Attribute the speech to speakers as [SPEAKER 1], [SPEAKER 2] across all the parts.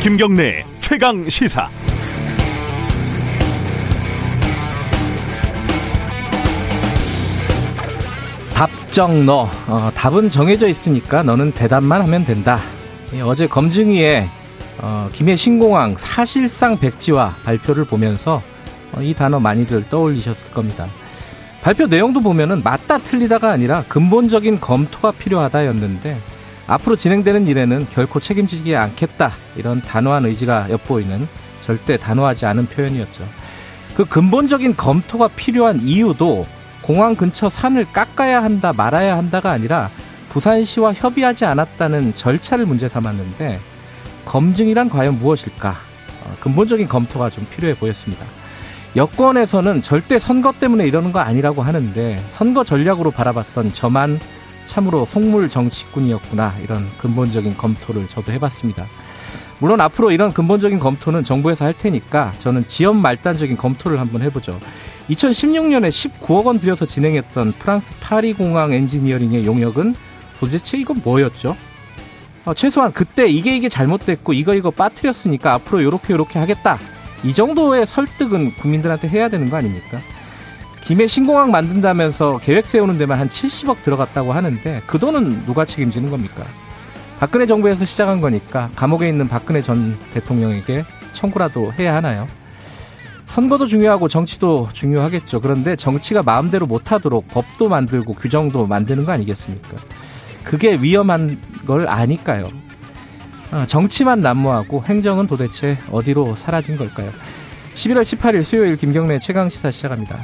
[SPEAKER 1] 김경래 최강 시사.
[SPEAKER 2] 답정 너. 어, 답은 정해져 있으니까 너는 대답만 하면 된다. 예, 어제 검증위에 어, 김해 신공항 사실상 백지화 발표를 보면서 어, 이 단어 많이들 떠올리셨을 겁니다. 발표 내용도 보면은 맞다 틀리다가 아니라 근본적인 검토가 필요하다였는데 앞으로 진행되는 일에는 결코 책임지지 않겠다 이런 단호한 의지가 엿보이는 절대 단호하지 않은 표현이었죠. 그 근본적인 검토가 필요한 이유도 공항 근처 산을 깎아야 한다 말아야 한다가 아니라 부산시와 협의하지 않았다는 절차를 문제 삼았는데 검증이란 과연 무엇일까? 어, 근본적인 검토가 좀 필요해 보였습니다. 여권에서는 절대 선거 때문에 이러는 거 아니라고 하는데 선거 전략으로 바라봤던 저만 참으로 속물 정치꾼이었구나 이런 근본적인 검토를 저도 해봤습니다. 물론 앞으로 이런 근본적인 검토는 정부에서 할 테니까 저는 지연 말단적인 검토를 한번 해보죠. 2016년에 19억 원 들여서 진행했던 프랑스 파리 공항 엔지니어링의 용역은 도대체 이건 뭐였죠? 어, 최소한 그때 이게 이게 잘못됐고 이거 이거 빠뜨렸으니까 앞으로 요렇게 요렇게 하겠다. 이 정도의 설득은 국민들한테 해야 되는 거 아닙니까? 김해 신공항 만든다면서 계획 세우는 데만 한 70억 들어갔다고 하는데 그 돈은 누가 책임지는 겁니까? 박근혜 정부에서 시작한 거니까 감옥에 있는 박근혜 전 대통령에게 청구라도 해야 하나요? 선거도 중요하고 정치도 중요하겠죠. 그런데 정치가 마음대로 못하도록 법도 만들고 규정도 만드는 거 아니겠습니까? 그게 위험한 걸 아니까요. 아, 정치만 난무하고 행정은 도대체 어디로 사라진 걸까요? 11월 18일 수요일 김경래 최강 시사 시작합니다.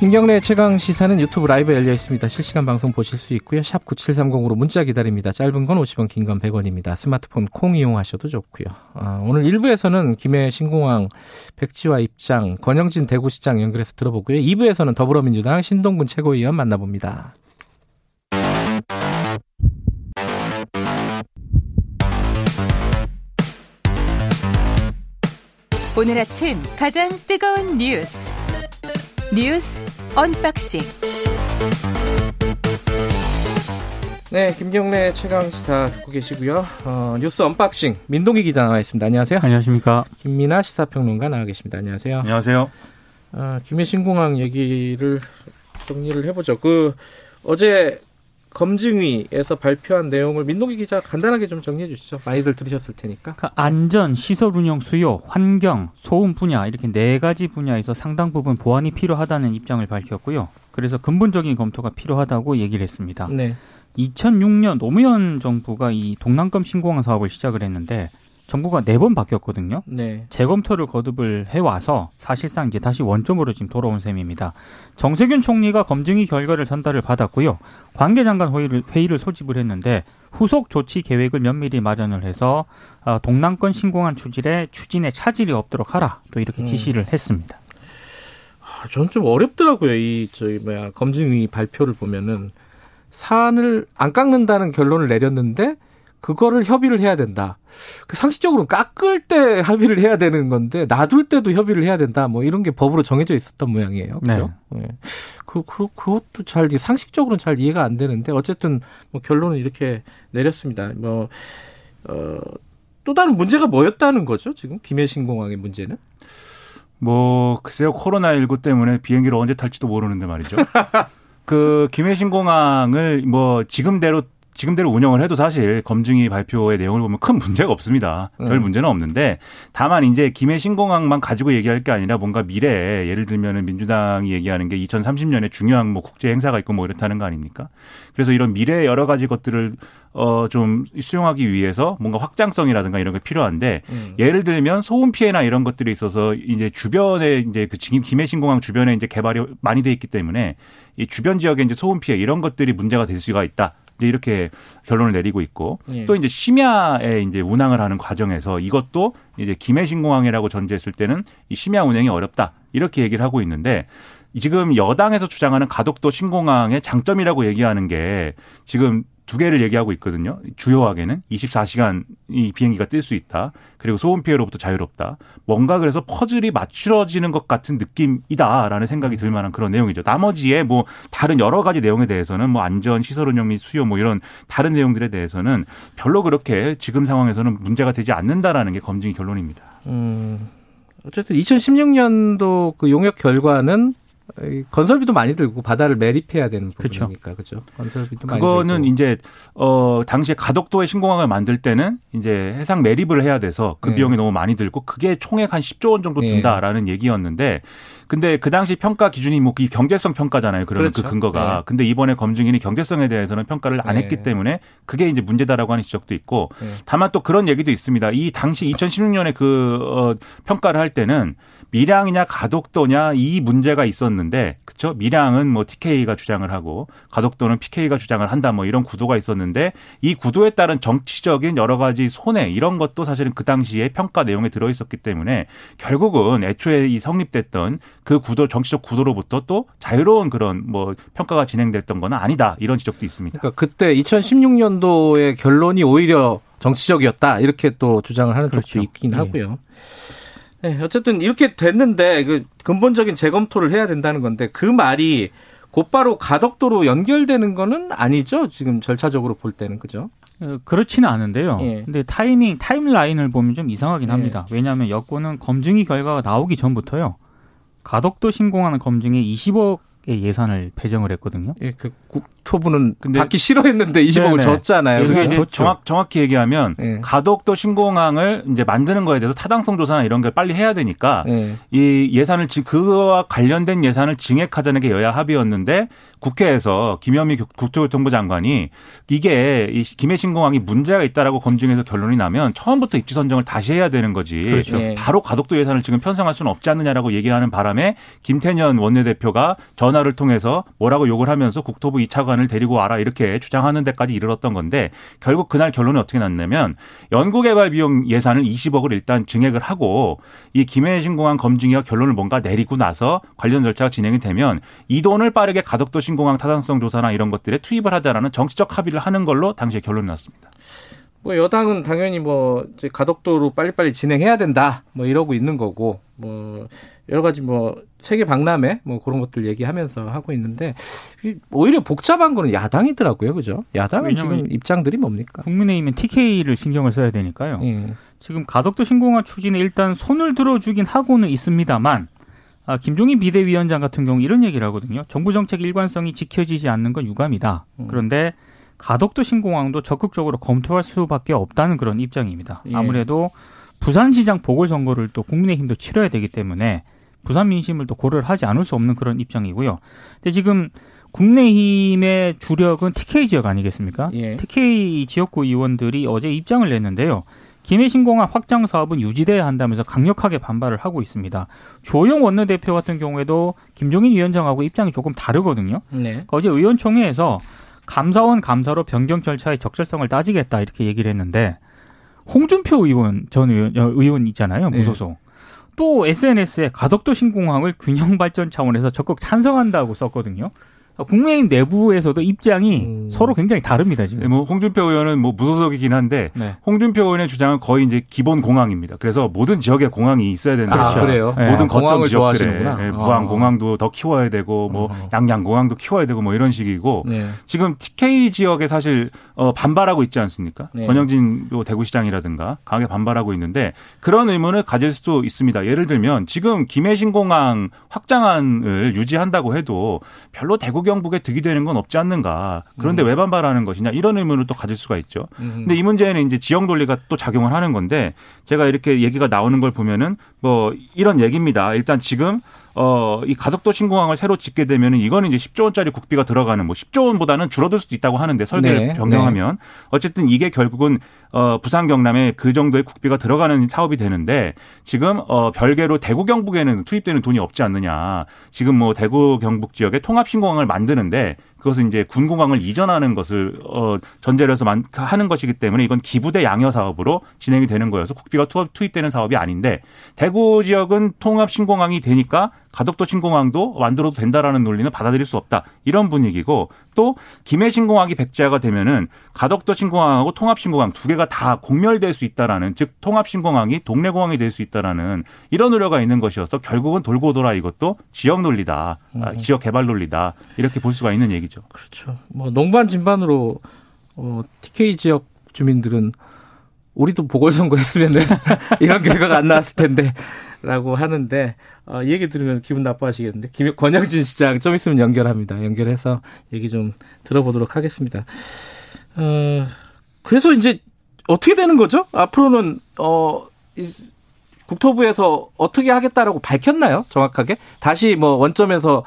[SPEAKER 2] 김경래 최강 시사는 유튜브 라이브 열려 있습니다. 실시간 방송 보실 수 있고요. 샵 9730으로 문자 기다립니다. 짧은 건 50원, 긴 건 100원입니다. 스마트폰 콩 이용하셔도 좋고요. 아, 오늘 1부에서는 김해 신공항 백지화 입장, 권영진 대구시장 연결해서 들어보고요. 2부에서는 더불어민주당 신동근 최고위원 만나봅니다.
[SPEAKER 3] 오늘 아침 가장 뜨거운 뉴스 뉴스 unboxing
[SPEAKER 2] 네, 김경래 최강 시사 듣고 계시고요. 어, 뉴스 unboxing 민동기 기자 나와 있습니다. 안녕하세요.
[SPEAKER 4] 안녕하십니까.
[SPEAKER 2] 김민아 시사평론가 나와 계십니다. 안녕하세요.
[SPEAKER 4] 안녕하세요.
[SPEAKER 2] 어, 김해 신공항 얘기를 정리를 해보죠. 그 어제 검증위에서 발표한 내용을 민동기 기자 간단하게 좀 정리해 주시죠. 많이들 들으셨을 테니까.
[SPEAKER 4] 그 안전, 시설 운영 수요, 환경, 소음 분야 이렇게 네 가지 분야에서 상당 부분 보완이 필요하다는 입장을 밝혔고요. 그래서 근본적인 검토가 필요하다고 얘기를 했습니다.
[SPEAKER 2] 네.
[SPEAKER 4] 2006년 노무현 정부가 이 동남권 신공항 사업을 시작을 했는데 정부가 네 번 바뀌었거든요.
[SPEAKER 2] 네.
[SPEAKER 4] 재검토를 거듭을 해와서 사실상 이제 다시 원점으로 지금 돌아온 셈입니다. 정세균 총리가 검증이 결과를 전달을 받았고요. 관계장관 회의를, 회의를 소집을 했는데 후속 조치 계획을 면밀히 마련을 해서 어, 동남권 신공항 추진에 추진에 차질이 없도록 하라 또 이렇게
[SPEAKER 2] 음.
[SPEAKER 4] 지시를 했습니다.
[SPEAKER 2] 아, 저는 좀 어렵더라고요. 이 저희 뭐야 검증위 발표를 보면은 산을 안 깎는다는 결론을 내렸는데 그거를 협의를 해야 된다. 그 상식적으로 깎을 때 합의를 해야 되는 건데 놔둘 때도 협의를 해야 된다. 뭐 이런 게 법으로 정해져 있었던 모양이에요. 그렇죠? 네. 그, 그 그것도 잘 상식적으로는 잘 이해가 안 되는데 어쨌든 뭐 결론을 이렇게 내렸습니다. 뭐 어, 또 다른 문제가 뭐였다는 거죠? 지금 김해 신 공항의 문제는?
[SPEAKER 5] 뭐 글쎄요 코로나19 때문에 비행기를 언제 탈지도 모르는데 말이죠. 그 김해신 공항을 뭐 지금대로 지금대로 운영을 해도 사실 검증이 발표의 내용을 보면 큰 문제가 없습니다. 별
[SPEAKER 2] 음.
[SPEAKER 5] 문제는 없는데 다만 이제 김해 신공항만 가지고 얘기할 게 아니라 뭔가 미래에 예를 들면은 민주당이 얘기하는 게 2030년에 중요한 뭐 국제 행사가 있고 뭐 이렇다는 거 아닙니까? 그래서 이런 미래의 여러 가지 것들을 어 좀 수용하기 위해서 뭔가 확장성이라든가 이런 게 필요한데
[SPEAKER 2] 음.
[SPEAKER 5] 예를 들면 소음 피해나 이런 것들에 있어서 이제 주변에 이제 그 지금 김해 신공항 주변에 이제 개발이 많이 돼 있기 때문에 이 주변 지역에 이제 소음 피해 이런 것들이 문제가 될 수가 있다. 이제 이렇게 결론을 내리고 있고
[SPEAKER 2] 예.
[SPEAKER 5] 또 이제 심야에 이제 운항을 하는 과정에서 이것도 이제 김해 신 공항이라고 전제했을 때는 이 심야 운행이 어렵다 이렇게 얘기를 하고 있는데 지금 여당에서 주장하는 가덕도 신공항의 장점이라고 얘기하는 게 지금 두 개를 얘기하고 있거든요. 주요하게는 24시간 이 비행기가 뜰 수 있다. 그리고 소음 피해로부터 자유롭다. 뭔가 그래서 퍼즐이 맞추어지는 것 같은 느낌이다라는 생각이 들 만한 그런 내용이죠. 나머지에 뭐 다른 여러 가지 내용에 대해서는 뭐 안전, 시설 운영 및 수요 뭐 이런 다른 내용들에 대해서는 별로 그렇게 지금 상황에서는 문제가 되지 않는다라는 게 검증 결론입니다.
[SPEAKER 2] 음, 어쨌든 2016년도 그 용역 결과는 건설비도 많이 들고 바다를 매립해야 되는 부분이니까 그렇죠. 건설비도 많이
[SPEAKER 5] 그거는. 이제 어 당시에 가덕도의 신공항을 만들 때는 이제 해상 매립을 해야 돼서 그
[SPEAKER 2] 네.
[SPEAKER 5] 비용이 너무 많이 들고 그게 총액 한 10조 원 정도
[SPEAKER 2] 네.
[SPEAKER 5] 든다라는 얘기였는데 근데 그 당시 평가 기준이 뭐 이 경제성 평가잖아요. 그러면 그
[SPEAKER 2] 그렇죠.
[SPEAKER 5] 근거가.
[SPEAKER 2] 네.
[SPEAKER 5] 근데 이번에 검증인이 경제성에 대해서는 평가를 안
[SPEAKER 2] 네.
[SPEAKER 5] 했기 때문에 그게 이제 문제다라고 하는 지적도 있고
[SPEAKER 2] 네.
[SPEAKER 5] 다만 또 그런 얘기도 있습니다. 이 당시 2016년에 그 어, 평가를 할 때는 밀양이냐 가덕도냐 이 문제가 있었는데 그렇죠? 밀양은 뭐 TK가 주장을 하고 가덕도는 PK가 주장을 한다 뭐 이런 구도가 있었는데 이 구도에 따른 정치적인 여러 가지 손해 이런 것도 사실은 그 당시에 평가 내용에 들어 있었기 때문에 결국은 애초에 이 성립됐던 그 구도 정치적 구도로부터 또 자유로운 그런 뭐 평가가 진행됐던 건 아니다 이런 지적도 있습니다.
[SPEAKER 2] 그러니까 그때 2016년도의 결론이 오히려 정치적이었다 이렇게 또 주장을 하는
[SPEAKER 4] 그렇죠.
[SPEAKER 2] 쪽도 있긴
[SPEAKER 4] 예.
[SPEAKER 2] 하고요. 네, 어쨌든 이렇게 됐는데 그 근본적인 재검토를 해야 된다는 건데 그 말이 곧바로 가덕도로 연결되는 거는 아니죠. 지금 절차적으로 볼 때는 그죠?
[SPEAKER 4] 어, 그렇지는 않은데요.
[SPEAKER 2] 예.
[SPEAKER 4] 근데 타이밍 타임라인을 보면 좀 이상하긴
[SPEAKER 2] 예.
[SPEAKER 4] 합니다. 왜냐하면 여권은 검증이 결과가 나오기 전부터요. 가덕도 신공항 검증에 20억의 예산을 배정을 했거든요.
[SPEAKER 2] 예, 그 국토부는
[SPEAKER 5] 근데-
[SPEAKER 2] 받기 싫어했는데 20억을
[SPEAKER 4] 네네.
[SPEAKER 2] 줬잖아요.
[SPEAKER 4] 예,
[SPEAKER 5] 그게? 이제. 정확, 정확히 얘기하면
[SPEAKER 2] 예.
[SPEAKER 5] 가덕도 신공항을 이제 만드는 거에 대해서 타당성 조사나 이런 걸 빨리 해야 되니까
[SPEAKER 2] 예.
[SPEAKER 5] 이 예산을 지- 그와 관련된 예산을 증액하자는 게 여야 합의였는데 국회에서 김현미 국- 국토교통부 장관이 이게 이 김해 신공항이 문제가 있다라고 검증해서 결론이 나면 처음부터 입지 선정을 다시 해야 되는 거지.
[SPEAKER 4] 그렇죠.
[SPEAKER 2] 예.
[SPEAKER 5] 바로 가덕도 예산을 지금 편성할 수는 없지 않느냐라고 얘기하는 바람에 김태년 원내대표가 전 화를 통해서 뭐라고 욕을 하면서 국토부 2차관을 데리고 와라 이렇게 주장하는 데까지 이르렀던 건데 결국 그날 결론이 어떻게 났냐면 연구개발 비용 예산을 20억을 일단 증액을 하고 이 김해 신 공항 검증위가 결론을 뭔가 내리고 나서 관련 절차가 진행이 되면 이 돈을 빠르게 가덕도 신공항 타당성 조사나 이런 것들에 투입을 하자라는 정치적 합의를 하는 걸로 당시에 결론이 났습니다.
[SPEAKER 2] 뭐 여당은 당연히 뭐 가덕도로 빨리빨리 진행해야 된다 뭐 이러고 있는 거고 뭐 여러 가지 뭐 세계 박람회 뭐 그런 것들 얘기하면서 하고 있는데 이 오히려 복잡한 거는 야당이더라고요, 그죠? 야당은 지금 입장들이 뭡니까?
[SPEAKER 4] 국민의힘은 TK를 신경을 써야 되니까요.
[SPEAKER 2] 예.
[SPEAKER 4] 지금 가덕도 신공항 추진에 일단 손을 들어주긴 하고는 있습니다만 아, 김종인 비대위원장 같은 경우 이런 얘기를 하거든요. 정부 정책 일관성이 지켜지지 않는 건 유감이다.
[SPEAKER 2] 음.
[SPEAKER 4] 그런데 가덕도 신공항도 적극적으로 검토할 수밖에 없다는 그런 입장입니다.
[SPEAKER 2] 예.
[SPEAKER 4] 아무래도 부산시장 보궐선거를 또 국민의힘도 치러야 되기 때문에 부산 민심을 또 고려를 하지 않을 수 없는 그런 입장이고요. 근데 지금 국민의힘의 주력은 TK 지역 아니겠습니까?
[SPEAKER 2] 예.
[SPEAKER 4] TK 지역구 의원들이 어제 입장을 냈는데요. 김해 신공항 확장 사업은 유지돼야 한다면서 강력하게 반발을 하고 있습니다. 조영 원내대표 같은 경우에도 김종인 위원장하고 입장이 조금 다르거든요.
[SPEAKER 2] 네.
[SPEAKER 4] 그러니까 어제 의원총회에서 감사원 감사로 변경 절차의 적절성을 따지겠다 이렇게 얘기를 했는데 홍준표 의원 전 의원, 어, 의원 있잖아요
[SPEAKER 2] 네.
[SPEAKER 4] 무소속 또 SNS에 가덕도 신공항을 균형 발전 차원에서 적극 찬성한다고 썼거든요. 국민의힘 내부에서도 입장이
[SPEAKER 2] 음.
[SPEAKER 4] 서로 굉장히 다릅니다 지금.
[SPEAKER 5] 뭐 홍준표 의원은 뭐 무소속이긴 한데
[SPEAKER 4] 네.
[SPEAKER 5] 홍준표 의원의 주장은 거의 이제 기본 공항입니다. 그래서 모든 지역에 공항이 있어야 된다.
[SPEAKER 2] 아, 그래요?
[SPEAKER 4] 네.
[SPEAKER 5] 모든
[SPEAKER 2] 아,
[SPEAKER 5] 거점 지역들에. 예, 부항
[SPEAKER 2] 아.
[SPEAKER 5] 공항도 더 키워야 되고 뭐
[SPEAKER 2] 어허.
[SPEAKER 5] 양양 공항도 키워야 되고 뭐 이런 식이고
[SPEAKER 2] 네.
[SPEAKER 5] 지금 TK 지역에 사실 어, 반발하고 있지 않습니까?
[SPEAKER 2] 네.
[SPEAKER 5] 권영진 뭐 대구시장이라든가 강하게 반발하고 있는데 그런 의문을 가질 수도 있습니다. 예를 들면 지금 김해신 공항 확장안을 유지한다고 해도 별로 대구 경북에 득이 되는 건 없지 않는가. 그런데 왜 반발하는 것이냐 이런 의문을 또 가질 수가 있죠.
[SPEAKER 2] 음.
[SPEAKER 5] 근데 이 문제는 이제 지역 논리가 또 작용을 하는 건데 제가 이렇게 얘기가 나오는 걸 보면은 뭐 이런 얘기입니다. 일단 지금 어, 이 가덕도 신공항을 새로 짓게 되면은 이거는 이제 10조 원짜리 국비가 들어가는 뭐 10조 원보다는 줄어들 수도 있다고 하는데 설계를
[SPEAKER 2] 네,
[SPEAKER 5] 변경하면 어쨌든 이게 결국은 어, 부산 경남에 그 정도의 국비가 들어가는 사업이 되는데 지금 어, 별개로 대구 경북에는 투입되는 돈이 없지 않느냐. 지금 뭐 대구 경북 지역에 통합 신공항을 만드는데 그것은 이제 군공항을 이전하는 것을 어 전제로 해서 만, 하는 것이기 때문에 이건 기부대 양여 사업으로 진행이 되는 거여서 국비가 투입, 투입되는 사업이 아닌데 대구 지역은 통합 신공항이 되니까 가덕도 신공항도 만들어도 된다라는 논리는 받아들일 수 없다. 이런 분위기고 또 김해 신공항이 백지화가 되면은 가덕도 신공항하고 통합 신공항 두 개가 다 공멸될 수 있다라는 즉 통합 신공항이 동래 공항이 될 수 있다라는 이런 우려가 있는 것이어서 결국은 돌고 돌아 이것도 지역 논리다. 음. 지역 개발 논리다. 이렇게 볼 수가 있는 얘기죠.
[SPEAKER 2] 그렇죠. 뭐 농반 진반으로 어, TK 지역 주민들은 우리도 보궐선거 했으면은 이런 결과가 안 나왔을 텐데. 라고 하는데, 어, 이 얘기 들으면 기분 나빠하시겠는데, 김, 권영진 시장 좀 있으면 연결합니다. 연결해서 얘기 좀 들어보도록 하겠습니다. 어, 그래서 이제 어떻게 되는 거죠? 앞으로는, 어, 국토부에서 어떻게 하겠다라고 밝혔나요? 정확하게? 다시 뭐 원점에서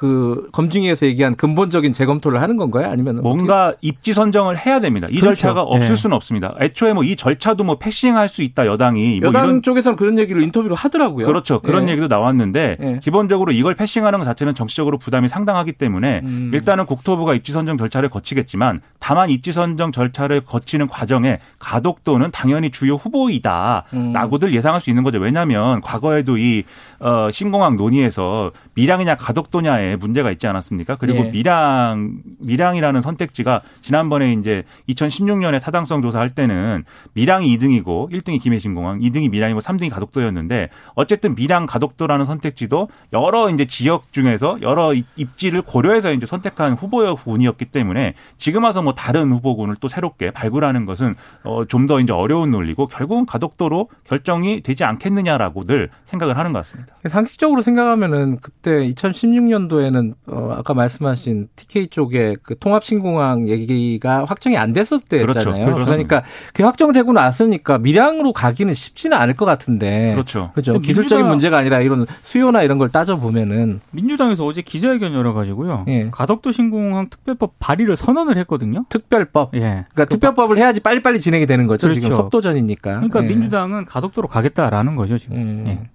[SPEAKER 2] 그 검증위에서 얘기한 근본적인 재검토를 하는 건가요? 아니면
[SPEAKER 5] 뭔가 어떻게? 입지 선정을 해야 됩니다. 이 그렇죠. 절차가 없을 네. 수는 없습니다. 애초에 뭐 이 절차도 뭐 패싱할 수 있다 여당이
[SPEAKER 2] 뭐 여당 뭐 쪽에서는 그런 얘기를 인터뷰로 하더라고요.
[SPEAKER 5] 그렇죠. 그런 네. 얘기도 나왔는데 네. 기본적으로 이걸 패싱하는 것 자체는 정치적으로 부담이 상당하기 때문에 음. 일단은 국토부가 입지 선정 절차를 거치겠지만 다만 입지 선정 절차를 거치는 과정에 가덕도는 당연히 주요 후보이다라고들 음. 예상할 수 있는 거죠. 왜냐하면 과거에도 이 어, 신공항 논의에서 밀양이냐 가덕도냐에 문제가 있지 않았습니까? 그리고 네. 밀양 밀양이라는 선택지가 지난번에 이제 2016년에 타당성 조사할 때는 밀양이 2등이고 1등이 김해신공항, 2등이 밀양이고 3등이 가덕도였는데 어쨌든 밀양 가덕도라는 선택지도 여러 이제 지역 중에서 여러 입지를 고려해서 이제 선택한 후보군이었기 때문에 지금 와서 뭐 다른 후보군을 또 새롭게 발굴하는 것은 어, 좀 더 이제 어려운 논리고 결국은 가덕도로 결정이 되지 않겠느냐라고들 생각을 하는 것 같습니다.
[SPEAKER 2] 상식적으로 생각하면은 그때 2016년도에 는 어 아까 말씀하신 TK 쪽에 그 통합 신공항 얘기가 확정이 안 됐을 때였잖아요. 그렇죠. 그러니까 그 확정되고 났으니까 밀양으로 가기는 쉽지는 않을 것 같은데.
[SPEAKER 5] 그렇죠.
[SPEAKER 2] 그렇죠. 기술적인 문제가 아니라 이런 수요나 이런 걸 따져 보면은
[SPEAKER 4] 민주당에서 어제 기자회견 열어 가지고 예. 가덕도 신공항 특별법 발의를 선언을 했거든요.
[SPEAKER 2] 특별법. 예. 그러니까 그 특별법을 해야지 빨리빨리 진행이 되는 거죠. 그렇죠. 지금 속도전이니까.
[SPEAKER 4] 그러니까 예. 민주당은 가덕도로 가겠다라는 거죠 지금. 음. 예.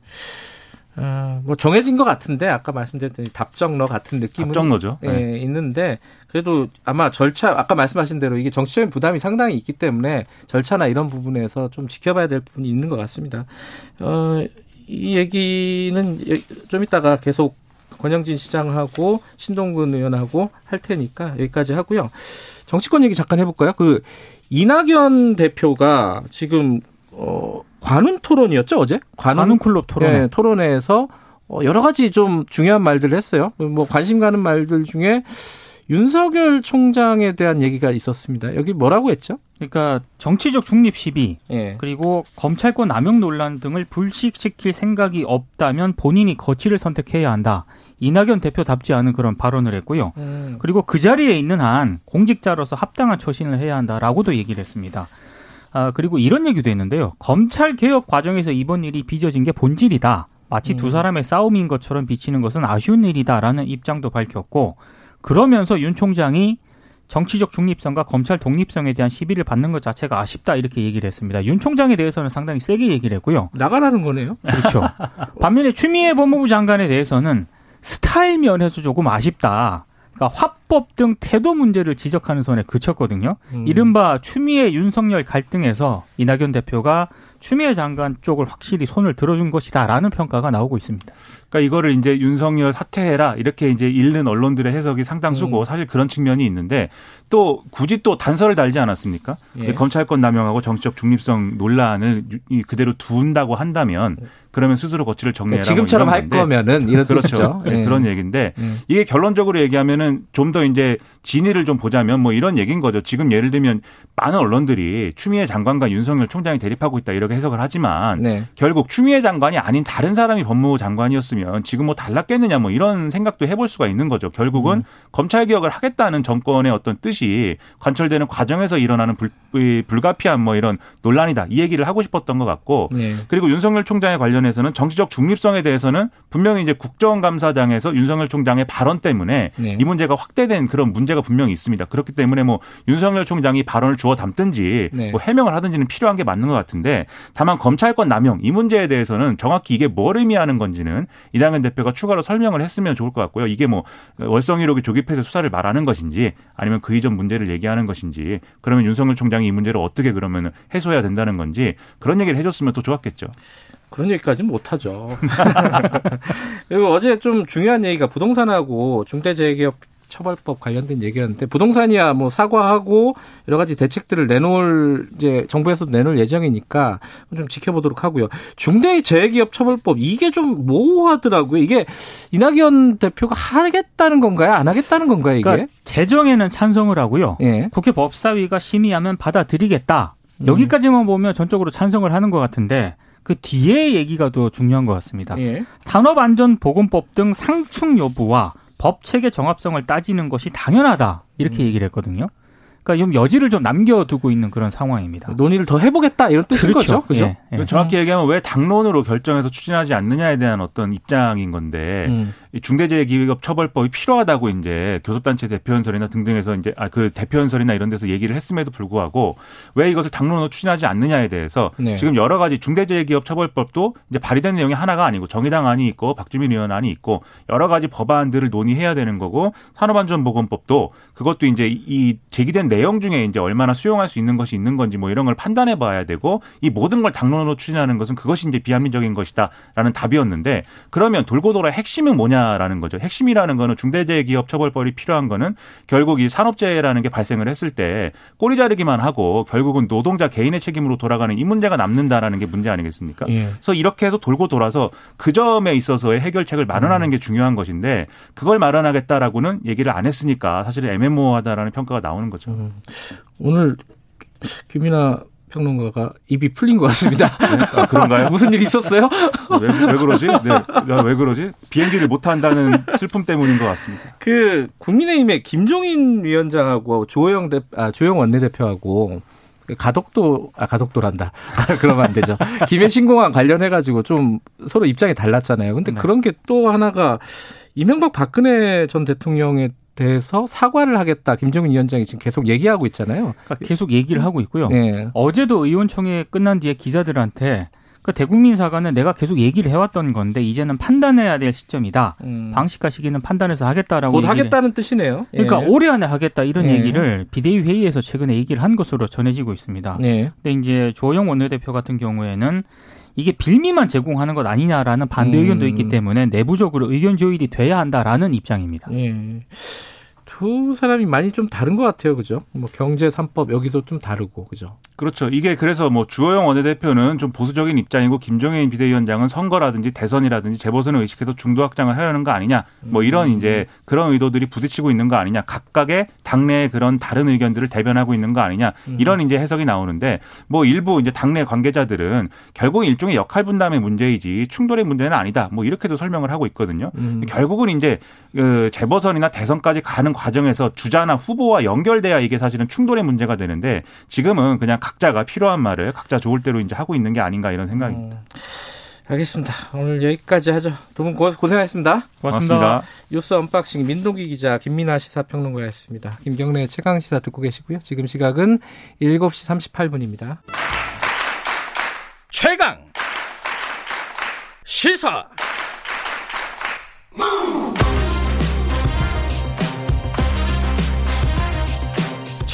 [SPEAKER 2] 어, 뭐 정해진 것 같은데 아까 말씀드렸던 답정너 같은 느낌은
[SPEAKER 5] 답정너죠.
[SPEAKER 2] 예, 네. 있는데 그래도 아마 절차 아까 말씀하신 대로 이게 정치적인 부담이 상당히 있기 때문에 절차나 이런 부분에서 좀 지켜봐야 될 부분이 있는 것 같습니다. 어, 이 얘기는 좀 이따가 계속 권영진 시장하고 신동근 의원하고 할 테니까 여기까지 하고요. 정치권 얘기 잠깐 해볼까요? 그 이낙연 대표가 지금 어 관훈 토론이었죠 어제?
[SPEAKER 4] 관훈, 관훈 클럽 토론. 네,
[SPEAKER 2] 토론회에서 어, 여러 가지 좀 중요한 말들을 했어요. 뭐 관심 가는 말들 중에 윤석열 총장에 대한 얘기가 있었습니다. 여기 뭐라고 했죠?
[SPEAKER 4] 그러니까 정치적 중립 시비 예. 그리고 검찰권 남용 논란 등을 불식시킬 생각이 없다면 본인이 거취를 선택해야 한다. 이낙연 대표답지 않은 그런 발언을 했고요. 음. 그리고 그 자리에 있는 한 공직자로서 합당한 처신을 해야 한다라고도 얘기를 했습니다. 아, 그리고 이런 얘기도 했는데요. 검찰 개혁 과정에서 이번 일이 빚어진 게 본질이다. 마치 음. 두 사람의 싸움인 것처럼 비치는 것은 아쉬운 일이다라는 입장도 밝혔고 그러면서 윤 총장이 정치적 중립성과 검찰 독립성에 대한 시비를 받는 것 자체가 아쉽다 이렇게 얘기를 했습니다. 윤 총장에 대해서는 상당히 세게 얘기를 했고요.
[SPEAKER 2] 나가라는 거네요.
[SPEAKER 4] 그렇죠. 반면에 추미애 법무부 장관에 대해서는 스타일 면에서 조금 아쉽다. 그러니까 화법 등 태도 문제를 지적하는 선에 그쳤거든요. 음. 이른바 추미애 윤석열 갈등에서 이낙연 대표가 추미애 장관 쪽을 확실히 손을 들어준 것이다라는 평가가 나오고 있습니다.
[SPEAKER 5] 그러니까 이거를 이제 윤석열 사퇴해라 이렇게 이제 읽는 언론들의 해석이 상당수고 음. 사실 그런 측면이 있는데 또 굳이 또 단서를 달지 않았습니까? 예. 검찰권 남용하고 정치적 중립성 논란을 그대로 둔다고 한다면 그러면 스스로 거취를 정리해라.
[SPEAKER 2] 그러니까 지금처럼 할 거면은 이런
[SPEAKER 5] 그렇죠. 네, 예. 그런 얘기인데 예. 이게 결론적으로 얘기하면은 좀더 이제 진위를 좀 보자면 뭐 이런 얘기인 거죠. 지금 예를 들면 많은 언론들이 추미애 장관과 윤석열 총장이 대립하고 있다 이렇게 해석을 하지만 네. 결국 추미애 장관이 아닌 다른 사람이 법무부 장관이었으면 지금 뭐 달랐겠느냐 뭐 이런 생각도 해볼 수가 있는 거죠. 결국은 음. 검찰 개혁을 하겠다는 정권의 어떤 뜻이 관철되는 과정에서 일어나는 불, 불가피한 뭐 이런 논란이다 이 얘기를 하고 싶었던 것 같고 네. 그리고 윤석열 총장에 관련해서는 정치적 중립성에 대해서는 분명히 이제 국정감사장에서 윤석열 총장의 발언 때문에 네. 이 문제가 확대 된 그런 문제가 분명히 있습니다. 그렇기 때문에 뭐 윤석열 총장이 발언을 주워 담든지 네. 뭐 해명을 하든지는 필요한 게 맞는 것 같은데 다만 검찰권 남용 이 문제에 대해서는 정확히 이게 뭘 의미하는 건지는 이낙연 대표가 추가로 설명을 했으면 좋을 것 같고요. 이게 뭐 월성이록이 조기폐쇄 수사를 말하는 것인지 아니면 그 이전 문제를 얘기하는 것인지 그러면 윤석열 총장이 이 문제를 어떻게 그러면 해소해야 된다는 건지 그런 얘기를 해줬으면 더 좋았겠죠.
[SPEAKER 2] 그런 얘기까지는 못하죠. 그리고 어제 좀 중요한 얘기가 부동산하고 중대재해기업 처벌법 관련된 얘기였는데 부동산이야 뭐 사과하고 여러 가지 대책들을 내놓을 이제 정부에서도 내놓을 예정이니까 좀 지켜보도록 하고요. 중대재해기업 처벌법 이게 좀 모호하더라고요. 이게 이낙연 대표가 하겠다는 건가요? 안 하겠다는 건가요? 이게?
[SPEAKER 4] 그러니까 재정에는 찬성을 하고요.
[SPEAKER 2] 예.
[SPEAKER 4] 국회 법사위가 심의하면 받아들이겠다. 여기까지만 보면 전적으로 찬성을 하는 것 같은데 그 뒤에 얘기가 더 중요한 것 같습니다.
[SPEAKER 2] 예.
[SPEAKER 4] 산업안전보건법 등 상충 여부와 법 체계 정합성을 따지는 것이 당연하다 이렇게
[SPEAKER 2] 음.
[SPEAKER 4] 얘기를 했거든요. 그러니까 좀 여지를 좀 남겨두고 있는 그런 상황입니다.
[SPEAKER 2] 논의를 더 해보겠다 이런 뜻인 거죠. 그죠?
[SPEAKER 4] 예, 예.
[SPEAKER 5] 정확히 얘기하면 왜 당론으로 결정해서 추진하지 않느냐에 대한 어떤 입장인 건데
[SPEAKER 2] 음.
[SPEAKER 5] 이 중대재해기업 처벌법이 필요하다고 이제 교섭단체 대표연설이나 등등에서 이제 아 그 대표연설이나 이런 데서 얘기를 했음에도 불구하고 왜 이것을 당론으로 추진하지 않느냐에 대해서
[SPEAKER 2] 네.
[SPEAKER 5] 지금 여러 가지 중대재해기업 처벌법도 이제 발의된 내용이 하나가 아니고 정의당 안이 있고 박주민 의원 안이 있고 여러 가지 법안들을 논의해야 되는 거고 산업안전보건법도 그것도 이제 이 제기된 내용 중에 이제 얼마나 수용할 수 있는 것이 있는 건지 뭐 이런 걸 판단해 봐야 되고 이 모든 걸 당론으로 추진하는 것은 그것이 이제 비합리적인 것이다라는 답이었는데 그러면 돌고 돌아 핵심은 뭐냐 라는 거죠. 핵심이라는 거는 중대재해기업 처벌법이 필요한 거는 결국 이 산업재해라는 게 발생을 했을 때 꼬리 자르기만 하고 결국은 노동자 개인의 책임으로 돌아가는 이 문제가 남는다라는 게 문제 아니겠습니까?
[SPEAKER 2] 예.
[SPEAKER 5] 그래서 이렇게 해서 돌고 돌아서 그 점에 있어서의 해결책을 마련하는 게 중요한 것인데 그걸 마련하겠다라고는 얘기를 안 했으니까 사실 애매모호하다라는 평가가 나오는 거죠.
[SPEAKER 2] 오늘 김이나 평론가가 입이 풀린 것 같습니다.
[SPEAKER 5] 아, 그런가요?
[SPEAKER 2] 무슨 일 있었어요?
[SPEAKER 5] 왜, 왜 그러지? 네. 야, 왜 그러지? 비행기를 못 탄다는 슬픔 때문인 것 같습니다.
[SPEAKER 2] 그 국민의힘의 김종인 위원장하고 조영 대 아, 조영 원내대표하고 그 가덕도 아 가덕도란다. 그러면 안 되죠. 김해 신공항 관련해 가지고 좀 서로 입장이 달랐잖아요. 근데
[SPEAKER 4] 네.
[SPEAKER 2] 그런 게 또 하나가 이명박 박근혜 전 대통령에 대해서 사과를 하겠다. 김종인 위원장이 지금 계속 얘기하고 있잖아요.
[SPEAKER 4] 그러니까 계속 얘기를 하고 있고요.
[SPEAKER 2] 예.
[SPEAKER 4] 어제도 의원총회 끝난 뒤에 기자들한테 그 대국민 사과는 내가 계속 얘기를 해왔던 건데 이제는 판단해야 될 시점이다.
[SPEAKER 2] 음.
[SPEAKER 4] 방식과 시기는 판단해서 하겠다라고
[SPEAKER 2] 곧 하겠다는 뜻이네요.
[SPEAKER 4] 그러니까
[SPEAKER 2] 예.
[SPEAKER 4] 올해 안에 하겠다 이런
[SPEAKER 2] 예.
[SPEAKER 4] 얘기를 비대위 회의에서 최근에 얘기를 한 것으로 전해지고 있습니다.
[SPEAKER 2] 예.
[SPEAKER 4] 근데 이제 조영 원내대표 같은 경우에는 이게 빌미만 제공하는 것 아니냐라는 반대
[SPEAKER 2] 음.
[SPEAKER 4] 의견도 있기 때문에 내부적으로 의견 조율이 돼야 한다라는 입장입니다.
[SPEAKER 2] 예. 두 사람이 많이 좀 다른 것 같아요. 그죠? 뭐 경제 3법 여기서 좀 다르고. 그죠?
[SPEAKER 5] 그렇죠. 이게 그래서 뭐 주호영 원내대표는 좀 보수적인 입장이고 김종인 비대위원장은 선거라든지 대선이라든지 재보선을 의식해서 중도 확장을 하려는 거 아니냐. 뭐 이런 이제 그런 의도들이 부딪히고 있는 거 아니냐. 각각의 당내의 그런 다른 의견들을 대변하고 있는 거 아니냐. 이런 이제 해석이 나오는데 뭐 일부 이제 당내 관계자들은 결국 일종의 역할 분담의 문제이지 충돌의 문제는 아니다. 뭐 이렇게도 설명을 하고 있거든요.
[SPEAKER 2] 음.
[SPEAKER 5] 결국은 이제 그 재보선이나 대선까지 가는 과 정에서 주자나 후보와 연결돼야 이게 사실은 충돌의 문제가 되는데 지금은 그냥 각자가 필요한 말을 각자 좋을 대로 이제 하고 있는 게 아닌가 이런 생각입니다.
[SPEAKER 2] 알겠습니다. 오늘 여기까지 하죠. 두 분 고생하셨습니다.
[SPEAKER 5] 고맙습니다.
[SPEAKER 2] 뉴스 unboxing 민동기 기자 김민아 시사평론가였습니다. 김경래 최강 시사 듣고 계시고요. 지금 시각은 7시 38분입니다.
[SPEAKER 6] 최강 시사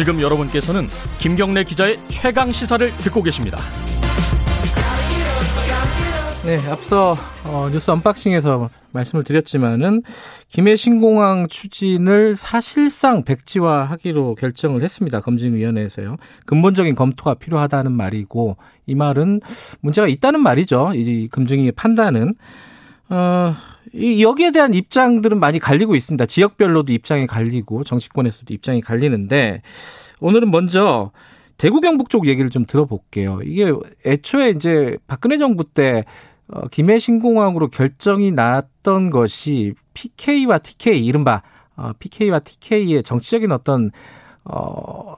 [SPEAKER 6] 지금 여러분께서는 김경래 기자의 최강 시사를 듣고 계십니다.
[SPEAKER 2] 네, 앞서 어, 뉴스 언박싱에서 말씀을 드렸지만은 김해 신공항 추진을 사실상 백지화하기로 결정을 했습니다. 검증위원회에서요. 근본적인 검토가 필요하다는 말이고 이 말은 문제가 있다는 말이죠. 이 검증위의 판단은 어, 이 여기에 대한 입장들은 많이 갈리고 있습니다. 지역별로도 입장이 갈리고 정치권에서도 입장이 갈리는데 오늘은 먼저 대구 경북 쪽 얘기를 좀 들어볼게요. 이게 애초에 이제 박근혜 정부 때 어, 김해 신공항으로 결정이 났던 것이 PK와 TK 이른바 어, PK와 TK의 정치적인 어떤 어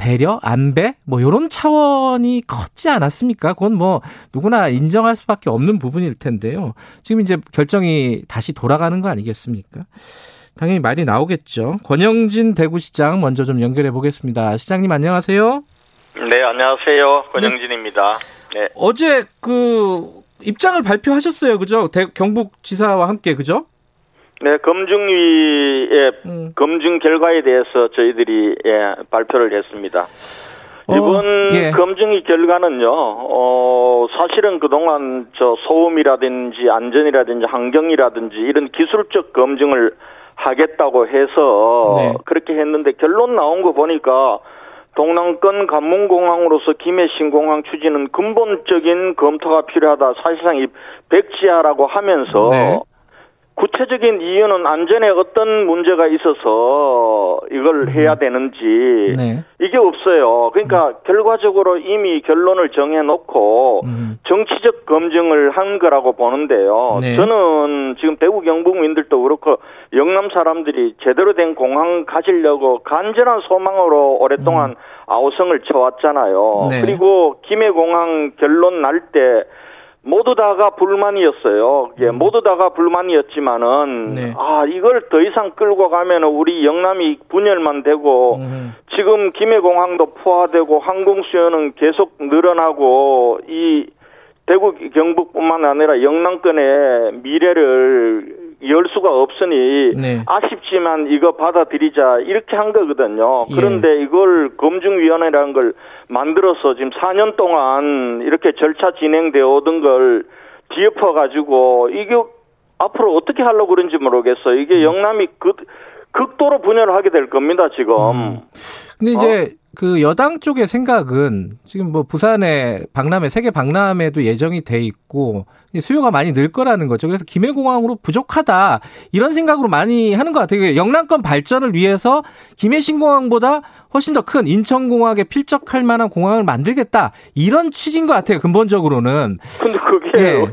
[SPEAKER 2] 배려, 안배 뭐 요런 차원이 컸지 않았습니까? 그건 뭐 누구나 인정할 수밖에 없는 부분일 텐데요. 지금 이제 결정이 다시 돌아가는 거 아니겠습니까? 당연히 말이 나오겠죠. 권영진 대구시장 먼저 좀 연결해 보겠습니다. 시장님 안녕하세요.
[SPEAKER 7] 네, 안녕하세요. 권영진입니다. 네.
[SPEAKER 2] 어제 그 입장을 발표하셨어요. 그죠? 대, 경북 지사와 함께 그죠?
[SPEAKER 7] 네, 검증위의
[SPEAKER 2] 음.
[SPEAKER 7] 검증 결과에 대해서 저희들이 예, 발표를 했습니다. 이번
[SPEAKER 2] 예.
[SPEAKER 7] 검증이 결과는요, 어, 사실은 그동안 저 소음이라든지 안전이라든지 환경이라든지 이런 기술적 검증을 하겠다고 해서
[SPEAKER 2] 네.
[SPEAKER 7] 그렇게 했는데 결론 나온 거 보니까 동남권 관문공항으로서 김해 신공항 추진은 근본적인 검토가 필요하다. 사실상 이 백지화라고 하면서
[SPEAKER 2] 네.
[SPEAKER 7] 구체적인 이유는 안전에 어떤 문제가 있어서 이걸 해야 되는지
[SPEAKER 2] 네.
[SPEAKER 7] 이게 없어요. 그러니까 결과적으로 이미 결론을 정해놓고
[SPEAKER 2] 음.
[SPEAKER 7] 정치적 검증을 한 거라고 보는데요.
[SPEAKER 2] 네.
[SPEAKER 7] 저는 지금 대구 경북민들도 그렇고 영남 사람들이 제대로 된 공항 가지려고 간절한 소망으로 오랫동안 아우성을 쳐왔잖아요.
[SPEAKER 2] 음. 네.
[SPEAKER 7] 그리고 김해공항 결론 날때 모두 다가 불만이었어요. 예, 모두 다가 불만이었지만은
[SPEAKER 2] 음. 네.
[SPEAKER 7] 아 이걸 더 이상 끌고 가면은 우리 영남이 분열만 되고
[SPEAKER 2] 음.
[SPEAKER 7] 지금 김해공항도 포화되고 항공 수요는 계속 늘어나고 이 대구 경북뿐만 아니라 영남권의 미래를 열 수가 없으니
[SPEAKER 2] 네.
[SPEAKER 7] 아쉽지만 이거 받아들이자 이렇게 한 거거든요.
[SPEAKER 2] 예.
[SPEAKER 7] 그런데 이걸 검증위원회라는 걸 만들어서 지금 4년 동안 이렇게 절차 진행되어 오던 걸 뒤엎어 가지고 이게 앞으로 어떻게 하려고 그런지 모르겠어요.
[SPEAKER 2] 음.
[SPEAKER 7] 이게 영남이 극, 극도로 분열을 하게 될 겁니다, 지금.
[SPEAKER 2] 음. 근데 이제 그 여당 쪽의 생각은 지금 뭐 부산에 박람회 세계 박람회도 예정이 돼 있고 수요가 많이 늘 거라는 거죠. 그래서 김해공항으로 부족하다 이런 생각으로 많이 하는 것 같아요. 영남권 발전을 위해서 김해 신공항보다 훨씬 더 큰 인천공항에 필적할 만한 공항을 만들겠다 이런 취지인 것 같아요. 근본적으로는
[SPEAKER 7] 근데 그게
[SPEAKER 2] 예.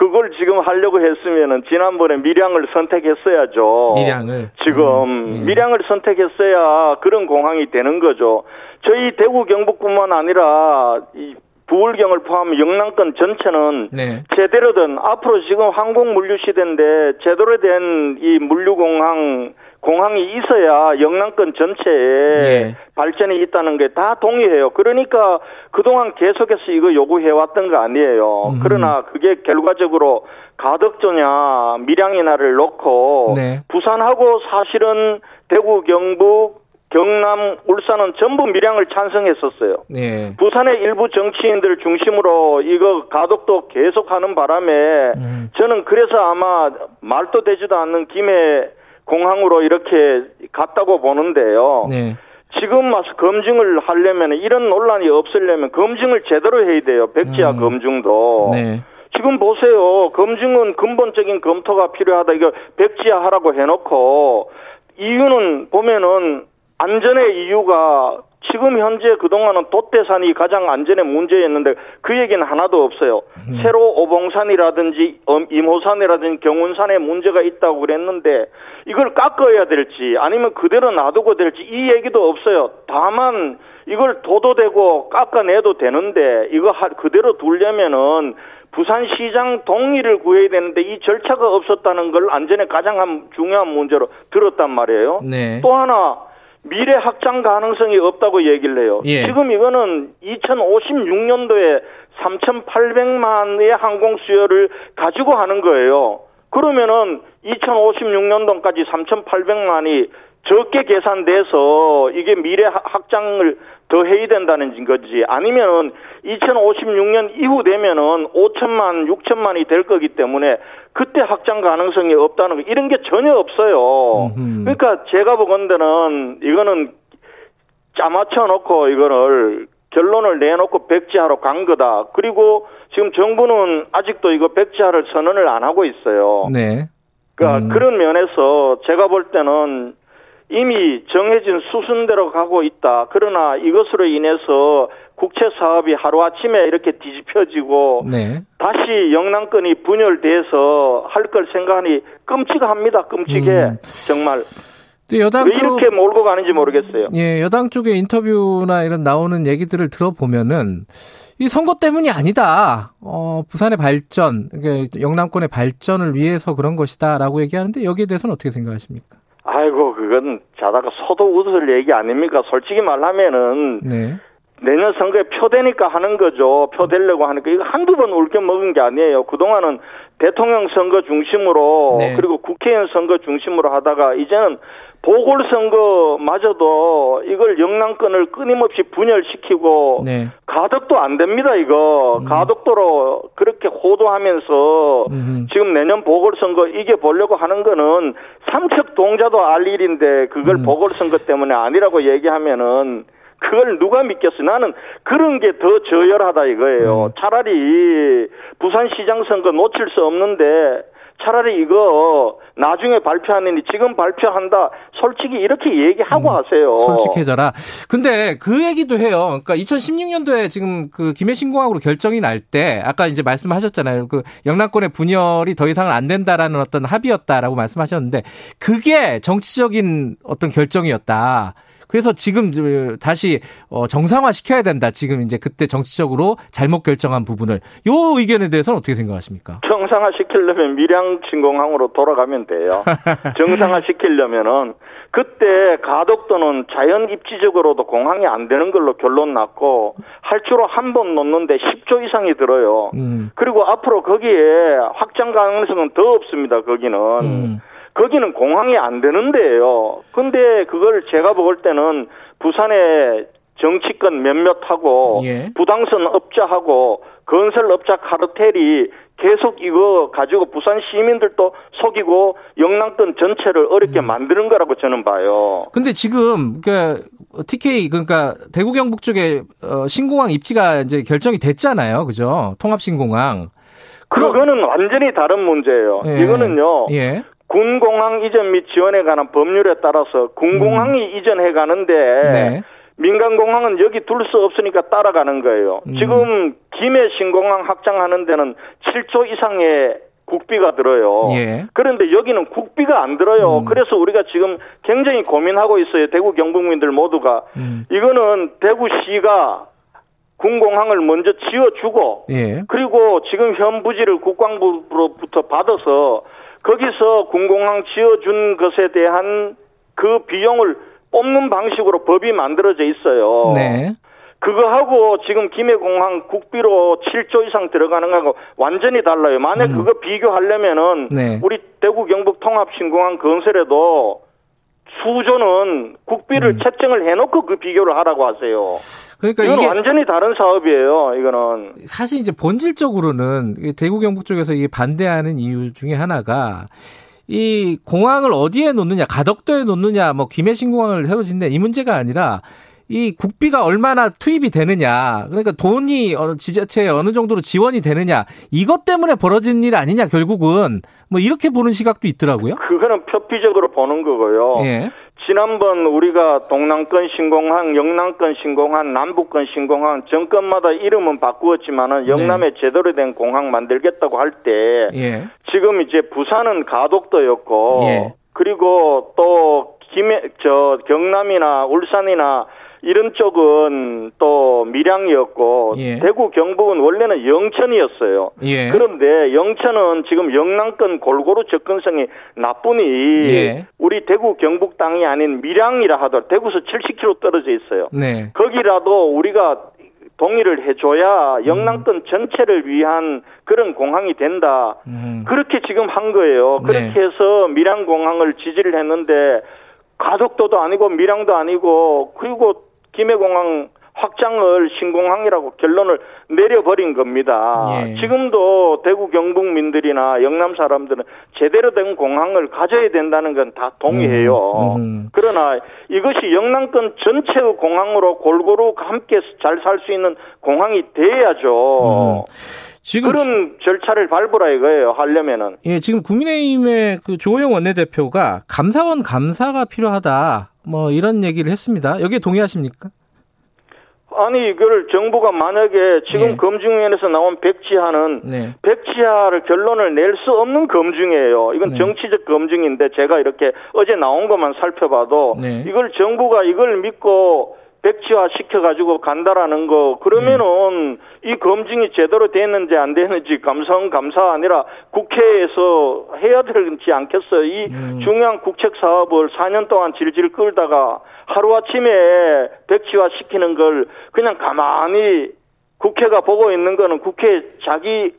[SPEAKER 7] 그걸 지금 하려고 했으면은 지난번에 밀양을 선택했어야죠.
[SPEAKER 2] 밀양을
[SPEAKER 7] 지금
[SPEAKER 2] 음, 예.
[SPEAKER 7] 밀양을 선택했어야 그런 공항이 되는 거죠. 저희 대구 경북뿐만 아니라 이 부울경을 포함 영남권 전체는
[SPEAKER 2] 네.
[SPEAKER 7] 제대로 된 앞으로 지금 항공 물류 시대인데 제대로 된 이 물류공항 공항이 있어야 영남권 전체에
[SPEAKER 2] 예.
[SPEAKER 7] 발전이 있다는 게 다 동의해요. 그러니까 그동안 계속해서 이거 요구해 왔던 거 아니에요.
[SPEAKER 2] 음.
[SPEAKER 7] 그러나 그게 결과적으로 가덕조냐 밀양이나를 놓고
[SPEAKER 2] 네.
[SPEAKER 7] 부산하고 사실은 대구 경북 경남 울산은 전부 밀양을 찬성했었어요.
[SPEAKER 2] 네.
[SPEAKER 7] 부산의 일부 정치인들 중심으로 이거 가덕도 계속하는 바람에
[SPEAKER 2] 음.
[SPEAKER 7] 저는 그래서 아마 말도 되지도 않는 김해 공항으로 이렇게 갔다고 보는데요.
[SPEAKER 2] 네.
[SPEAKER 7] 지금 와서 검증을 하려면 이런 논란이 없으려면 검증을 제대로 해야 돼요. 백지화
[SPEAKER 2] 음.
[SPEAKER 7] 검증도.
[SPEAKER 2] 네.
[SPEAKER 7] 지금 보세요. 검증은 근본적인 검토가 필요하다. 이거 백지화 하라고 해놓고 이유는 보면은 안전의 이유가 지금 현재 그동안은 돛대산이 가장 안전의 문제였는데 그 얘기는 하나도 없어요. 새로 오봉산이라든지 엄- 임호산이라든지 경운산에 문제가 있다고 그랬는데 이걸 깎아야 될지 아니면 그대로 놔두고 될지 이 얘기도 없어요. 다만 이걸 도도되고 깎아내도 되는데 이거 하- 그대로 두려면은 부산시장 동의를 구해야 되는데 이 절차가 없었다는 걸 안전에 가장 한- 중요한 문제로 들었단 말이에요.
[SPEAKER 2] 네.
[SPEAKER 7] 또 하나 미래 확장 가능성이 없다고 얘기를 해요.
[SPEAKER 2] 예.
[SPEAKER 7] 지금 이거는 2056년도에 3,800만의 항공 수요를 가지고 하는 거예요. 그러면은 2056년도까지 3,800만이 적게 계산돼서 이게 미래 하- 확장을 더 해야 된다는 거지. 아니면은 2056년 이후 되면은 5천만, 6천만이 될 거기 때문에 그때 확장 가능성이 없다는 거 이런 게 전혀 없어요.
[SPEAKER 2] 음흠.
[SPEAKER 7] 그러니까 제가 보건대는 이거는 짜맞춰 놓고 이거를 결론을 내놓고 백지화로 간 거다. 그리고 지금 정부는 아직도 이거 백지화를 선언을 안 하고 있어요.
[SPEAKER 2] 네.
[SPEAKER 7] 그러니까
[SPEAKER 2] 음.
[SPEAKER 7] 그런 면에서 제가 볼 때는 이미 정해진 수순대로 가고 있다. 그러나 이것으로 인해서 국채 사업이 하루아침에 이렇게 뒤집혀지고
[SPEAKER 2] 네.
[SPEAKER 7] 다시 영남권이 분열돼서 할 걸 생각하니 끔찍합니다. 끔찍해.
[SPEAKER 2] 음.
[SPEAKER 7] 정말.
[SPEAKER 2] 여당 왜쪽
[SPEAKER 7] 이렇게 몰고 가는지 모르겠어요.
[SPEAKER 2] 예, 여당 쪽의 인터뷰나 이런 나오는 얘기들을 들어보면은 이 선거 때문이 아니다. 어, 부산의 발전, 그러니까 영남권의 발전을 위해서 그런 것이다라고 얘기하는데 여기에 대해서는 어떻게 생각하십니까?
[SPEAKER 7] 아이고 그건 자다가 소도 웃을 얘기 아닙니까? 솔직히 말하면은
[SPEAKER 2] 네.
[SPEAKER 7] 내년 선거에 표되니까 하는 거죠. 표 되려고 하니까 이거 한두 번 울겨 먹은 게 아니에요. 그동안은 대통령 선거 중심으로
[SPEAKER 2] 네.
[SPEAKER 7] 그리고 국회의원 선거 중심으로 하다가 이제는 보궐선거마저도 이걸 영남권을 끊임없이 분열시키고
[SPEAKER 2] 네.
[SPEAKER 7] 가덕도 안 됩니다 이거 가덕도로 그렇게 호도하면서
[SPEAKER 2] 음흠.
[SPEAKER 7] 지금 내년 보궐선거 이겨 보려고 하는 거는 삼척 동자도 알 일인데 그걸
[SPEAKER 2] 음.
[SPEAKER 7] 보궐선거 때문에 아니라고 얘기하면은 그걸 누가 믿겠어? 나는 그런 게 더 저열하다 이거예요.
[SPEAKER 2] 음.
[SPEAKER 7] 차라리 부산시장 선거 놓칠 수 없는데 차라리 이거 나중에 발표하느니 지금 발표한다. 솔직히 이렇게 얘기하고 하세요.
[SPEAKER 2] 음. 솔직해져라. 근데 그 얘기도 해요. 그러니까 2016년도에 지금 그 김해신공항으로 결정이 날 때 아까 이제 말씀하셨잖아요. 그 영남권의 분열이 더 이상은 안 된다라는 어떤 합의였다라고 말씀하셨는데 그게 정치적인 어떤 결정이었다. 그래서 지금 저- 다시 어, 정상화 시켜야 된다. 지금 이제 그때 정치적으로 잘못 결정한 부분을 요 의견에 대해서는 어떻게 생각하십니까?
[SPEAKER 7] 정상화 시키려면 밀양 신공항으로 돌아가면 돼요. 정상화 시키려면은 그때 가덕도는 자연 입지적으로도 공항이 안 되는 걸로 결론 났고 할주로 한 번 놓는데 10조 이상이 들어요.
[SPEAKER 2] 음.
[SPEAKER 7] 그리고 앞으로 거기에 확장 가능성은 더 없습니다. 거기는.
[SPEAKER 2] 음.
[SPEAKER 7] 거기는 공항이 안 되는데요. 근데 그걸 제가 볼 때는 부산의 정치권 몇몇하고
[SPEAKER 2] 예.
[SPEAKER 7] 부당선 업자하고 건설업자 카르텔이 계속 이거 가지고 부산 시민들도 속이고 영남권 전체를 어렵게 만드는 거라고 저는 봐요.
[SPEAKER 2] 근데 지금 그 TK 그러니까 대구 경북 쪽에 어, 신공항 입지가 이제 결정이 됐잖아요. 그죠? 통합 신공항.
[SPEAKER 7] 그거는 완전히 다른 문제예요.
[SPEAKER 2] 예.
[SPEAKER 7] 이거는요.
[SPEAKER 2] 예.
[SPEAKER 7] 군공항 이전 및 지원에 관한 법률에 따라서 군공항이 이전해 가는데
[SPEAKER 2] 음. 네.
[SPEAKER 7] 민간공항은 여기 둘 수 없으니까 따라가는 거예요.
[SPEAKER 2] 음.
[SPEAKER 7] 지금 김해 신공항 확장하는 데는 7조 이상의 국비가 들어요.
[SPEAKER 2] 예.
[SPEAKER 7] 그런데 여기는 국비가 안 들어요.
[SPEAKER 2] 음.
[SPEAKER 7] 그래서 우리가 지금 굉장히 고민하고 있어요. 대구 경북민들 모두가.
[SPEAKER 2] 음.
[SPEAKER 7] 이거는 대구시가 군공항을 먼저 지어주고
[SPEAKER 2] 예.
[SPEAKER 7] 그리고 지금 현 부지를 국방부로부터 받아서 거기서 군공항 지어준 것에 대한 그 비용을 뽑는 방식으로 법이 만들어져 있어요.
[SPEAKER 2] 네.
[SPEAKER 7] 그거하고 지금 김해공항 국비로 7조 이상 들어가는 거하고 완전히 달라요. 만약
[SPEAKER 2] 음.
[SPEAKER 7] 그거 비교하려면은
[SPEAKER 2] 네.
[SPEAKER 7] 우리 대구 경북 통합 신공항 건설에도 수조는 국비를
[SPEAKER 2] 음.
[SPEAKER 7] 책정을 해놓고 그 비교를 하라고 하세요.
[SPEAKER 2] 그러니까
[SPEAKER 7] 이건 완전히 다른 사업이에요. 이거는
[SPEAKER 2] 사실 이제 본질적으로는 이 대구 경북 쪽에서 이 반대하는 이유 중에 하나가 이 공항을 어디에 놓느냐, 가덕도에 놓느냐, 뭐 김해 신 공항을 새로 짓냐 이 문제가 아니라 이 국비가 얼마나 투입이 되느냐, 그러니까 돈이 어느 지자체에 어느 정도로 지원이 되느냐 이것 때문에 벌어진 일 아니냐 결국은 뭐 이렇게 보는 시각도 있더라고요.
[SPEAKER 7] 그거는 표피적으로 보는 거고요.
[SPEAKER 2] 예,
[SPEAKER 7] 지난번 우리가 동남권 신공항, 영남권 신공항, 남북권 신공항 정권마다 이름은 바꾸었지만은 영남에 제대로 된 공항 만들겠다고 할때
[SPEAKER 2] 예,
[SPEAKER 7] 지금 이제 부산은 가덕도였고
[SPEAKER 2] 예.
[SPEAKER 7] 그리고 또 김해 저 경남이나 울산이나 이런 쪽은 또 밀양이었고
[SPEAKER 2] 예.
[SPEAKER 7] 대구 경북은 원래는 영천이었어요.
[SPEAKER 2] 예.
[SPEAKER 7] 그런데 영천은 지금 영남권 골고루 접근성이 나쁘니
[SPEAKER 2] 예.
[SPEAKER 7] 우리 대구 경북 땅이 아닌 밀양이라 하더라도 대구에서 70km 떨어져 있어요.
[SPEAKER 2] 네,
[SPEAKER 7] 거기라도 우리가 동의를 해줘야 영남권 전체를 위한 그런 공항이 된다.
[SPEAKER 2] 음.
[SPEAKER 7] 그렇게 지금 한 거예요. 그렇게
[SPEAKER 2] 네.
[SPEAKER 7] 해서 밀양 공항을 지지를 했는데 가덕도도 아니고 밀양도 아니고 그리고 김해공항 확장을 신공항이라고 결론을 내려버린 겁니다.
[SPEAKER 2] 예.
[SPEAKER 7] 지금도 대구 경북민들이나 영남 사람들은 제대로 된 공항을 가져야 된다는 건 다 동의해요.
[SPEAKER 2] 음, 음.
[SPEAKER 7] 그러나 이것이 영남권 전체의 공항으로 골고루 함께 잘 살 수 있는 공항이 돼야죠.
[SPEAKER 2] 음. 지금
[SPEAKER 7] 그런 절차를 밟으라 이거예요. 하려면은.
[SPEAKER 2] 예, 지금 국민의힘의 그 조호영 원내대표가 감사원 감사가 필요하다. 뭐 이런 얘기를 했습니다. 여기에 동의하십니까?
[SPEAKER 7] 아니 이걸 정부가 만약에 지금
[SPEAKER 2] 예.
[SPEAKER 7] 검증위원회에서 나온 백지하는
[SPEAKER 2] 네.
[SPEAKER 7] 백지하를 결론을 낼 수 없는 검증이에요. 이건
[SPEAKER 2] 네.
[SPEAKER 7] 정치적 검증인데 제가 이렇게 어제 나온 것만 살펴봐도
[SPEAKER 2] 네.
[SPEAKER 7] 이걸 정부가 이걸 믿고 백지화 시켜가지고 간다라는 거, 그러면은 이 검증이 제대로 됐는지 안 됐는지 감사원 감사 아니라 국회에서 해야 되지 않겠어요? 이
[SPEAKER 2] 음.
[SPEAKER 7] 중요한 국책 사업을 4년 동안 질질 끌다가 하루아침에 백지화 시키는 걸 그냥 가만히 국회가 보고 있는 거는 국회 자기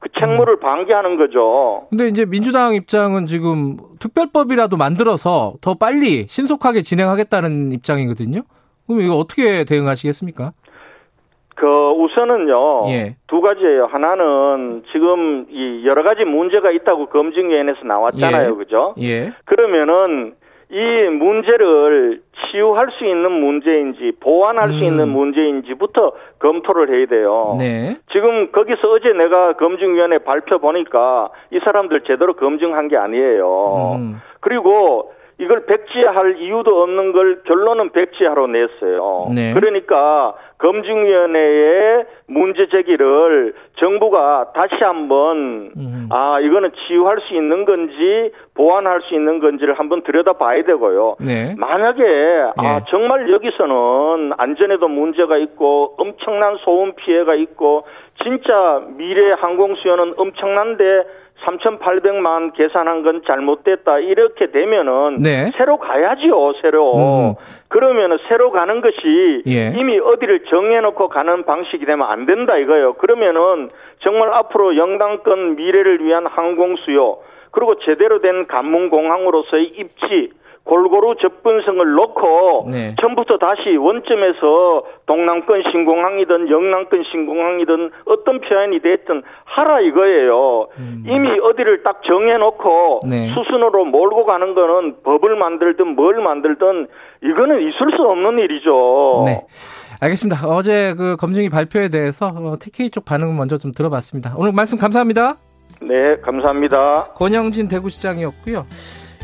[SPEAKER 7] 그 책무를 방기하는 거죠.
[SPEAKER 2] 근데 이제 민주당 입장은 지금 특별법이라도 만들어서 더 빨리 신속하게 진행하겠다는 입장이거든요. 그럼 이거 어떻게 대응하시겠습니까?
[SPEAKER 7] 그 우선은요
[SPEAKER 2] 예.
[SPEAKER 7] 두 가지예요. 하나는 지금 이 여러 가지 문제가 있다고 검증위원회에서 나왔잖아요,
[SPEAKER 2] 예.
[SPEAKER 7] 그죠?
[SPEAKER 2] 예.
[SPEAKER 7] 그러면은 이 문제를 치유할 수 있는 문제인지 보완할 수
[SPEAKER 2] 음.
[SPEAKER 7] 있는 문제인지부터 검토를 해야 돼요.
[SPEAKER 2] 네.
[SPEAKER 7] 지금 거기서 어제 내가 검증위원회 발표 보니까 이 사람들 제대로 검증한 게 아니에요.
[SPEAKER 2] 음.
[SPEAKER 7] 그리고 이걸 백지할 이유도 없는 걸 결론은 백지하로 냈어요.
[SPEAKER 2] 네.
[SPEAKER 7] 그러니까 검증위원회의 문제 제기를 정부가 다시 한번
[SPEAKER 2] 음.
[SPEAKER 7] 아 이거는 치유할 수 있는 건지 보완할 수 있는 건지를 한번 들여다봐야 되고요.
[SPEAKER 2] 네.
[SPEAKER 7] 만약에 아
[SPEAKER 2] 예. 정말
[SPEAKER 7] 여기서는 안전에도 문제가 있고 엄청난 소음 피해가 있고 진짜 미래 항공 수요는 엄청난데 3,800만 계산한 건 잘못됐다 이렇게 되면은
[SPEAKER 2] 네.
[SPEAKER 7] 새로 가야지요 새로
[SPEAKER 2] 음.
[SPEAKER 7] 그러면은 새로 가는 것이
[SPEAKER 2] 예.
[SPEAKER 7] 이미 어디를 정해놓고 가는 방식이 되면 안 된다 이거예요 그러면은 정말 앞으로 영당권 미래를 위한 항공 수요 그리고 제대로 된 관문공항으로서의 입지 골고루 접근성을 놓고
[SPEAKER 2] 네.
[SPEAKER 7] 처음부터 다시 원점에서 동남권 신공항이든 영남권 신공항이든 어떤 표현이 됐든 하라 이거예요. 이미 어디를 딱 정해놓고
[SPEAKER 2] 음. 네.
[SPEAKER 7] 수순으로 몰고 가는 거는 법을 만들든 뭘 만들든 이거는 있을 수 없는 일이죠.
[SPEAKER 2] 네. 알겠습니다. 어제 그 검증이 발표에 대해서 어, TK 쪽 반응을 먼저 좀 들어봤습니다. 오늘 말씀 감사합니다.
[SPEAKER 7] 네, 감사합니다.
[SPEAKER 2] 권영진 대구시장이었고요.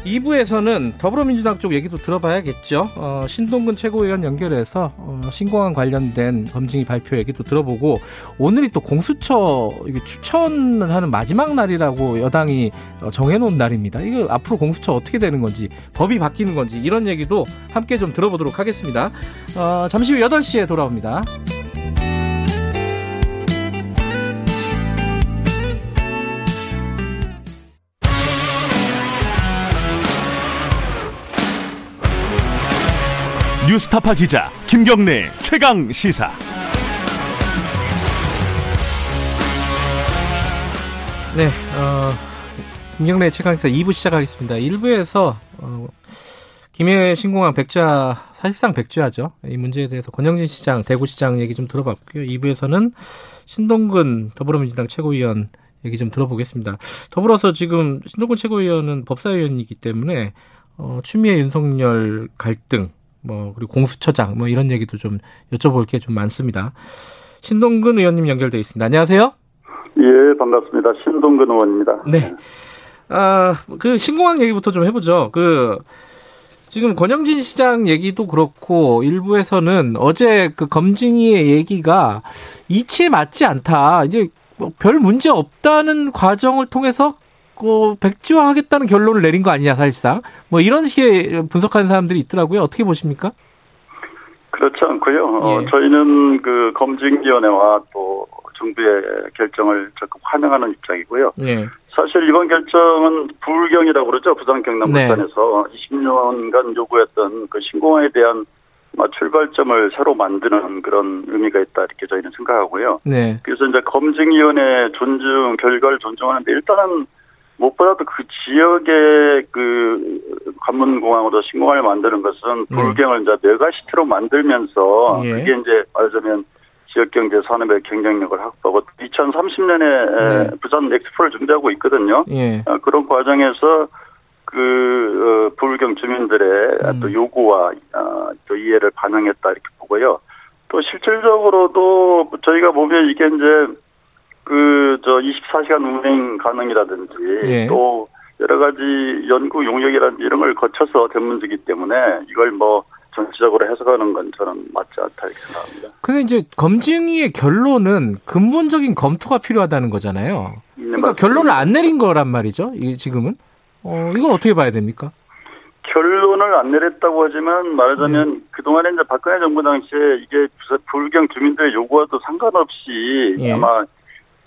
[SPEAKER 2] 2부에서는 더불어민주당 쪽 얘기도 들어봐야겠죠. 어, 신동근 최고위원 연결해서 어, 신공항 관련된 검증이 발표 얘기도 들어보고 오늘이 또 공수처 이게 추천하는 마지막 날이라고 여당이 어, 정해놓은 날입니다. 이거 앞으로 공수처 어떻게 되는 건지 법이 바뀌는 건지 이런 얘기도 함께 좀 들어보도록 하겠습니다. 어, 잠시 후 8시에 돌아옵니다.
[SPEAKER 1] 뉴스타파 기자 김경래 최강 시사.
[SPEAKER 2] 네, 어, 김경래 최강사 2부 시작하겠습니다. 1부에서 어, 김해 신공항 백자 사실상 백지화죠. 이 문제에 대해서 권영진 시장, 대구시장 얘기 좀 들어봤고요. 2부에서는 신동근 더불어민주당 최고위원 얘기 좀 들어보겠습니다. 더불어서 지금 신동근 최고위원은 법사위원이기 때문에 어, 추미애 윤석열 갈등, 뭐 그리고 공수처장 뭐 이런 얘기도 좀 여쭤볼 게 좀 많습니다. 신동근 의원님 연결돼 있습니다. 안녕하세요.
[SPEAKER 8] 예, 반갑습니다. 신동근 의원입니다.
[SPEAKER 2] 네. 아, 그 신공항 얘기부터 좀 해보죠. 그 지금 권영진 시장 얘기도 그렇고 일부에서는 어제 그 검증위의 얘기가 이치에 맞지 않다. 이제 뭐 별 문제 없다는 과정을 통해서 그 백지화하겠다는 결론을 내린 거 아니냐 사실상 뭐 이런 식의 분석하는 사람들이 있더라고요. 어떻게 보십니까?
[SPEAKER 8] 그렇지 않고요. 어,
[SPEAKER 2] 예.
[SPEAKER 8] 저희는 그 검증위원회와 또 정부의 결정을 적극 환영하는 입장이고요.
[SPEAKER 2] 예.
[SPEAKER 8] 사실 이번 결정은 불경이라고 그러죠. 부산 경남 부산에서 20년간 요구했던 그 신공항에 대한 뭐 출발점을 새로 만드는 그런 의미가 있다 이렇게 저희는 생각하고요.
[SPEAKER 2] 네.
[SPEAKER 8] 그래서 이제 검증위원회 존중 결과를 존중하는데 일단은 무엇보다도 그 지역의 그 관문공항으로 신공항을 만드는 것은
[SPEAKER 2] 네.
[SPEAKER 8] 불경을 이제 메가시티로 만들면서
[SPEAKER 2] 예.
[SPEAKER 8] 그게 이제 말하자면 지역 경제 산업의 경쟁력을 확보하고 2030년에
[SPEAKER 2] 네.
[SPEAKER 8] 부산 엑스포를 준비하고 있거든요.
[SPEAKER 2] 예.
[SPEAKER 8] 어, 그런 과정에서 그 어, 불경 주민들의
[SPEAKER 2] 음.
[SPEAKER 8] 또 요구와 어, 또 이해를 반영했다 이렇게 보고요. 또 실질적으로도 저희가 보면 이게 이제 그 저 24시간 운행 가능이라든지
[SPEAKER 2] 예.
[SPEAKER 8] 또 여러 가지 연구 용역이라든지 이런 걸 거쳐서 된 문제이기 때문에 이걸 뭐 전체적으로 해석하는 건 저는 맞지 않다 이렇게 생각합니다.
[SPEAKER 2] 근데 이제 검증위의 결론은 근본적인 검토가 필요하다는 거잖아요.
[SPEAKER 8] 네,
[SPEAKER 2] 그러니까
[SPEAKER 8] 맞습니다.
[SPEAKER 2] 결론을 안 내린 거란 말이죠. 이 지금은. 어, 이건 어떻게 봐야 됩니까?
[SPEAKER 8] 결론을 안 내렸다고 하지만 말하자면 네. 그동안에 이제 박근혜 정부 당시에 이게 불경 주민들의 요구와도 상관없이 예. 아마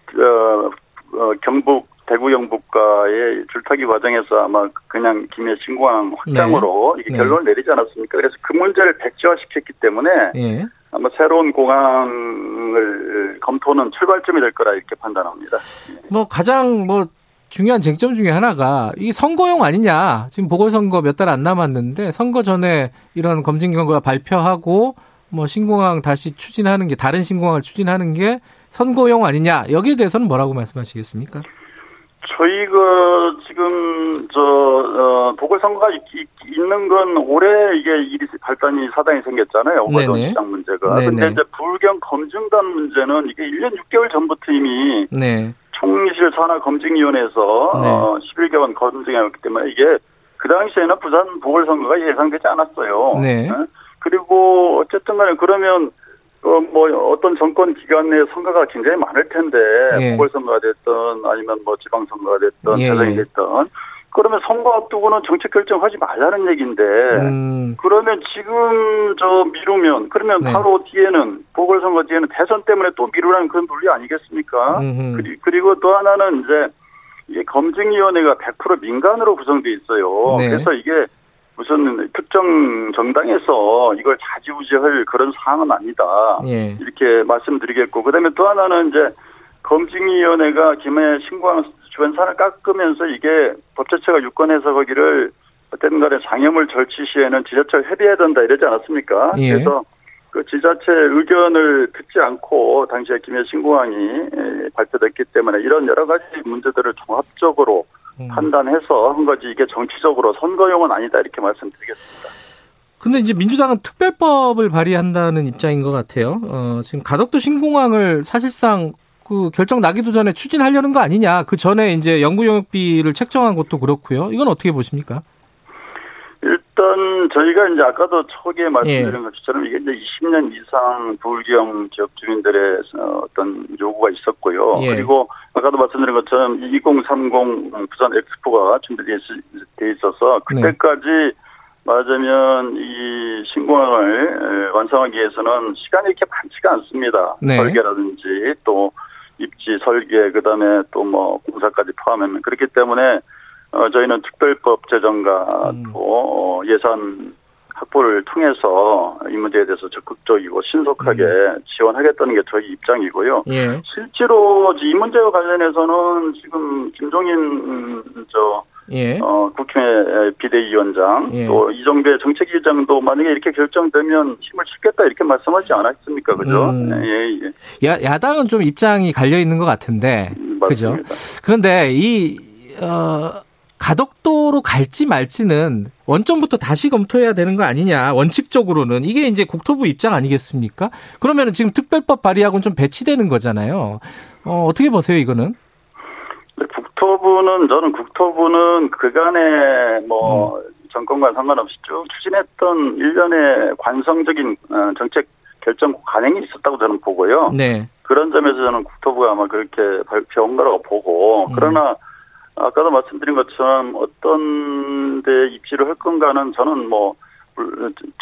[SPEAKER 8] 그, 어, 경북 대구 경북과의 줄타기 과정에서 아마 그냥 김해 신공항 확장으로 네. 이게 네. 결론을 내리지 않았습니까? 그래서 그 문제를 백지화시켰기 때문에 예. 아마 새로운 공항을 검토는 출발점이 될 거라 이렇게 판단합니다.
[SPEAKER 2] 뭐 가장 뭐 중요한 쟁점 중에 하나가 이 선거용 아니냐. 지금 보궐선거 몇 달 안 남았는데 선거 전에 이런 검증 결과 발표하고 뭐 신공항 다시 추진하는 게 다른 신공항을 추진하는 게 선거용 아니냐. 여기에 대해서는 뭐라고 말씀하시겠습니까?
[SPEAKER 8] 저희가 지금 저 어, 보궐선거가 있, 있는 건 올해 이게 일이 발단이 사단이 생겼잖아요. 오가전 시장 문제가. 네네. 근데 이제 불경 검증단 문제는 이게 1년 6개월 전부터 이미 네. 총리실 산하 검증위원회에서 네. 어, 11개월 검증해왔기 때문에 이게 그 당시에는 부산 보궐선거가 예상되지 않았어요. 네. 네? 그리고 어쨌든 간에 그러면 어, 뭐 어떤 정권 기간 내에 선거가 굉장히 많을 텐데 예. 보궐선거가 됐던 아니면 뭐 지방선거가 됐던 예. 대선이 됐던 그러면 선거 앞두고는 정책 결정하지 말라는 얘기인데 음. 그러면 지금 저 미루면 그러면 네. 바로 뒤에는 보궐선거 뒤에는 대선 때문에 또 미루라는 그런 논리 아니겠습니까? 음흠. 그리고 또 하나는 이제 이게 검증위원회가 100% 민간으로 구성돼 있어요. 네. 그래서 이게 무슨 특정 정당에서 이걸 자지우지할 그런 사항은 아니다. 예. 이렇게 말씀드리겠고 그다음에 또 하나는 이제 검증위원회가 김해 신고항 주변 산을 깎으면서 이게 법제처가 유권 해서 거기를 어쨌든 간에 장애물 절취 시에는 지자체가 협의해야 된다 이러지 않았습니까? 예. 그래서 그 지자체 의견을 듣지 않고 당시에 김해 신공항이 발표됐기 때문에 이런 여러 가지 문제들을 종합적으로 음. 판단해서 한 거지 이게 정치적으로 선거용은 아니다 이렇게 말씀드리겠습니다.
[SPEAKER 2] 근데 이제 민주당은 특별법을 발의한다는 입장인 것 같아요. 어, 지금 가덕도 신공항을 사실상 그 결정 나기도 전에 추진하려는 거 아니냐. 그 전에 이제 연구용역비를 책정한 것도 그렇고요. 이건 어떻게 보십니까?
[SPEAKER 8] 일단 저희가 이제 아까도 초기에 말씀드린 예. 것처럼 이게 이제 20년 이상 불경 지역 주민들의 어떤 요구가 있었고요. 예. 그리고 아까도 말씀드린 것처럼 2030 부산 엑스포가 준비되어 있어서 그때까지 네. 말하자면 이 신공항을 완성하기 위해서는 시간이 이렇게 많지가 않습니다. 네. 설계라든지 또 입지 설계 그다음에 또 뭐 공사까지 포함하면 그렇기 때문에 어 저희는 특별법 제정과 음. 또 어, 예산 확보를 통해서 이 문제에 대해서 적극적이고 신속하게 음. 지원하겠다는 게 저희 입장이고요. 예. 실제로 이 문제와 관련해서는 지금 김종인 저 예. 어, 국회 비대위원장 예. 또 이정배 정책위장도 만약에 이렇게 결정되면 힘을 싣겠다 이렇게 말씀하지 않았습니까, 그죠? 음. 예,
[SPEAKER 2] 예. 야, 야당은 좀 입장이 갈려 있는 것 같은데, 음, 그죠? 그런데 이 어, 가덕도로 갈지 말지는 원점부터 다시 검토해야 되는 거 아니냐 원칙적으로는 이게 이제 국토부 입장 아니겠습니까? 그러면은 지금 특별법 발의하고는 좀 배치되는 거잖아요. 어, 어떻게 보세요 이거는?
[SPEAKER 8] 국토부는 저는 국토부는 그간에 뭐 음. 정권과 상관없이 쭉 추진했던 일련의 관성적인 어, 정책 결정 관행이 있었다고 저는 보고요. 네. 그런 점에서 저는 국토부가 아마 그렇게 발표한 거라고 보고 음. 그러나 아까도 말씀드린 것처럼 어떤 데 입지를 할 건가는 저는 뭐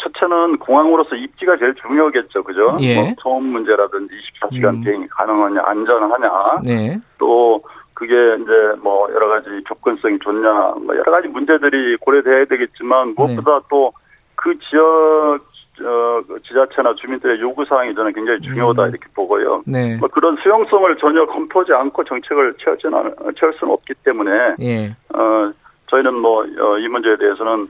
[SPEAKER 8] 첫째는 공항으로서 입지가 제일 중요하겠죠, 그죠? 예. 뭐 소음 문제라든지 24시간 음. 비행이 가능하냐, 안전하냐, 네. 또 그게 이제 뭐 여러 가지 접근성이 좋냐, 뭐 여러 가지 문제들이 고려돼야 되겠지만 무엇보다 네. 또그 지역 어, 지자체나 주민들의 요구 사항이 저는 굉장히 중요하다 음. 이렇게 보고요. 네. 뭐 그런 수용성을 전혀 검토하지 않고 정책을 채우지는 채울 수는 없기 때문에 예. 어, 저희는 뭐이 어, 문제에 대해서는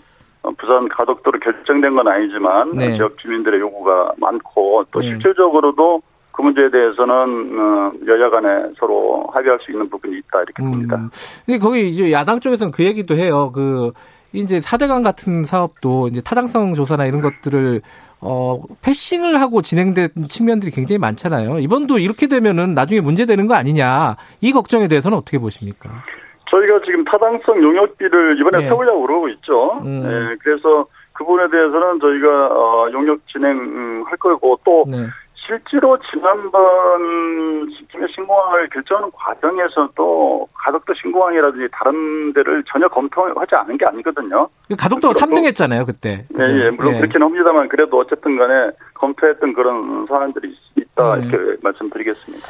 [SPEAKER 8] 부산 가덕도로 결정된 건 아니지만 네. 지역 주민들의 요구가 많고 또 네. 실질적으로도 그 문제에 대해서는 어, 여야 간에 서로 합의할 수 있는 부분이 있다 이렇게 음. 봅니다.
[SPEAKER 2] 근데 거기 이제 야당 쪽에서는 그 얘기도 해요. 그 이제 사대강 같은 사업도 이제 타당성 조사나 이런 것들을 어 패싱을 하고 진행된 측면들이 굉장히 많잖아요. 이번도 이렇게 되면은 나중에 문제되는 거 아니냐 이 걱정에 대해서는 어떻게 보십니까?
[SPEAKER 8] 저희가 지금 타당성 용역비를 이번에 네. 세우려고 그러고 있죠. 음. 네, 그래서 그 부분에 대해서는 저희가 어, 용역 진행할 거고 또 네. 실제로 지난번 김해 신공항을 결정하는 과정에서도 가덕도 신공항이라든지 다른 데를 전혀 검토하지 않은 게 아니거든요.
[SPEAKER 2] 가덕도가 3등 했잖아요, 그때.
[SPEAKER 8] 예, 예, 물론
[SPEAKER 2] 예.
[SPEAKER 8] 그렇긴 합니다만 그래도 어쨌든 간에 검토했던 그런 사안들이 있다
[SPEAKER 2] 네.
[SPEAKER 8] 이렇게 말씀드리겠습니다.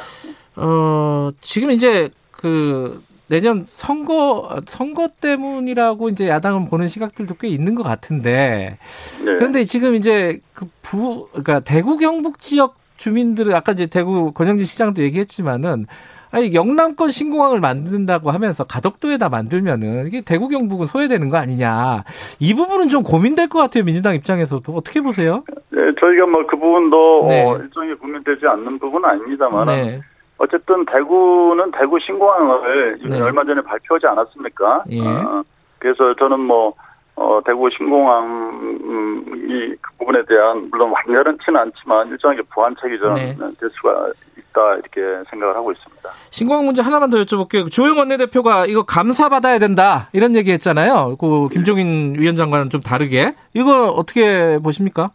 [SPEAKER 2] 어, 지금 이제 그 내년 선거 선거 때문이라고 이제 야당은 보는 시각들도 꽤 있는 것 같은데
[SPEAKER 8] 네.
[SPEAKER 2] 그런데 지금 이제 그 부 그러니까 대구 경북 지역 주민들은 아까 이제 대구 권영진 시장도 얘기했지만은 아니 영남권 신공항을 만든다고 하면서 가덕도에다 만들면은 이게 대구 경북은 소외되는 거 아니냐 이 부분은 좀 고민될 것 같아요 민주당 입장에서도 어떻게 보세요?
[SPEAKER 8] 네, 저희가 뭐 그 부분도
[SPEAKER 2] 네.
[SPEAKER 8] 어, 일종의 고민되지 않는 부분은 아닙니다만
[SPEAKER 2] 네,
[SPEAKER 8] 어쨌든 대구는 대구 신공항을
[SPEAKER 2] 네.
[SPEAKER 8] 얼마 전에 발표하지 않았습니까?
[SPEAKER 2] 예.
[SPEAKER 8] 어, 그래서 저는 뭐 어, 대구 신공항이 그 부분에 대한 물론 완전치는 않지만 일정하게 보완책이 저는
[SPEAKER 2] 네.
[SPEAKER 8] 될 수가 있다 이렇게 생각을 하고 있습니다.
[SPEAKER 2] 신공항 문제 하나만 더 여쭤볼게요. 조영 원내대표가 이거 감사 받아야 된다 이런 얘기 했잖아요. 그 김종인 위원장과는 좀 다르게 이거 어떻게 보십니까?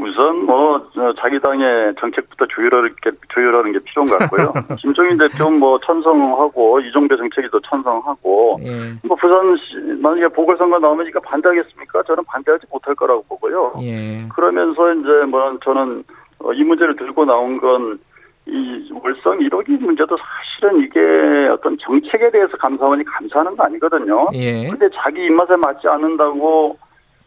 [SPEAKER 8] 우선 뭐 어, 자기 당의 정책부터 조율하는 게 조율하는 게 필요한 것 같고요. 김종인 대표 뭐 찬성하고 이종배 정책에도 찬성하고
[SPEAKER 2] 예.
[SPEAKER 8] 뭐 부산시 만약에 보궐선거 나오면니까 반대하겠습니까? 저는 반대하지 못할 거라고 보고요.
[SPEAKER 2] 예.
[SPEAKER 8] 그러면서 이제 뭐 저는 어, 이 문제를 들고 나온 건 이 월성 1호기 문제도 사실은 이게 어떤 정책에 대해서 감사원이 감사하는 거 아니거든요.
[SPEAKER 2] 예.
[SPEAKER 8] 근데 자기 입맛에 맞지 않는다고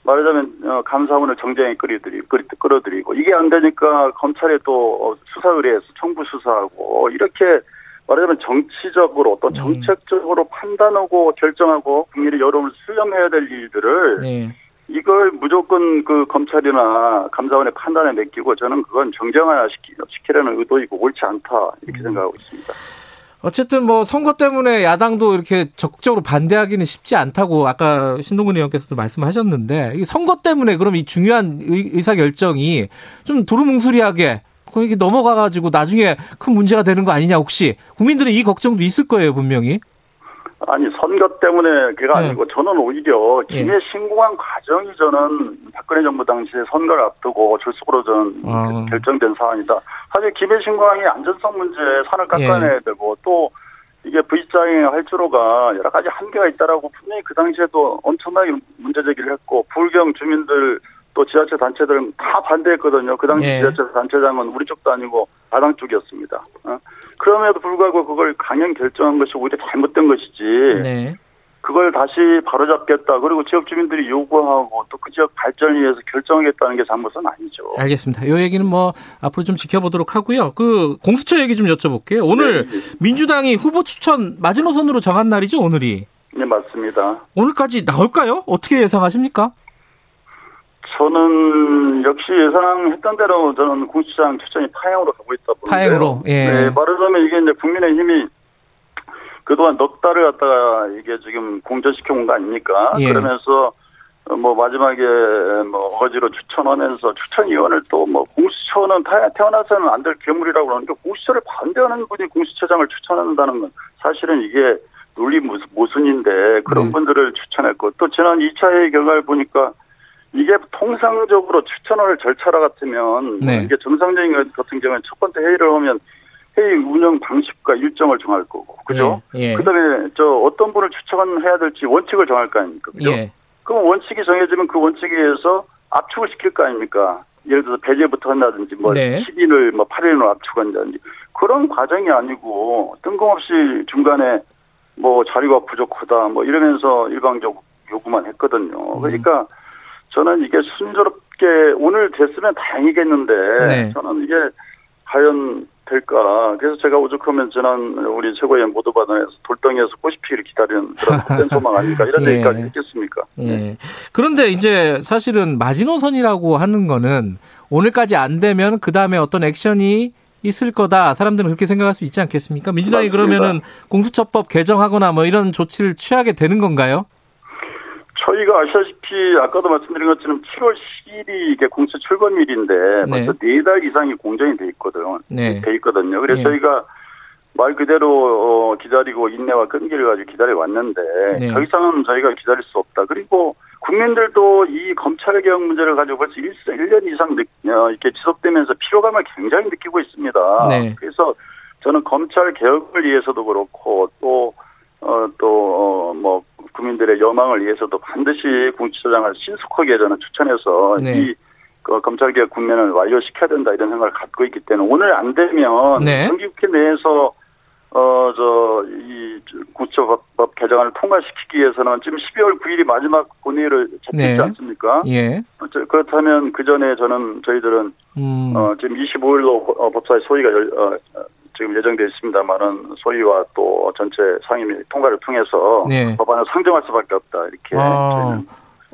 [SPEAKER 8] 말하자면 어, 감사원을 정쟁에 끌어들이, 끌- 끌어들이고 이게 안 되니까 검찰에 또 어, 수사 의뢰해서 청부 수사하고 이렇게 말하자면 정치적으로 또
[SPEAKER 2] 음.
[SPEAKER 8] 정책적으로 판단하고 결정하고 국민의 여론을 수렴해야 될 일들을
[SPEAKER 2] 예.
[SPEAKER 8] 이걸 무조건 그 검찰이나 감사원의 판단에 맡기고 저는 그건 정쟁화시키, 시키려는 의도이고 옳지 않다 이렇게
[SPEAKER 2] 음.
[SPEAKER 8] 생각하고 있습니다.
[SPEAKER 2] 어쨌든 뭐 선거 때문에 야당도 이렇게 적극적으로 반대하기는 쉽지 않다고 아까 신동근 의원께서도 말씀하셨는데 이 선거 때문에 그럼 이 중요한 의, 사 결정이 좀 두루뭉술하게 이렇게 넘어가가지고 나중에 큰 문제가 되는 거 아니냐 혹시 국민들은 이 걱정도 있을 거예요 분명히.
[SPEAKER 8] 아니 선거 때문에 그가
[SPEAKER 2] 네.
[SPEAKER 8] 아니고 저는 오히려
[SPEAKER 2] 예.
[SPEAKER 8] 김해 신공항 과정이 저는 박근혜 정부 당시에 선거를 앞두고 졸속으로 저는
[SPEAKER 2] 아.
[SPEAKER 8] 결정된 사안이다. 사실 김해 신공항의 안전성 문제 산을
[SPEAKER 2] 예.
[SPEAKER 8] 깎아내야 되고 또 이게 V자행 할주로가 여러 가지 한계가 있다라고 분명히 그 당시에도 엄청나게 문제 제기를 했고 불경 주민들 또 지자체 단체들은 다 반대했거든요. 그 당시
[SPEAKER 2] 예.
[SPEAKER 8] 지자체 단체장은 우리 쪽도 아니고 야당 쪽이었습니다. 어? 그럼에도 불구하고 그걸 강행 결정한 것이 오히려 잘못된 것이지.
[SPEAKER 2] 네.
[SPEAKER 8] 그걸 다시 바로잡겠다. 그리고 지역 주민들이 요구하고 또 그 지역 발전을 위해서 결정하겠다는 게 잘못은 아니죠.
[SPEAKER 2] 알겠습니다. 요 얘기는 뭐 앞으로 좀 지켜보도록 하고요. 그 공수처 얘기 좀 여쭤볼게요. 오늘
[SPEAKER 8] 네,
[SPEAKER 2] 민주당이 후보 추천 마지노선으로 정한 날이죠, 오늘이.
[SPEAKER 8] 네, 맞습니다.
[SPEAKER 2] 오늘까지 나올까요? 어떻게 예상하십니까?
[SPEAKER 8] 저는 역시 예상했던 대로 저는 공수장 추천이 파행으로 가고 있다 보는데요.
[SPEAKER 2] 파행으로, 예.
[SPEAKER 8] 네, 말하자면 이게 이제 국민의힘이 그동안 넉 달을 갖다가 이게 지금 공전시켜 온 거 아닙니까?
[SPEAKER 2] 예.
[SPEAKER 8] 그러면서 어, 뭐 마지막에 뭐 어거지로 추천하면서 추천위원을 또 뭐 공수처는 태- 태어나서는 안 될 괴물이라고 그러는데 공수처를 반대하는 분이 공수처장을 추천한다는 건 사실은 이게 논리 모순- 모순인데 그런
[SPEAKER 2] 네.
[SPEAKER 8] 분들을 추천했고 또 지난 2차 회의 결과를 보니까 이게 통상적으로 추천을 절차라 같으면
[SPEAKER 2] 네.
[SPEAKER 8] 이게 정상적인 것 같은 경우는 첫 번째 회의를 하면 회의 운영 방식과 일정을 정할 거고 그죠?
[SPEAKER 2] 예. 예.
[SPEAKER 8] 그다음에 저 어떤 분을 추천해야 될지 원칙을 정할 거 아닙니까? 그죠?
[SPEAKER 2] 예.
[SPEAKER 8] 그럼 원칙이 정해지면 그 원칙에 의해서 압축을 시킬 거 아닙니까? 예를 들어서 배제부터 한다든지 뭐
[SPEAKER 2] 네.
[SPEAKER 8] 10인을 뭐 8인으로 압축한다든지 그런 과정이 아니고 뜬금없이 중간에 뭐 자료가 부족하다 뭐 이러면서 일방적 요구만 했거든요.
[SPEAKER 2] 음.
[SPEAKER 8] 그러니까 저는 이게 순조롭게 오늘 됐으면 다행이겠는데
[SPEAKER 2] 네.
[SPEAKER 8] 저는 이게 과연 될까? 그래서 제가 오죽하면 지난 우리 최고위원 모두반에서 돌덩이에서 꽃이 피기를 기다리는 그런 헛된 소망 아닐까 이런
[SPEAKER 2] 예.
[SPEAKER 8] 얘기까지 했겠습니까?
[SPEAKER 2] 예. 그런데 이제 사실은 마지노선이라고 하는 거는 오늘까지 안 되면 그 다음에 어떤 액션이 있을 거다. 사람들은 그렇게 생각할 수 있지 않겠습니까? 민주당이
[SPEAKER 8] 맞습니다.
[SPEAKER 2] 그러면은 공수처법 개정하거나 뭐 이런 조치를 취하게 되는 건가요?
[SPEAKER 8] 저희가 아시다시피 아까도 말씀드린 것처럼 7월 10일이 이게 공수 출범일인데
[SPEAKER 2] 네.
[SPEAKER 8] 벌써 네 달 이상이 공정이 돼 있거든요.
[SPEAKER 2] 네.
[SPEAKER 8] 돼 있거든요. 그래서
[SPEAKER 2] 예.
[SPEAKER 8] 저희가 말 그대로 어, 기다리고 인내와 끈기를 가지고 기다려 왔는데
[SPEAKER 2] 네.
[SPEAKER 8] 더 이상은 저희가 기다릴 수 없다. 그리고 국민들도 이 검찰 개혁 문제를 가지고 벌써 1, 1년 이상 느, 어, 이렇게 지속되면서 피로감을 굉장히 느끼고 있습니다.
[SPEAKER 2] 네.
[SPEAKER 8] 그래서 저는 검찰 개혁을 위해서도 그렇고 또 어, 또, 어, 뭐, 국민들의 여망을 위해서도 반드시 공수처장을 신속하게 저는 추천해서
[SPEAKER 2] 네.
[SPEAKER 8] 이, 그 검찰개혁 국면을 완료시켜야 된다 이런 생각을 갖고 있기 때문에 오늘 안 되면
[SPEAKER 2] 네.
[SPEAKER 8] 정기국회 내에서 어, 저, 이, 공수처법 개정안을 통과시키기 위해서는 지금 12월 9일이 마지막 본회의를 잡혔지
[SPEAKER 2] 네.
[SPEAKER 8] 않습니까?
[SPEAKER 2] 예.
[SPEAKER 8] 그렇다면 그 전에 저는 저희들은
[SPEAKER 2] 음.
[SPEAKER 8] 어, 지금 25일로 어, 법사위 소위가 열, 어, 어, 지금 예정돼 있습니다만은 소위와 또 전체 상임위 통과를 통해서
[SPEAKER 2] 네.
[SPEAKER 8] 법안을 상정할 수밖에 없다 이렇게
[SPEAKER 2] 아.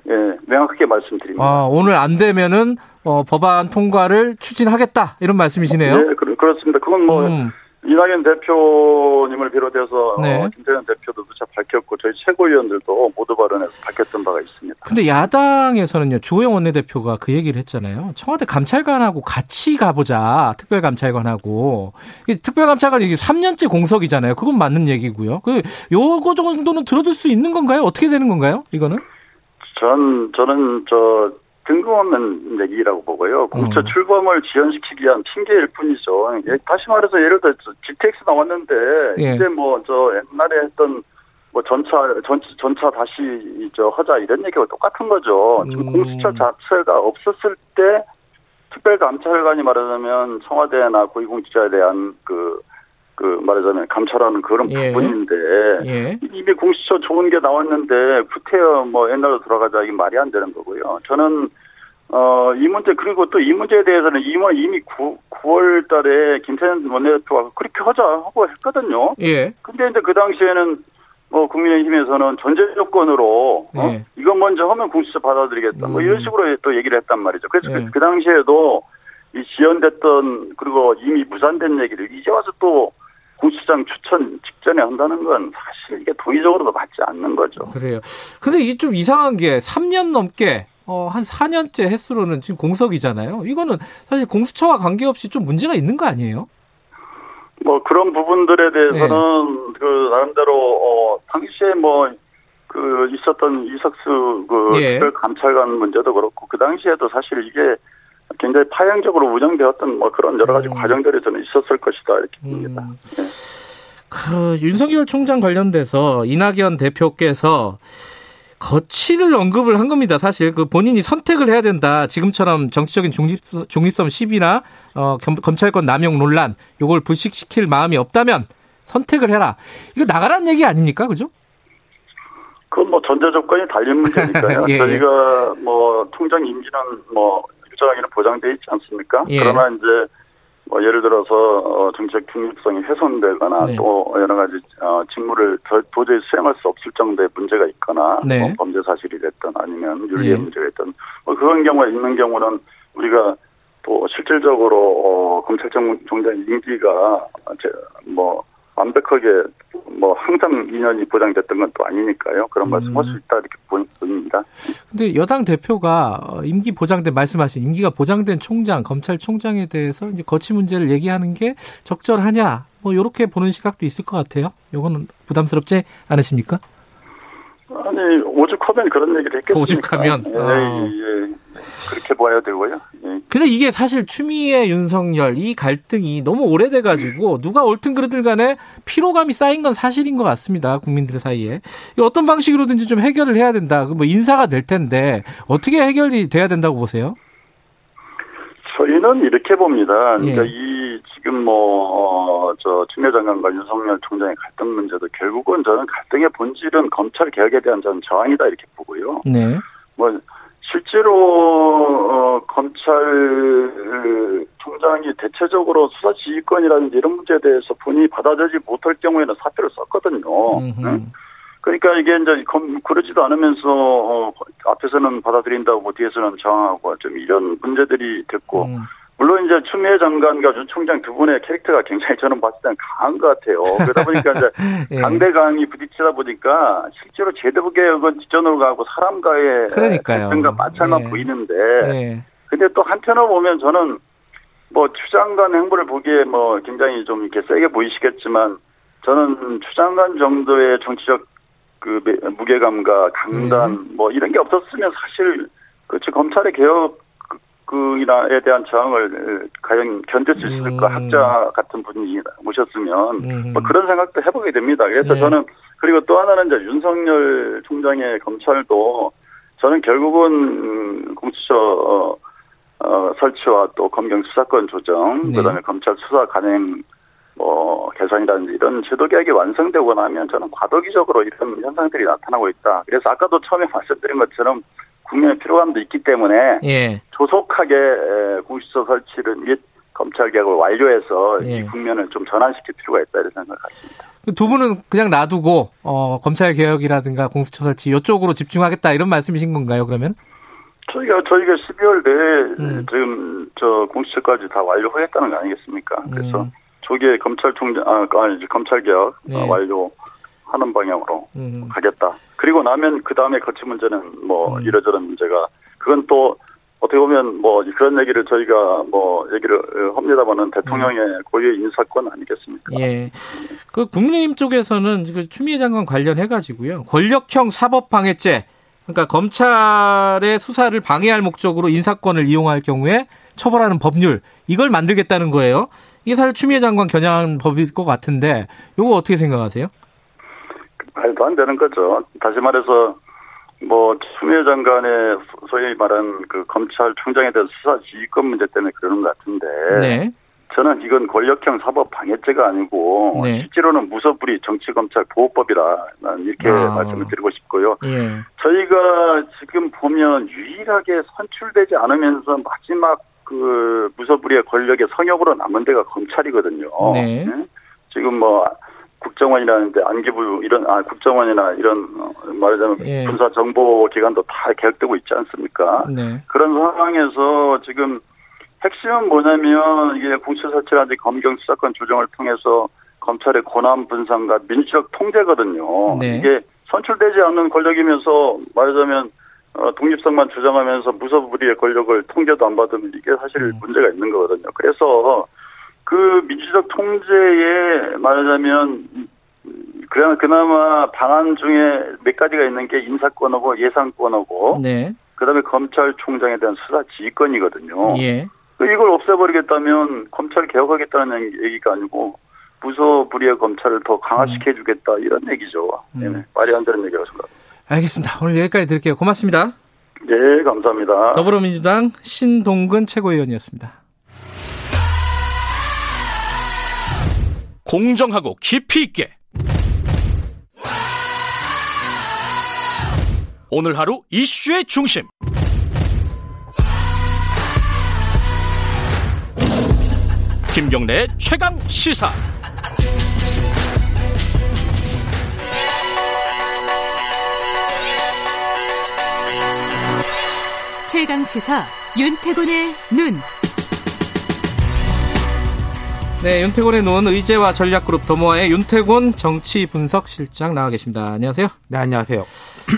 [SPEAKER 8] 예, 명확하게 말씀드립니다.
[SPEAKER 2] 아, 오늘 안 되면은 어, 법안 통과를 추진하겠다 이런 말씀이시네요.
[SPEAKER 8] 네, 그, 그렇습니다. 그건 뭐
[SPEAKER 2] 음.
[SPEAKER 8] 이낙연 대표님을 비롯해서
[SPEAKER 2] 네.
[SPEAKER 8] 어, 김태현 대표도 누차 밝혔고 저희 최고위원들도 모두 발언에서 밝혔던 바가 있습니다.
[SPEAKER 2] 근데 야당에서는요 주호영 원내대표가 그 얘기를 했잖아요. 청와대 감찰관하고 같이 가보자. 특별감찰관하고 이 특별감찰관 이게 3년째 공석이잖아요. 그건 맞는 얘기고요. 그 요거 정도는 들어줄 수 있는 건가요? 어떻게 되는 건가요? 이거는?
[SPEAKER 8] 전 저는 저 뜬금없는 얘기라고 보고요. 공처
[SPEAKER 2] 음.
[SPEAKER 8] 출범을 지연시키기 위한 핑계일 뿐이죠. 예, 다시 말해서 예를 들어 서 GTX 나왔는데
[SPEAKER 2] 예.
[SPEAKER 8] 이제 뭐 저 옛날에 했던 뭐 전차 전 전차 다시 저 하자 이런 얘기가 똑같은 거죠. 지금
[SPEAKER 2] 음.
[SPEAKER 8] 공수처 자체가 없었을 때 특별감찰관이 말하자면 청와대나 고위공직자에 대한 그, 그 말하자면 감찰하는 그런
[SPEAKER 2] 예.
[SPEAKER 8] 부분인데
[SPEAKER 2] 예.
[SPEAKER 8] 이미 공수처 좋은 게 나왔는데 구태여 뭐 옛날로 돌아가자 이게 말이 안 되는 거고요. 저는 어 이 문제 그리고 또 이 문제에 대해서는 이미 이미 9, 9월 달에 김태현 원내대표가 그렇게 하자 하고 했거든요.
[SPEAKER 2] 예.
[SPEAKER 8] 근데 이제 그 당시에는 뭐 국민의힘에서는 전제 조건으로 어?
[SPEAKER 2] 예.
[SPEAKER 8] 이거 먼저 하면 공수처 받아들이겠다 뭐
[SPEAKER 2] 음.
[SPEAKER 8] 이런 식으로 또 얘기를 했단 말이죠. 그래서
[SPEAKER 2] 예.
[SPEAKER 8] 그, 그 당시에도 이 지연됐던 그리고 이미 무산된 얘기를 이제 와서 또 공수처장 추천 직전에 한다는 건 사실 이게 도의적으로도 맞지 않는 거죠.
[SPEAKER 2] 그래요. 근데 이게 좀 이상한 게 3년 넘게 어, 한 4년째 횟수로는 지금 공석이잖아요. 이거는 사실 공수처와 관계없이 좀 문제가 있는 거 아니에요?
[SPEAKER 8] 뭐 그런 부분들에 대해서는
[SPEAKER 2] 네.
[SPEAKER 8] 그 나름대로 어 당시에 뭐 그 있었던 이석수 그
[SPEAKER 2] 예.
[SPEAKER 8] 감찰관 문제도 그렇고 그 당시에도 사실 이게 굉장히 파행적으로 운영되었던 뭐 그런 여러 가지
[SPEAKER 2] 음.
[SPEAKER 8] 과정들이 저는 있었을 것이다 이렇게 봅니다.
[SPEAKER 2] 음. 그 윤석열 총장 관련돼서 이낙연 대표께서 거취를 언급을 한 겁니다. 사실 그 본인이 선택을 해야 된다. 지금처럼 정치적인 중립, 중립성 시비나 어, 겸- 검찰권 남용 논란 요걸 불식시킬 마음이 없다면 선택을 해라. 이거 나가라는 얘기 아닙니까? 그죠?
[SPEAKER 8] 그건 뭐 전제 조건이 달린 문제니까요.
[SPEAKER 2] 예, 예.
[SPEAKER 8] 저희가 뭐 통장 임기는 뭐 일정하게는 보장돼 있지 않습니까?
[SPEAKER 2] 예.
[SPEAKER 8] 그러나 이제 뭐 예를 들어서 어, 정책 중립성이 훼손되거나
[SPEAKER 2] 네.
[SPEAKER 8] 또 여러 가지 어, 직무를 도- 도저히 수행할 수 없을 정도의 문제가 있거나
[SPEAKER 2] 네.
[SPEAKER 8] 뭐 범죄 사실이 됐든 아니면 윤리의
[SPEAKER 2] 예.
[SPEAKER 8] 문제가 있든 뭐 그런 경우가 있는 경우는 우리가 또 실질적으로 어, 검찰청 총장 임기가 제- 뭐 완벽하게 뭐 항상 2년이 보장됐던 건 또 아니니까요. 그런
[SPEAKER 2] 음.
[SPEAKER 8] 말씀 할 수 있다 이렇게 보- 보입니다.
[SPEAKER 2] 근데 여당 대표가 어, 임기 보장된 말씀하신 임기가 보장된 총장, 검찰총장에 대해서 이제 거취 문제를 얘기하는 게 적절하냐? 뭐 이렇게 보는 시각도 있을 것 같아요. 요거는 부담스럽지 않으십니까?
[SPEAKER 8] 아니 오죽하면 그런 얘기를 했겠습니까?
[SPEAKER 2] 오죽하면?
[SPEAKER 8] 예,
[SPEAKER 2] 아.
[SPEAKER 8] 예. 그렇게 봐야 되고요. 예.
[SPEAKER 2] 근데 이게 사실 추미애 윤석열 이 갈등이 너무 오래돼 가지고 누가 옳든 그르든 간에 피로감이 쌓인 건 사실인 것 같습니다. 국민들 사이에. 이 어떤 방식으로든지 좀 해결을 해야 된다. 그뭐 인사가 될 텐데 어떻게 해결이 돼야 된다고 보세요?
[SPEAKER 8] 저희는 이렇게 봅니다. 그러니까
[SPEAKER 2] 예.
[SPEAKER 8] 이 지금 뭐저 추미애 장관과 윤석열 총장의 갈등 문제도 결국은 저는 갈등의 본질은 검찰 개혁에 대한 저는 저항이다 이렇게 보고요.
[SPEAKER 2] 네.
[SPEAKER 8] 뭐 실제로 어, 검찰 총장이 대체적으로 수사 지휘권이라든지 이런 문제에 대해서 본인이 받아들이지 못할 경우에는 사표를 썼거든요. 응? 그러니까 이게 이제 검- 그러지도 않으면서 어, 앞에서는 받아들인다고 뒤에서는 저항하고 좀 이런 문제들이 됐고
[SPEAKER 2] 음.
[SPEAKER 8] 물론 이제 추미애 장관과 윤 총장 두 분의 캐릭터가 굉장히 저는 봤을 때는 강한 것 같아요. 그러다 보니까 이제
[SPEAKER 2] 예.
[SPEAKER 8] 강대강이 부딪히다 보니까 실제로 제도 개혁은 뒷전으로 가고 사람과의. 갈등과 마찰만
[SPEAKER 2] 예.
[SPEAKER 8] 보이는데
[SPEAKER 2] 예.
[SPEAKER 8] 근데 또 한편으로 보면 저는 뭐 추장관 행보를 보기에 뭐 굉장히 좀 이렇게 세게 보이시겠지만 저는 추장관 정도의 정치적 그 무게감과 강단
[SPEAKER 2] 음.
[SPEAKER 8] 뭐 이런 게 없었으면 사실 그저 검찰의 개혁 그이나에 대한 저항을 과연 견딜 수 있을까
[SPEAKER 2] 음.
[SPEAKER 8] 학자 같은 분이 모셨으면
[SPEAKER 2] 음.
[SPEAKER 8] 뭐 그런 생각도 해보게 됩니다. 그래서
[SPEAKER 2] 네.
[SPEAKER 8] 저는 그리고 또 하나는 이제 윤석열 총장의 검찰도 저는 결국은 음, 공수처 어, 어, 설치와 또 검경 수사권 조정,
[SPEAKER 2] 네.
[SPEAKER 8] 그다음에 검찰 수사 관행 뭐 개선이라든지 이런 제도 개혁이 완성되고 나면 저는 과도기적으로 이런 현상들이 나타나고 있다. 그래서 아까도 처음에 말씀드린 것처럼 국민의 피로감도 있기 때문에
[SPEAKER 2] 예.
[SPEAKER 8] 조속하게 에, 공수처 설치를 및 검찰 개혁을 완료해서
[SPEAKER 2] 예.
[SPEAKER 8] 이 국면을 좀 전환시킬 필요가 있다 이런 생각을 갖습니다.
[SPEAKER 2] 두 분은 그냥 놔두고 어, 검찰 개혁이라든가 공수처 설치 이쪽으로 집중하겠다 이런 말씀이신 건가요? 그러면?
[SPEAKER 8] 저희가 저희가 12월 내에
[SPEAKER 2] 음.
[SPEAKER 8] 지금 저 공수처까지 다 완료하겠다는 거 아니겠습니까? 그래서
[SPEAKER 2] 음.
[SPEAKER 8] 조기에 검찰총장 아 아니 검찰 개혁
[SPEAKER 2] 네.
[SPEAKER 8] 어, 완료하는 방향으로
[SPEAKER 2] 음.
[SPEAKER 8] 가겠다. 그리고 나면 그 다음에 거치 문제는 뭐
[SPEAKER 2] 음.
[SPEAKER 8] 이러저런 문제가 그건 또 어떻게 보면 뭐 그런 얘기를 저희가 뭐 얘기를 어, 합니다만은 대통령의 고유의 인사권 아니겠습니까?
[SPEAKER 2] 음. 예. 그 국민의힘 쪽에서는 지금 추미애 장관 관련해 가지고요. 권력형 사법 방해죄. 그러니까 검찰의 수사를 방해할 목적으로 인사권을 이용할 경우에 처벌하는 법률 이걸 만들겠다는 거예요. 이게 사실 추미애 장관 겨냥한 법일 것 같은데 이거 어떻게 생각하세요?
[SPEAKER 8] 말도 안 되는 거죠. 다시 말해서 뭐 추미애 장관의 소위 말한 그 검찰총장에 대한 수사 지휘권 문제 때문에 그러는 것 같은데
[SPEAKER 2] 네.
[SPEAKER 8] 저는 이건 권력형 사법 방해죄가 아니고
[SPEAKER 2] 네.
[SPEAKER 8] 실제로는 무소불위 정치검찰 보호법이라 난 이렇게
[SPEAKER 2] 아.
[SPEAKER 8] 말씀을 드리고 싶고요.
[SPEAKER 2] 예.
[SPEAKER 8] 저희가 지금 보면 유일하게 선출되지 않으면서 마지막 그 무소불위의 권력의 성역으로 남은 데가 검찰이거든요.
[SPEAKER 2] 네.
[SPEAKER 8] 네? 지금 뭐 국정원이라는데 안기부 이런 아 국정원이나 이런 어, 말하자면
[SPEAKER 2] 예.
[SPEAKER 8] 군사 정보 기관도 다 개혁되고 있지 않습니까?
[SPEAKER 2] 네.
[SPEAKER 8] 그런 상황에서 지금 핵심은 뭐냐면 이게 공수처 설치라든지 검경 수사권 조정을 통해서 검찰의 권한 분산과 민주적 통제거든요.
[SPEAKER 2] 네.
[SPEAKER 8] 이게 선출되지 않는 권력이면서 말하자면 어, 독립성만 주장하면서 무소불위의 권력을 통제도 안 받으면 이게 사실
[SPEAKER 2] 음.
[SPEAKER 8] 문제가 있는 거거든요. 그래서 그 민주적 통제에 말하자면 그냥 그나마 방안 중에 몇 가지가 있는 게 인사권하고 예산권하고
[SPEAKER 2] 네.
[SPEAKER 8] 그다음에 검찰총장에 대한 수사 지휘권이거든요.
[SPEAKER 2] 예.
[SPEAKER 8] 그 이걸 없애버리겠다면 검찰 개혁하겠다는 얘기가 아니고 무소불위의 검찰을 더 강화시켜주겠다 이런 얘기죠.
[SPEAKER 2] 음.
[SPEAKER 8] 네, 말이 안 되는 얘기라고 생각합니다.
[SPEAKER 2] 알겠습니다. 오늘 여기까지 드릴게요. 고맙습니다.
[SPEAKER 8] 네, 감사합니다.
[SPEAKER 2] 더불어민주당 신동근 최고위원이었습니다.
[SPEAKER 6] 공정하고 깊이 있게 오늘 하루 이슈의 중심 김경래의 최강 시사
[SPEAKER 3] 최강 시사 윤태곤의 눈.
[SPEAKER 2] 네, 윤태곤의 눈 의제와 전략그룹 더모아의 윤태곤 정치 분석 실장 나와 계십니다. 안녕하세요.
[SPEAKER 9] 네, 안녕하세요.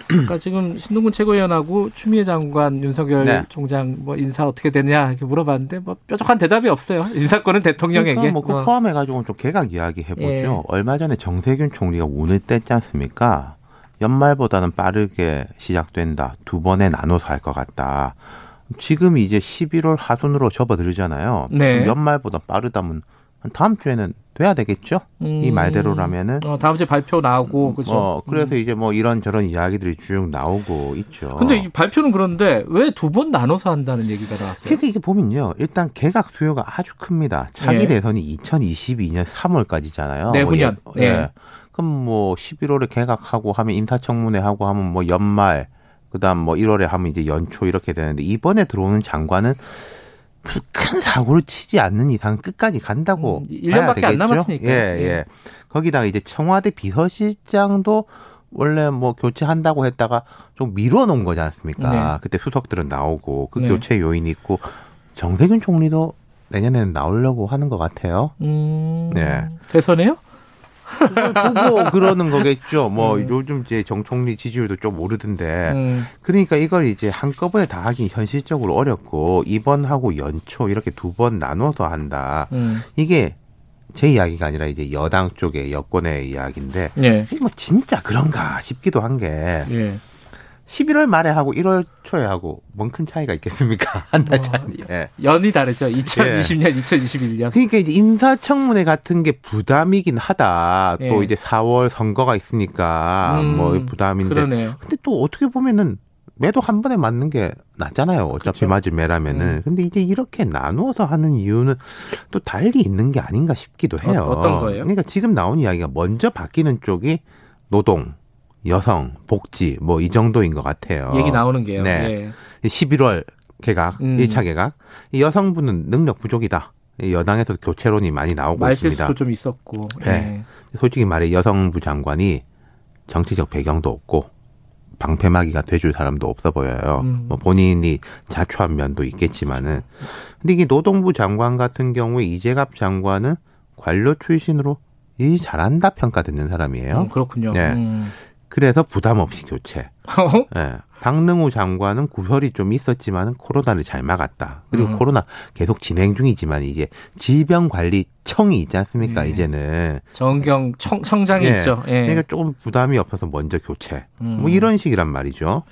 [SPEAKER 2] 그러니까 지금 신동근 최고위원하고 추미애 장관, 윤석열
[SPEAKER 9] 네.
[SPEAKER 2] 총장 뭐 인사 어떻게 되냐 이렇게 물어봤는데 뭐 뾰족한 대답이 없어요. 인사권은 대통령에게.
[SPEAKER 9] 그러니까 뭐그
[SPEAKER 2] 어.
[SPEAKER 9] 포함해 가지고 좀 개각 이야기 해보죠.
[SPEAKER 2] 예.
[SPEAKER 9] 얼마 전에 정세균 총리가 운을 뗐지 않습니까? 연말보다는 빠르게 시작된다. 두 번에 나눠서 할 것 같다. 지금 이제 11월 하순으로 접어들잖아요.
[SPEAKER 2] 네.
[SPEAKER 9] 연말보다 빠르다면 다음 주에는 돼야 되겠죠? 이
[SPEAKER 2] 음.
[SPEAKER 9] 말대로라면은.
[SPEAKER 2] 어, 다음 주에 발표 나오고 그죠.
[SPEAKER 9] 어, 그래서 이제 뭐 이런 저런 이야기들이 쭉 나오고 있죠.
[SPEAKER 2] 근데 이 발표는 그런데 왜 두 번 나눠서 한다는 얘기가 나왔어요?
[SPEAKER 9] 이게 보면요. 일단 개각 수요가 아주 큽니다. 차기
[SPEAKER 2] 예.
[SPEAKER 9] 대선이 2022년 3월까지잖아요.
[SPEAKER 2] 내후년.
[SPEAKER 9] 뭐 예.
[SPEAKER 2] 예.
[SPEAKER 9] 예. 그럼 뭐 11월에 개각하고 하면 인사청문회 하고 하면 뭐 연말 그다음 뭐 1월에 하면 이제 연초 이렇게 되는데 이번에 들어오는 장관은 큰 사고를 치지 않는 이상 끝까지 간다고
[SPEAKER 2] 음, 1 년밖에
[SPEAKER 9] 봐야
[SPEAKER 2] 안
[SPEAKER 9] 되겠죠?
[SPEAKER 2] 남았으니까.
[SPEAKER 9] 예,
[SPEAKER 2] 예.
[SPEAKER 9] 예. 거기다가 이제 청와대 비서실장도 원래 뭐 교체한다고 했다가 좀 미뤄놓은 거지 않습니까?
[SPEAKER 2] 네.
[SPEAKER 9] 그때 수석들은 나오고 그
[SPEAKER 2] 네.
[SPEAKER 9] 교체 요인이 있고 정세균 총리도 내년에는 나오려고 하는 것 같아요.
[SPEAKER 2] 음,
[SPEAKER 9] 네.
[SPEAKER 2] 대선에요?
[SPEAKER 9] 보고 그러는 거겠죠. 뭐
[SPEAKER 2] 음.
[SPEAKER 9] 요즘 이제 정 총리 지지율도 좀 오르던데.
[SPEAKER 2] 음,
[SPEAKER 9] 그러니까 이걸 이제 한꺼번에 다 하기 현실적으로 어렵고 이번하고 연초 이렇게 두 번 나눠서 한다.
[SPEAKER 2] 음,
[SPEAKER 9] 이게 제 이야기가 아니라 이제 여당 쪽의 여권의 이야기인데
[SPEAKER 2] 예.
[SPEAKER 9] 뭐 진짜 그런가 싶기도 한 게
[SPEAKER 2] 예.
[SPEAKER 9] 11월 말에 하고 1월 초에 하고 뭔 큰 차이가 있겠습니까? 한달 차이. 예.
[SPEAKER 2] 연이 다르죠. 2020년, 2021년.
[SPEAKER 9] 그러니까 이제 인사청문회 같은 게 부담이긴 하다. 또
[SPEAKER 2] 예.
[SPEAKER 9] 이제 4월 선거가 있으니까
[SPEAKER 2] 음,
[SPEAKER 9] 뭐 부담인데.
[SPEAKER 2] 그러네요.
[SPEAKER 9] 근데 또 어떻게 보면은 매도 한 번에 맞는 게 낫잖아요. 어차피
[SPEAKER 2] 그쵸.
[SPEAKER 9] 맞을 매라면은.
[SPEAKER 2] 음.
[SPEAKER 9] 근데 이제 이렇게 나누어서 하는 이유는 또 달리 있는 게 아닌가 싶기도 해요.
[SPEAKER 2] 어, 어떤 거예요?
[SPEAKER 9] 그러니까 지금 나온 이야기가 먼저 바뀌는 쪽이 노동, 여성, 복지 뭐 이 정도인 것 같아요.
[SPEAKER 2] 얘기 나오는 게요.
[SPEAKER 9] 네.
[SPEAKER 2] 예.
[SPEAKER 9] 11월 개각,
[SPEAKER 2] 음.
[SPEAKER 9] 1차 개각. 이 여성분은 능력 부족이다. 이 여당에서 교체론이 많이 나오고 있습니다.
[SPEAKER 2] 말실수도 좀 있었고.
[SPEAKER 9] 네. 솔직히 말해 여성부 장관이 정치적 배경도 없고 방패막이가 돼줄 사람도 없어 보여요.
[SPEAKER 2] 음.
[SPEAKER 9] 뭐 본인이 자초한 면도 있겠지만은 근데 이게 노동부 장관 같은 경우에 이재갑 장관은 관료 출신으로 일 잘한다 평가 듣는 사람이에요.
[SPEAKER 2] 음, 그렇군요.
[SPEAKER 9] 네.
[SPEAKER 2] 음.
[SPEAKER 9] 그래서 부담 없이 교체.
[SPEAKER 2] 어?
[SPEAKER 9] 예. 박능우 장관은 구설이 좀 있었지만은 코로나를 잘 막았다. 그리고
[SPEAKER 2] 음.
[SPEAKER 9] 코로나 계속 진행 중이지만 이제 질병관리청이 있지 않습니까?
[SPEAKER 2] 네.
[SPEAKER 9] 이제는
[SPEAKER 2] 정경 청, 청장이
[SPEAKER 9] 예.
[SPEAKER 2] 있죠. 예.
[SPEAKER 9] 그러니까 조금 부담이 없어서 먼저 교체.
[SPEAKER 2] 음.
[SPEAKER 9] 뭐 이런 식이란 말이죠.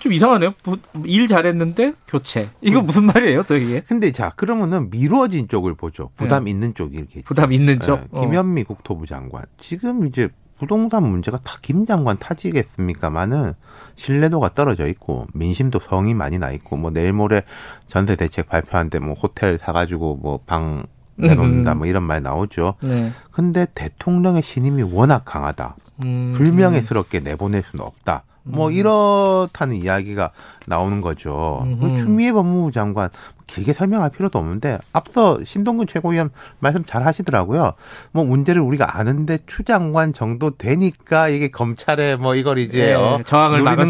[SPEAKER 2] 좀 이상하네요. 부- 일 잘했는데 교체. 이거
[SPEAKER 9] 음.
[SPEAKER 2] 무슨 말이에요, 또 이게?
[SPEAKER 9] 근데 자 그러면은 미뤄진 쪽을 보죠. 부담 있는 쪽이 이렇게.
[SPEAKER 2] 네. 부담 있는 쪽.
[SPEAKER 9] 예, 김현미 국토부 장관. 지금 이제 부동산 문제가 다 김 장관 탓이겠습니까마는 신뢰도가 떨어져 있고 민심도 성이 많이 나 있고 뭐 내일 모레 전세 대책 발표하는데 뭐 호텔 사가지고 뭐방 내놓는다
[SPEAKER 2] 음.
[SPEAKER 9] 뭐 이런 말 나오죠.
[SPEAKER 2] 네.
[SPEAKER 9] 근데 대통령의 신임이 워낙 강하다.
[SPEAKER 2] 음.
[SPEAKER 9] 불명예스럽게 내보낼 수는 없다. 뭐
[SPEAKER 2] 음.
[SPEAKER 9] 이렇다는 이야기가 나오는 거죠.
[SPEAKER 2] 음흠.
[SPEAKER 9] 그 추미애 법무부 장관 길게 설명할 필요도 없는데 앞서 신동근 최고위원 말씀 잘 하시더라고요. 뭐 문제를 우리가 아는데 추 장관 정도 되니까 이게 검찰에 뭐 이걸 이제
[SPEAKER 2] 예,
[SPEAKER 9] 어,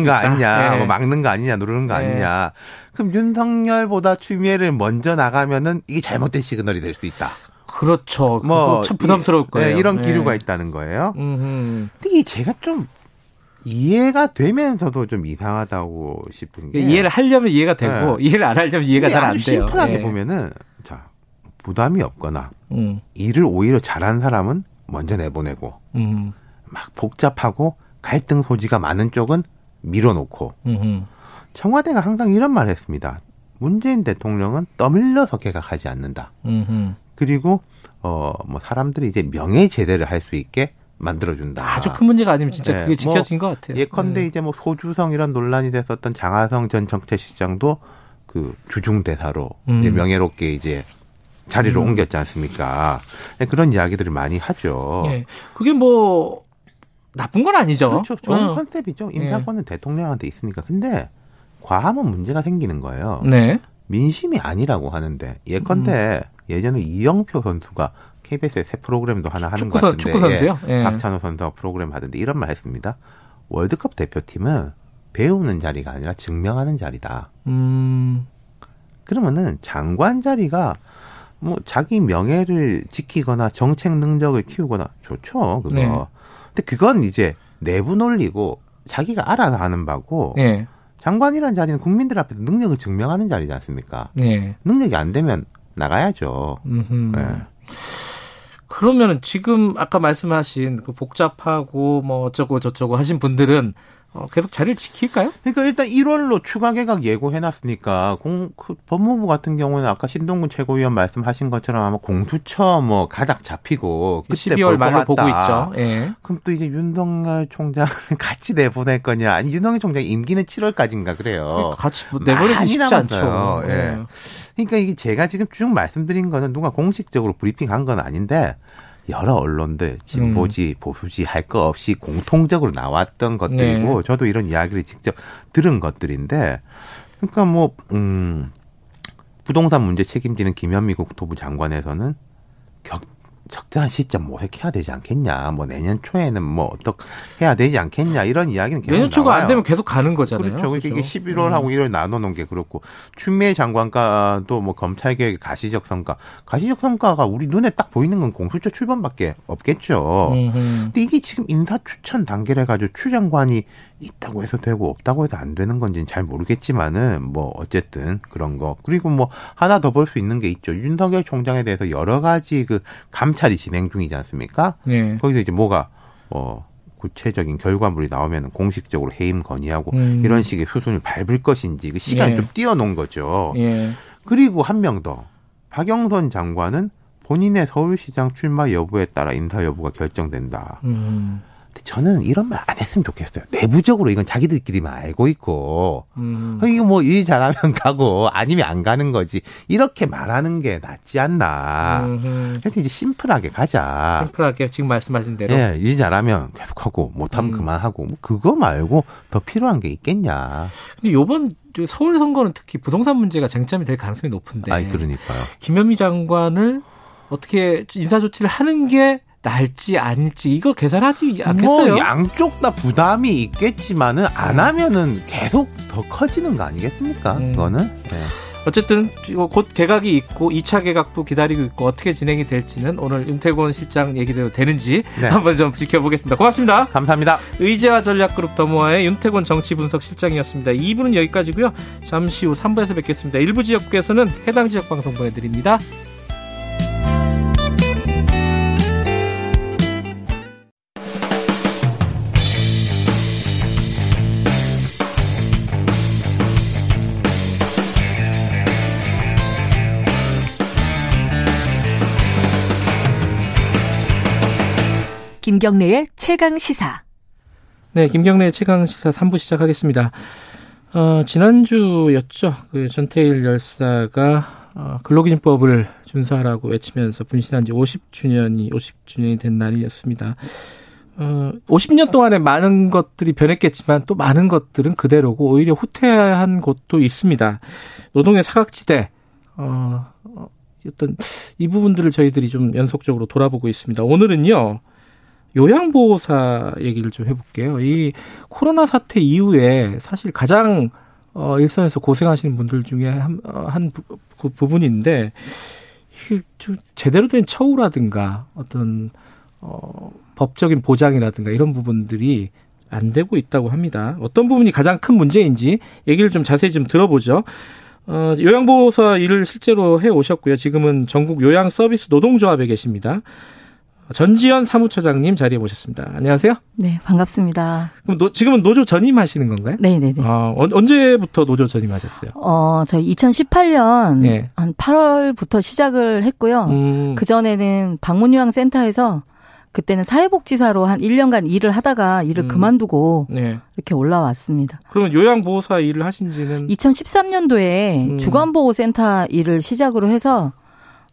[SPEAKER 2] 수
[SPEAKER 9] 거. 아니냐,
[SPEAKER 2] 예.
[SPEAKER 9] 뭐 막는 거 아니냐, 누르는 거
[SPEAKER 2] 예.
[SPEAKER 9] 아니냐. 그럼 윤석열보다 추미애를 먼저 나가면은 이게 잘못된 시그널이 될 수 있다.
[SPEAKER 2] 그렇죠.
[SPEAKER 9] 뭐
[SPEAKER 2] 참 부담스러울
[SPEAKER 9] 이-
[SPEAKER 2] 거예요.
[SPEAKER 9] 네, 이런
[SPEAKER 2] 예.
[SPEAKER 9] 기류가 있다는 거예요.
[SPEAKER 2] 음흠.
[SPEAKER 9] 근데 이게 제가 좀 이해가 되면서도 좀 이상하다고 싶은 게
[SPEAKER 2] 이해를 하려면 이해가 되고
[SPEAKER 9] 네.
[SPEAKER 2] 이해를 안 하려면 이해가 잘 안 돼요.
[SPEAKER 9] 심플하게
[SPEAKER 2] 예.
[SPEAKER 9] 보면은 자 부담이 없거나
[SPEAKER 2] 음.
[SPEAKER 9] 일을 오히려 잘한 사람은 먼저 내보내고
[SPEAKER 2] 음.
[SPEAKER 9] 막 복잡하고 갈등 소지가 많은 쪽은 밀어놓고
[SPEAKER 2] 음흠.
[SPEAKER 9] 청와대가 항상 이런 말을 했습니다. 문재인 대통령은 떠밀려서 개각하지 않는다.
[SPEAKER 2] 음흠.
[SPEAKER 9] 그리고 어 뭐 사람들이 이제 명예 제대를 할 수 있게 만들어준다.
[SPEAKER 2] 아주 큰 문제가 아니면 진짜
[SPEAKER 9] 네,
[SPEAKER 2] 그게 지켜진 것 같아요.
[SPEAKER 9] 예컨대
[SPEAKER 2] 음.
[SPEAKER 9] 이제 뭐 소주성 이런 논란이 됐었던 장하성 전 정책실장도 그 주중 대사로
[SPEAKER 2] 음.
[SPEAKER 9] 이제 명예롭게 이제 자리를
[SPEAKER 2] 음.
[SPEAKER 9] 옮겼지 않습니까? 네, 그런 이야기들을 많이 하죠.
[SPEAKER 2] 예. 그게 뭐 나쁜 건 아니죠.
[SPEAKER 9] 그렇죠. 좋은
[SPEAKER 2] 어.
[SPEAKER 9] 컨셉이죠. 인사권은 대통령한테 있으니까. 근데 과하면 문제가 생기는 거예요.
[SPEAKER 2] 네.
[SPEAKER 9] 민심이 아니라고 하는데 예컨대
[SPEAKER 2] 음.
[SPEAKER 9] 예전에 이영표 선수가 KBS의 새 프로그램도 하나 하는
[SPEAKER 2] 축구
[SPEAKER 9] 것
[SPEAKER 2] 선-
[SPEAKER 9] 같은데
[SPEAKER 2] 축구 선수요? 예.
[SPEAKER 9] 박찬호 선수가 프로그램 하던데 이런 말 했습니다. 월드컵 대표팀은 배우는 자리가 아니라 증명하는 자리다.
[SPEAKER 2] 음.
[SPEAKER 9] 그러면은 장관 자리가 뭐 자기 명예를 지키거나 정책 능력을 키우거나 좋죠. 그거.
[SPEAKER 2] 네.
[SPEAKER 9] 근데 그건 이제 내부 논리고 자기가 알아서 하는 바고
[SPEAKER 2] 예.
[SPEAKER 9] 장관이라는 자리는 국민들 앞에서 능력을 증명하는 자리지 않습니까?
[SPEAKER 2] 예.
[SPEAKER 9] 능력이 안 되면 나가야죠. 네.
[SPEAKER 2] 그러면은 지금 아까 말씀하신 그 복잡하고 뭐 어쩌고 저쩌고 하신 분들은 어, 계속 자리를 지킬까요?
[SPEAKER 9] 그러니까 일단 1월로 추가 개각 예고해놨으니까 공, 그 법무부 같은 경우는 아까 신동근 최고위원 말씀하신 것처럼 아마 공수처 뭐 가닥 잡히고 그때
[SPEAKER 2] 12월
[SPEAKER 9] 볼것
[SPEAKER 2] 말로 보고. 있죠. 예.
[SPEAKER 9] 그럼 또 이제 윤석열 총장 같이 내보낼 거냐? 아니 윤석열 총장 임기는 7월까지인가 그래요.
[SPEAKER 2] 같이 뭐 내버리기 쉽지
[SPEAKER 9] 남았어요.
[SPEAKER 2] 않죠.
[SPEAKER 9] 예. 그러니까 이게 제가 지금 쭉 말씀드린 거는 누가 공식적으로 브리핑한 건 아닌데 여러 언론들 진보지
[SPEAKER 2] 음.
[SPEAKER 9] 보수지 할 거 없이 공통적으로 나왔던 것들이고
[SPEAKER 2] 네.
[SPEAKER 9] 저도 이런 이야기를 직접 들은 것들인데 그러니까 뭐 음, 부동산 문제 책임지는 김현미 국토부 장관에서는 격, 적절한 시점 모색해야 되지 않겠냐. 뭐 내년 초에는 뭐 어떻게 해야 되지 않겠냐. 이런 이야기는 계속
[SPEAKER 2] 내년 초가
[SPEAKER 9] 나와요.
[SPEAKER 2] 안 되면 계속 가는 거잖아요.
[SPEAKER 9] 그렇죠. 그러니까 이게 11월하고
[SPEAKER 2] 음.
[SPEAKER 9] 1월 나눠 놓은 게 그렇고 추미애 장관과도 뭐 검찰 개혁의 가시적 성과, 가시적 성과가 우리 눈에 딱 보이는 건 공수처 출범밖에 없겠죠.
[SPEAKER 2] 음흠.
[SPEAKER 9] 근데 이게 지금 인사 추천 단계를 해가지고 추 장관이 있다고 해서 되고 없다고 해서 안 되는 건지는 잘 모르겠지만은 뭐 어쨌든 그런 거 그리고 뭐 하나 더 볼 수 있는 게 있죠. 윤석열 총장에 대해서 여러 가지 그 감찰 감찰이 진행 중이지 않습니까?
[SPEAKER 2] 예.
[SPEAKER 9] 거기서 이제 뭐가 어 구체적인 결과물이 나오면 공식적으로 해임 건의하고
[SPEAKER 2] 음.
[SPEAKER 9] 이런 식의 수순을 밟을 것인지 그 시간
[SPEAKER 2] 예.
[SPEAKER 9] 좀 띄워놓은 거죠.
[SPEAKER 2] 예.
[SPEAKER 9] 그리고 한 명 더. 박영선 장관은 본인의 서울시장 출마 여부에 따라 인사 여부가 결정된다.
[SPEAKER 2] 음.
[SPEAKER 9] 저는 이런 말 안 했으면 좋겠어요. 내부적으로 이건 자기들끼리만 알고 있고,
[SPEAKER 2] 음.
[SPEAKER 9] 어, 이거 뭐 일 잘하면 가고 아니면 안 가는 거지. 이렇게 말하는 게 낫지 않나.
[SPEAKER 2] 음.
[SPEAKER 9] 그래서 이제 심플하게 가자.
[SPEAKER 2] 심플하게 지금 말씀하신 대로.
[SPEAKER 9] 예, 일 잘하면 계속하고 못하면
[SPEAKER 2] 음.
[SPEAKER 9] 그만하고 뭐 그거 말고 더 필요한 게 있겠냐.
[SPEAKER 2] 근데 요번 서울 선거는 특히 부동산 문제가 쟁점이 될 가능성이 높은데.
[SPEAKER 9] 아이 그러니까요.
[SPEAKER 2] 김현미 장관을 어떻게 인사 조치를 하는 게 나을지 아닐지 이거 계산하지 않겠어요?
[SPEAKER 9] 뭐 양쪽 다 부담이 있겠지만은 안 하면은 계속 더 커지는 거 아니겠습니까?
[SPEAKER 2] 음.
[SPEAKER 9] 그거는. 예.
[SPEAKER 2] 어쨌든 곧 개각이 있고 2차 개각도 기다리고 있고 어떻게 진행이 될지는 오늘 윤태곤 실장 얘기대로 되는지
[SPEAKER 9] 네.
[SPEAKER 2] 한번 좀 지켜보겠습니다. 고맙습니다.
[SPEAKER 9] 감사합니다.
[SPEAKER 2] 의제와 전략그룹 더모아의 윤태곤 정치분석 실장이었습니다. 2부는 여기까지고요. 잠시 후 3부에서 뵙겠습니다. 일부 지역국에서는 해당 지역 방송 보내드립니다.
[SPEAKER 3] 김경래의 최강 시사.
[SPEAKER 2] 네, 김경래 최강 시사 3부 시작하겠습니다. 어, 지난주였죠. 그 전태일 열사가 어, 근로기준법을 준수하라고 외치면서 분신한 지 50주년이 50주년이 된 날이었습니다. 어, 50년 동안에 많은 것들이 변했겠지만 또 많은 것들은 그대로고 오히려 후퇴한 곳도 있습니다. 노동의 사각지대 어, 어, 어떤 이 부분들을 저희들이 좀 연속적으로 돌아보고 있습니다. 오늘은요. 요양보호사 얘기를 좀 해볼게요. 이 코로나 사태 이후에 사실 가장 어, 일선에서 고생하시는 분들 중에 한, 어, 한 부, 그 부분인데, 좀 제대로 된 처우라든가 어떤, 어, 법적인 보장이라든가 이런 부분들이 안 되고 있다고 합니다. 어떤 부분이 가장 큰 문제인지 얘기를 좀 자세히 좀 들어보죠. 어, 요양보호사 일을 실제로 해 오셨고요. 지금은 전국 요양 서비스 노동조합에 계십니다. 전지현 사무처장님 자리에 모셨습니다. 안녕하세요.
[SPEAKER 10] 네, 반갑습니다.
[SPEAKER 2] 그럼 노, 지금은 노조 전임하시는 건가요?
[SPEAKER 10] 네 네네.
[SPEAKER 2] 아, 언- 언제부터 노조 전임하셨어요?
[SPEAKER 10] 어, 저희 2018년
[SPEAKER 2] 예.
[SPEAKER 10] 한 8월부터 시작을 했고요.
[SPEAKER 2] 음,
[SPEAKER 10] 그 전에는 방문요양센터에서 그때는 사회복지사로 한 1년간 일을 하다가 일을
[SPEAKER 2] 음.
[SPEAKER 10] 그만두고
[SPEAKER 2] 네.
[SPEAKER 10] 이렇게 올라왔습니다.
[SPEAKER 2] 그러면 요양보호사 일을 하신 지는
[SPEAKER 10] 2013년도에
[SPEAKER 2] 음.
[SPEAKER 10] 주간보호센터 일을 시작으로 해서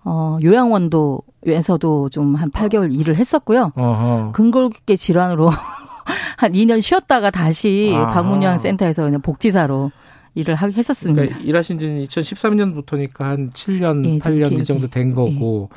[SPEAKER 10] 어, 요양원도 에서도 좀 한 8개월 일을 했었고요.
[SPEAKER 2] 어허.
[SPEAKER 10] 근골격계 질환으로 한 2년 쉬었다가 다시
[SPEAKER 2] 아하.
[SPEAKER 10] 방문요양 센터에서 그냥 복지사로 일을 하, 했었습니다.
[SPEAKER 2] 그러니까 일하신 지는 2013년부터니까 한 7년,
[SPEAKER 10] 예, 좀
[SPEAKER 2] 8년 이
[SPEAKER 10] 길게.
[SPEAKER 2] 정도 된 거고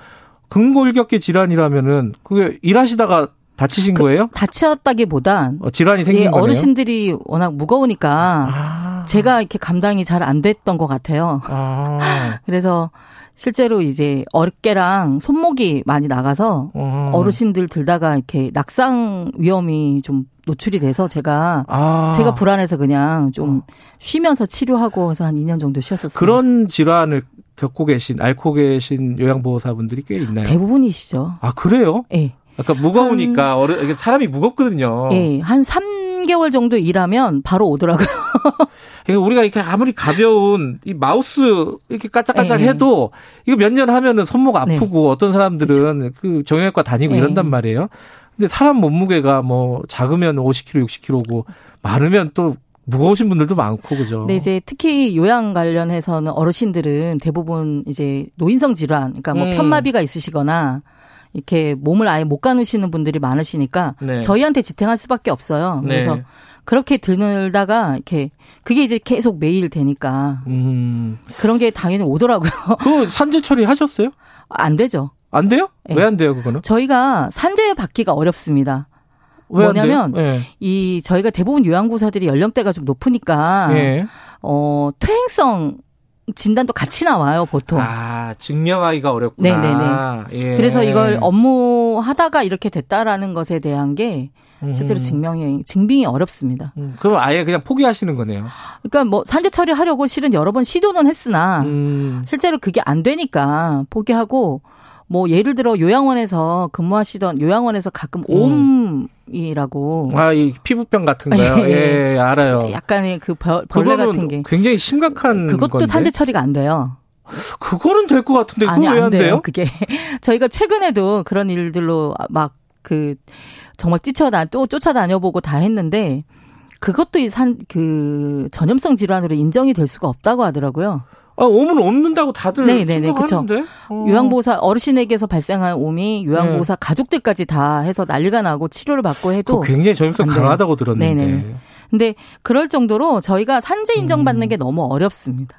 [SPEAKER 2] 근골격계 질환이라면은 그게 일하시다가 다치신
[SPEAKER 10] 그-
[SPEAKER 2] 거예요?
[SPEAKER 10] 다쳤다기보단
[SPEAKER 2] 어, 질환이 생긴
[SPEAKER 10] 예,
[SPEAKER 2] 거네요.
[SPEAKER 10] 어르신들이 워낙 무거우니까
[SPEAKER 2] 아,
[SPEAKER 10] 제가 이렇게 감당이 잘 안 됐던 것 같아요.
[SPEAKER 2] 아,
[SPEAKER 10] 그래서 실제로 이제 어깨랑 손목이 많이 나가서
[SPEAKER 2] 어.
[SPEAKER 10] 어르신들 들다가 이렇게 낙상 위험이 좀 노출이 돼서 제가
[SPEAKER 2] 아,
[SPEAKER 10] 제가 불안해서 그냥 좀 쉬면서 치료하고 해서 한 2년 정도 쉬었었어요.
[SPEAKER 2] 그런 질환을 겪고 계신 앓고 계신 요양보호사분들이 꽤 있나요?
[SPEAKER 10] 대부분이시죠.
[SPEAKER 2] 아 그래요?
[SPEAKER 10] 예.
[SPEAKER 2] 아까 무거우니까 어르 이게 사람이 무겁거든요.
[SPEAKER 10] 예. 한 3개월 정도 일하면 바로 오더라고요.
[SPEAKER 2] 그러니까 우리가 이렇게 아무리 가벼운 이 마우스 이렇게 까짝까짝
[SPEAKER 10] 예.
[SPEAKER 2] 해도 이거 몇 년 하면은 손목
[SPEAKER 10] 네.
[SPEAKER 2] 아프고 어떤 사람들은 그 정형외과 다니고
[SPEAKER 10] 예.
[SPEAKER 2] 이런단 말이에요. 근데 사람 몸무게가 뭐 작으면 50kg, 60kg고 많으면 또 무거우신 분들도 많고 그죠.
[SPEAKER 10] 근데 이제 특히 요양 관련해서는 어르신들은 대부분 이제 노인성 질환, 그러니까 뭐
[SPEAKER 2] 음.
[SPEAKER 10] 편마비가 있으시거나 이렇게 몸을 아예 못 가누시는 분들이 많으시니까
[SPEAKER 2] 네.
[SPEAKER 10] 저희한테 지탱할 수밖에 없어요.
[SPEAKER 2] 네.
[SPEAKER 10] 그래서 그렇게 들다가 이렇게 그게 이제 계속 매일 되니까
[SPEAKER 2] 음.
[SPEAKER 10] 그런 게 당연히 오더라고요.
[SPEAKER 2] 그 산재 처리 하셨어요?
[SPEAKER 10] 안 되죠.
[SPEAKER 2] 안 돼요?
[SPEAKER 10] 예.
[SPEAKER 2] 왜안 돼요, 그거는?
[SPEAKER 10] 저희가 산재 받기가 어렵습니다. 뭐냐면?
[SPEAKER 2] 예.
[SPEAKER 10] 이 저희가 대부분 요양보사들이 연령대가 좀 높으니까
[SPEAKER 2] 예.
[SPEAKER 10] 어 퇴행성 진단도 같이 나와요 보통.
[SPEAKER 2] 아, 증명하기가 어렵구나. 예.
[SPEAKER 10] 그래서 이걸 업무하다가 이렇게 됐다라는 것에 대한 게 실제로
[SPEAKER 2] 음.
[SPEAKER 10] 증명이 증빙이 어렵습니다.
[SPEAKER 2] 음, 그럼 아예 그냥 포기하시는 거네요.
[SPEAKER 10] 그러니까 뭐 산재 처리하려고 실은 여러 번 시도는 했으나
[SPEAKER 2] 음.
[SPEAKER 10] 실제로 그게 안 되니까 포기하고 뭐 예를 들어 요양원에서 근무하시던 요양원에서 가끔
[SPEAKER 2] 음.
[SPEAKER 10] 옴이라고
[SPEAKER 2] 아, 이 피부병 같은 거요.
[SPEAKER 10] 예.
[SPEAKER 2] 예, 알아요.
[SPEAKER 10] 약간의 그 벌, 벌레 같은 게
[SPEAKER 2] 굉장히 심각한
[SPEAKER 10] 그것도
[SPEAKER 2] 건데.
[SPEAKER 10] 산재 처리가 안 돼요.
[SPEAKER 2] 그거는 될 것 같은데 그거 왜안안
[SPEAKER 10] 돼요.
[SPEAKER 2] 돼요?
[SPEAKER 10] 그게 저희가 최근에도 그런 일들로 막 그 정말 뛰쳐다 또 쫓아다녀 보고 다 했는데 그것도 이 산 그 전염성 질환으로 인정이 될 수가 없다고 하더라고요.
[SPEAKER 2] 아, 옴은 없는다고 다들
[SPEAKER 10] 네네네, 그쵸.
[SPEAKER 2] 생각하는데. 어.
[SPEAKER 10] 요양보호사 어르신에게서 발생한 옴이 요양보호사 가족들까지 다 해서 난리가 나고 치료를 받고 해도
[SPEAKER 2] 굉장히
[SPEAKER 10] 돼요.
[SPEAKER 2] 강하다고 들었는데.
[SPEAKER 10] 네네. 근데 그럴 정도로 저희가 산재 인정받는 게 너무 어렵습니다.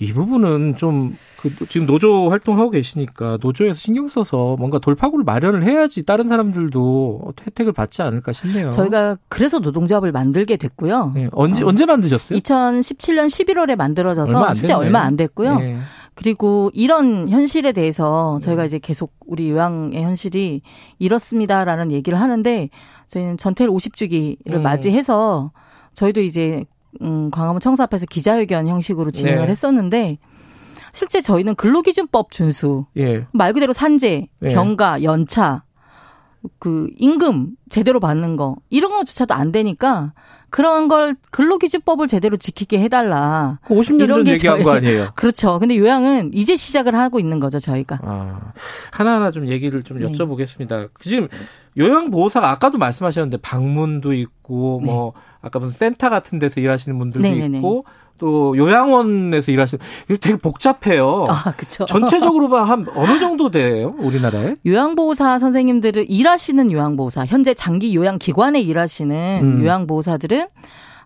[SPEAKER 2] 이 부분은 좀, 그, 지금 노조 활동하고 계시니까 노조에서 신경 써서 뭔가 돌파구를 마련을 해야지 다른 사람들도 혜택을 받지 않을까 싶네요.
[SPEAKER 10] 저희가 그래서 노동조합을 만들게 됐고요.
[SPEAKER 2] 네, 언제,
[SPEAKER 10] 어.
[SPEAKER 2] 언제 만드셨어요?
[SPEAKER 10] 2017년 11월에 만들어져서
[SPEAKER 2] 얼마 됐네.
[SPEAKER 10] 얼마 안 됐고요.
[SPEAKER 2] 네.
[SPEAKER 10] 그리고 이런 현실에 대해서 저희가 이제 계속 우리 요양의 현실이 이렇습니다라는 얘기를 하는데 저희는 전태일 50주기를
[SPEAKER 2] 음.
[SPEAKER 10] 맞이해서 저희도 이제 음, 광화문 청사 앞에서 기자회견 형식으로 진행을
[SPEAKER 2] 네.
[SPEAKER 10] 했었는데 실제 저희는 근로기준법 준수
[SPEAKER 2] 예.
[SPEAKER 10] 말 그대로 산재,
[SPEAKER 2] 네.
[SPEAKER 10] 병가, 연차, 그 임금 제대로 받는 거 이런 것조차도 안 되니까 그런 걸 근로기준법을 제대로 지키게 해달라.
[SPEAKER 2] 50년
[SPEAKER 10] 이런 전게
[SPEAKER 2] 얘기한
[SPEAKER 10] 저희-
[SPEAKER 2] 거 아니에요?
[SPEAKER 10] 그렇죠. 근데 요양은 이제 시작을 하고 있는 거죠 저희가.
[SPEAKER 2] 아, 하나하나 좀 얘기를 좀
[SPEAKER 10] 네.
[SPEAKER 2] 여쭤보겠습니다. 지금 요양보호사가 아까도 말씀하셨는데 방문도 있고 뭐 아까 무슨 센터 같은 데서 일하시는 분들도
[SPEAKER 10] 네. 네네네.
[SPEAKER 2] 있고 또 요양원에서 일하시는 되게 복잡해요.
[SPEAKER 10] 아, 그렇죠.
[SPEAKER 2] 전체적으로 봐한 어느 정도 돼요 우리나라에?
[SPEAKER 10] 요양보호사 선생님들을 일하시는 요양보호사, 현재 장기 요양기관에 일하시는
[SPEAKER 2] 음.
[SPEAKER 10] 요양보호사들은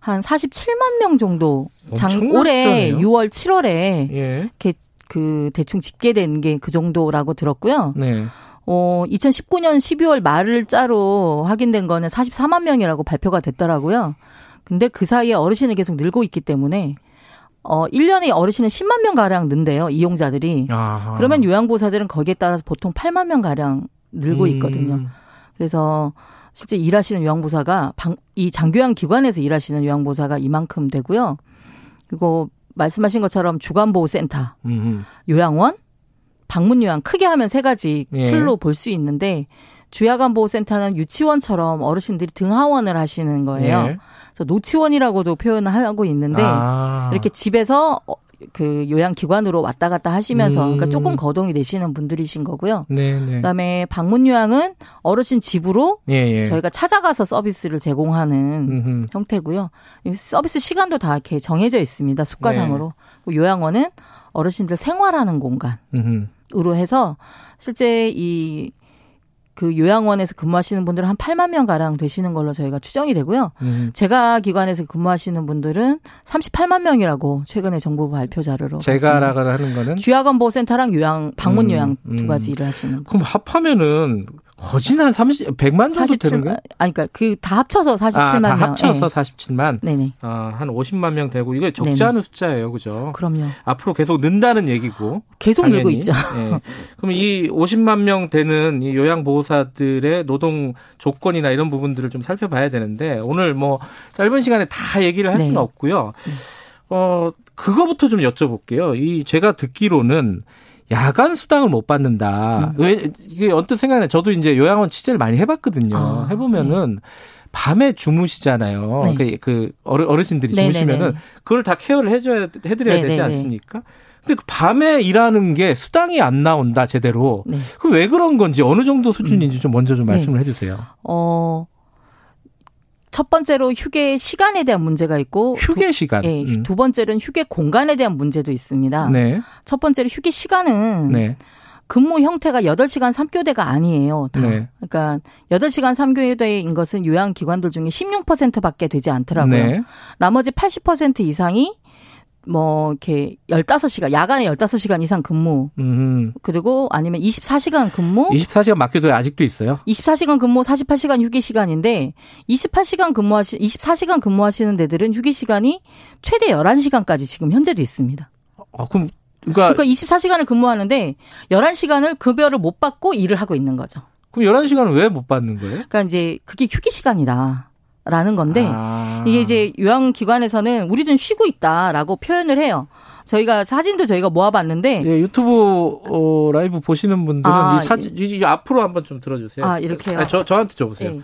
[SPEAKER 10] 한 47만 명 정도 장, 올해
[SPEAKER 2] 숫자네요.
[SPEAKER 10] 6월, 7월에
[SPEAKER 2] 예.
[SPEAKER 10] 이렇게 그 대충 집계된 게 그 정도라고 들었고요.
[SPEAKER 2] 네.
[SPEAKER 10] 어, 2019년 12월 말을자로 확인된 거는 44만 명이라고 발표가 됐더라고요. 근데 그 사이에 어르신이 계속 늘고 있기 때문에 어, 1년에 어르신은 10만 명 가량 는데요. 이용자들이.
[SPEAKER 2] 아하.
[SPEAKER 10] 그러면 요양보호사들은 거기에 따라서 보통 8만 명 가량 늘고
[SPEAKER 2] 음.
[SPEAKER 10] 있거든요. 그래서 실제 일하시는 요양보호사가 방, 이 장교양 기관에서 일하시는 요양보호사가 이만큼 되고요. 그리고 말씀하신 것처럼 주간보호센터,
[SPEAKER 2] 음.
[SPEAKER 10] 요양원, 방문요양 크게 하면 세 가지
[SPEAKER 2] 예.
[SPEAKER 10] 틀로 볼수 있는데 주야간 보호센터는 유치원처럼 어르신들이 등하원을 하시는 거예요.
[SPEAKER 2] 예.
[SPEAKER 10] 그래서 노치원이라고도 표현을 하고 있는데
[SPEAKER 2] 아.
[SPEAKER 10] 이렇게 집에서 어, 그 요양기관으로 왔다 갔다 하시면서
[SPEAKER 2] 음.
[SPEAKER 10] 그러니까 조금 거동이 되시는 분들이신 거고요.
[SPEAKER 2] 네, 네.
[SPEAKER 10] 그다음에 방문 요양은 어르신 집으로
[SPEAKER 2] 예, 예.
[SPEAKER 10] 저희가 찾아가서 서비스를 제공하는
[SPEAKER 2] 음흠.
[SPEAKER 10] 형태고요. 이 서비스 시간도 다 이렇게 정해져 있습니다. 숙가상으로.
[SPEAKER 2] 네.
[SPEAKER 10] 요양원은 어르신들 생활하는 공간으로
[SPEAKER 2] 음흠.
[SPEAKER 10] 해서 실제 이 그 요양원에서 근무하시는 분들은 한 8만 명 가량 되시는 걸로 저희가 추정이 되고요.
[SPEAKER 2] 음.
[SPEAKER 10] 제가 기관에서 근무하시는 분들은 38만 명이라고 최근에 정부 발표 자료로
[SPEAKER 2] 제가라고 하는 거는
[SPEAKER 10] 주야간 보호센터랑 요양 방문
[SPEAKER 2] 음,
[SPEAKER 10] 요양
[SPEAKER 2] 음.
[SPEAKER 10] 두 가지 일을 하시는 분.
[SPEAKER 2] 그럼 합하면은 거진 한 30, 100만 정도 되는
[SPEAKER 10] 47만
[SPEAKER 2] 거예요?
[SPEAKER 10] 아니 그러니까 그 다 합쳐서 47만
[SPEAKER 2] 아, 다
[SPEAKER 10] 명.
[SPEAKER 2] 합쳐서
[SPEAKER 10] 예.
[SPEAKER 2] 47만.
[SPEAKER 10] 네네.
[SPEAKER 2] 아, 한 50만 명 되고 이거 적지
[SPEAKER 10] 네네.
[SPEAKER 2] 않은 숫자예요, 그죠?
[SPEAKER 10] 그럼요.
[SPEAKER 2] 앞으로 계속 는다는 얘기고.
[SPEAKER 10] 계속
[SPEAKER 2] 당연히.
[SPEAKER 10] 늘고 있죠.
[SPEAKER 2] 예. 그럼 이 50만 명 되는 이 요양보호사들의 노동 조건이나 이런 부분들을 좀 살펴봐야 되는데 오늘 뭐 짧은 시간에 다 얘기를 할
[SPEAKER 10] 네.
[SPEAKER 2] 수는 없고요. 어, 그거부터 좀 여쭤볼게요. 이 제가 듣기로는 야간 수당을 못 받는다.
[SPEAKER 10] 음.
[SPEAKER 2] 왜 이게 언뜻 생각나요. 저도 이제 요양원 취재를 많이 해봤거든요.
[SPEAKER 10] 아,
[SPEAKER 2] 해보면은 밤에 주무시잖아요.
[SPEAKER 10] 네.
[SPEAKER 2] 그, 그 어르, 어르신들이
[SPEAKER 10] 네네네.
[SPEAKER 2] 주무시면은 그걸 다 케어를 해줘야 해드려야 되지
[SPEAKER 10] 네네네.
[SPEAKER 2] 않습니까? 근데 그 밤에 일하는 게 수당이 안 나온다 제대로.
[SPEAKER 10] 네.
[SPEAKER 2] 그왜 그런 건지 어느 정도 수준인지 좀 먼저 좀
[SPEAKER 10] 네.
[SPEAKER 2] 말씀을 해주세요.
[SPEAKER 10] 어, 첫 번째로 휴게 시간에 대한 문제가 있고
[SPEAKER 2] 휴게
[SPEAKER 10] 두,
[SPEAKER 2] 시간.
[SPEAKER 10] 예,
[SPEAKER 2] 음.
[SPEAKER 10] 두 번째로는 휴게 공간에 대한 문제도 있습니다.
[SPEAKER 2] 네.
[SPEAKER 10] 첫 번째로 휴게 시간은
[SPEAKER 2] 네.
[SPEAKER 10] 근무 형태가 8시간 3교대가 아니에요. 다.
[SPEAKER 2] 네.
[SPEAKER 10] 그러니까 8시간 3교대인 것은 요양기관들 중에 16%밖에 되지 않더라고요.
[SPEAKER 2] 네.
[SPEAKER 10] 나머지 80% 이상이 뭐 이렇게 15시간 야간에 15시간 이상 근무
[SPEAKER 2] 음.
[SPEAKER 10] 그리고 아니면 24시간 근무
[SPEAKER 2] 24시간 맡겨도 아직도 있어요.
[SPEAKER 10] 24시간 근무 48시간 휴게 시간인데 28시간 근무하시 24시간 근무하시는 데들은 휴게 시간이 최대 11시간까지 지금 현재도 있습니다.
[SPEAKER 2] 아, 그럼 그러니까,
[SPEAKER 10] 그러니까 24시간을 근무하는데 11시간을 급여를 못 받고 일을 하고 있는 거죠.
[SPEAKER 2] 그럼 11시간은 왜 못 받는 거예요?
[SPEAKER 10] 그러니까 이제 그게 휴게 시간이다. 라는 건데
[SPEAKER 2] 아.
[SPEAKER 10] 이게 이제 요양 기관에서는 우리는 쉬고 있다라고 표현을 해요. 저희가 사진도 저희가 모아봤는데
[SPEAKER 2] 예, 유튜브 어, 라이브 보시는 분들은
[SPEAKER 10] 아,
[SPEAKER 2] 이 사진 이, 이 앞으로 한번 좀 들어주세요.
[SPEAKER 10] 아, 이렇게요?
[SPEAKER 2] 아니, 저 저한테 줘보세요.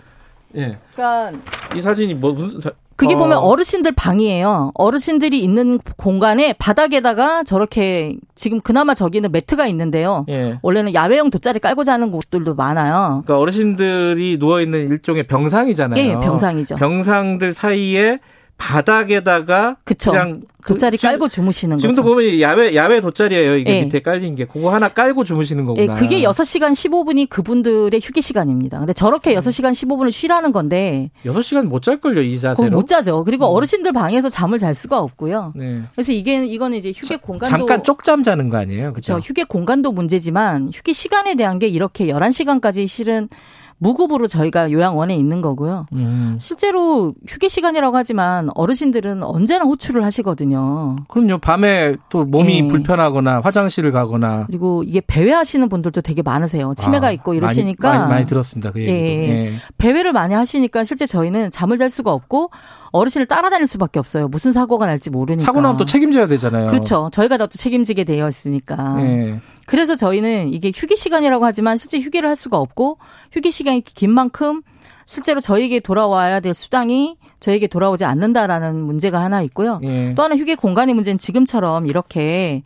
[SPEAKER 10] 예.
[SPEAKER 2] 예.
[SPEAKER 10] 그러니까
[SPEAKER 2] 이 사진이 뭐 무슨 사...
[SPEAKER 10] 그게
[SPEAKER 2] 어,
[SPEAKER 10] 보면 어르신들 방이에요. 어르신들이 있는 공간에 바닥에다가 저렇게 지금 그나마 저기는 매트가 있는데요.
[SPEAKER 2] 예.
[SPEAKER 10] 원래는 야외용 돗자리 깔고 자는 곳들도 많아요.
[SPEAKER 2] 그러니까 어르신들이 누워 있는 일종의 병상이잖아요.
[SPEAKER 10] 예, 병상이죠.
[SPEAKER 2] 병상들 사이에 바닥에다가
[SPEAKER 10] 그쵸.
[SPEAKER 2] 그냥 그-
[SPEAKER 10] 돗자리
[SPEAKER 2] 지금-
[SPEAKER 10] 깔고 주무시는
[SPEAKER 2] 지금도
[SPEAKER 10] 거죠.
[SPEAKER 2] 보면 야외 야외 돗자리예요. 이게
[SPEAKER 10] 예.
[SPEAKER 2] 밑에 깔린 게 그거 하나 깔고 주무시는
[SPEAKER 10] 예,
[SPEAKER 2] 거구나.
[SPEAKER 10] 그게 6시간 15분이 그분들의 휴게 시간입니다. 근데 저렇게
[SPEAKER 2] 음.
[SPEAKER 10] 6시간 15분을 쉬라는 건데
[SPEAKER 2] 6시간 못 잘 걸요, 이 자세로.
[SPEAKER 10] 못 자죠. 그리고 어르신들 방에서 잠을 잘 수가 없고요.
[SPEAKER 2] 네.
[SPEAKER 10] 그래서 이게 이거는 이제 휴게 공간도
[SPEAKER 2] 잠깐 쪽잠 자는 거 아니에요?
[SPEAKER 10] 그렇죠? 휴게 공간도 문제지만 휴게 시간에 대한 게 이렇게 11시간까지 실은 무급으로 저희가 요양원에 있는 거고요.
[SPEAKER 2] 음.
[SPEAKER 10] 실제로 휴게 시간이라고 하지만 어르신들은 언제나 호출을 하시거든요.
[SPEAKER 2] 그럼요. 밤에 또 몸이
[SPEAKER 10] 예.
[SPEAKER 2] 불편하거나 화장실을 가거나
[SPEAKER 10] 그리고 이게 배회하시는 분들도 되게 많으세요. 치매가
[SPEAKER 2] 아,
[SPEAKER 10] 있고 이러시니까
[SPEAKER 2] 많이, 많이, 많이 들었습니다. 그 얘기도.
[SPEAKER 10] 예.
[SPEAKER 2] 예.
[SPEAKER 10] 배회를 많이 하시니까 실제 저희는 잠을 잘 수가 없고 어르신을 따라다닐 수밖에 없어요. 무슨 사고가 날지 모르니까.
[SPEAKER 2] 사고 나면 또 책임져야 되잖아요.
[SPEAKER 10] 그렇죠. 저희가 다 또 책임지게 되어 있으니까.
[SPEAKER 2] 예.
[SPEAKER 10] 그래서 저희는 이게 휴게 시간이라고 하지만 실제 휴게를 할 수가 없고 휴게 시간이 긴 만큼 실제로 저에게 돌아와야 될 수당이 저에게 돌아오지 않는다라는 문제가 하나 있고요.
[SPEAKER 2] 예.
[SPEAKER 10] 또 하나 휴게 공간의 문제는 지금처럼 이렇게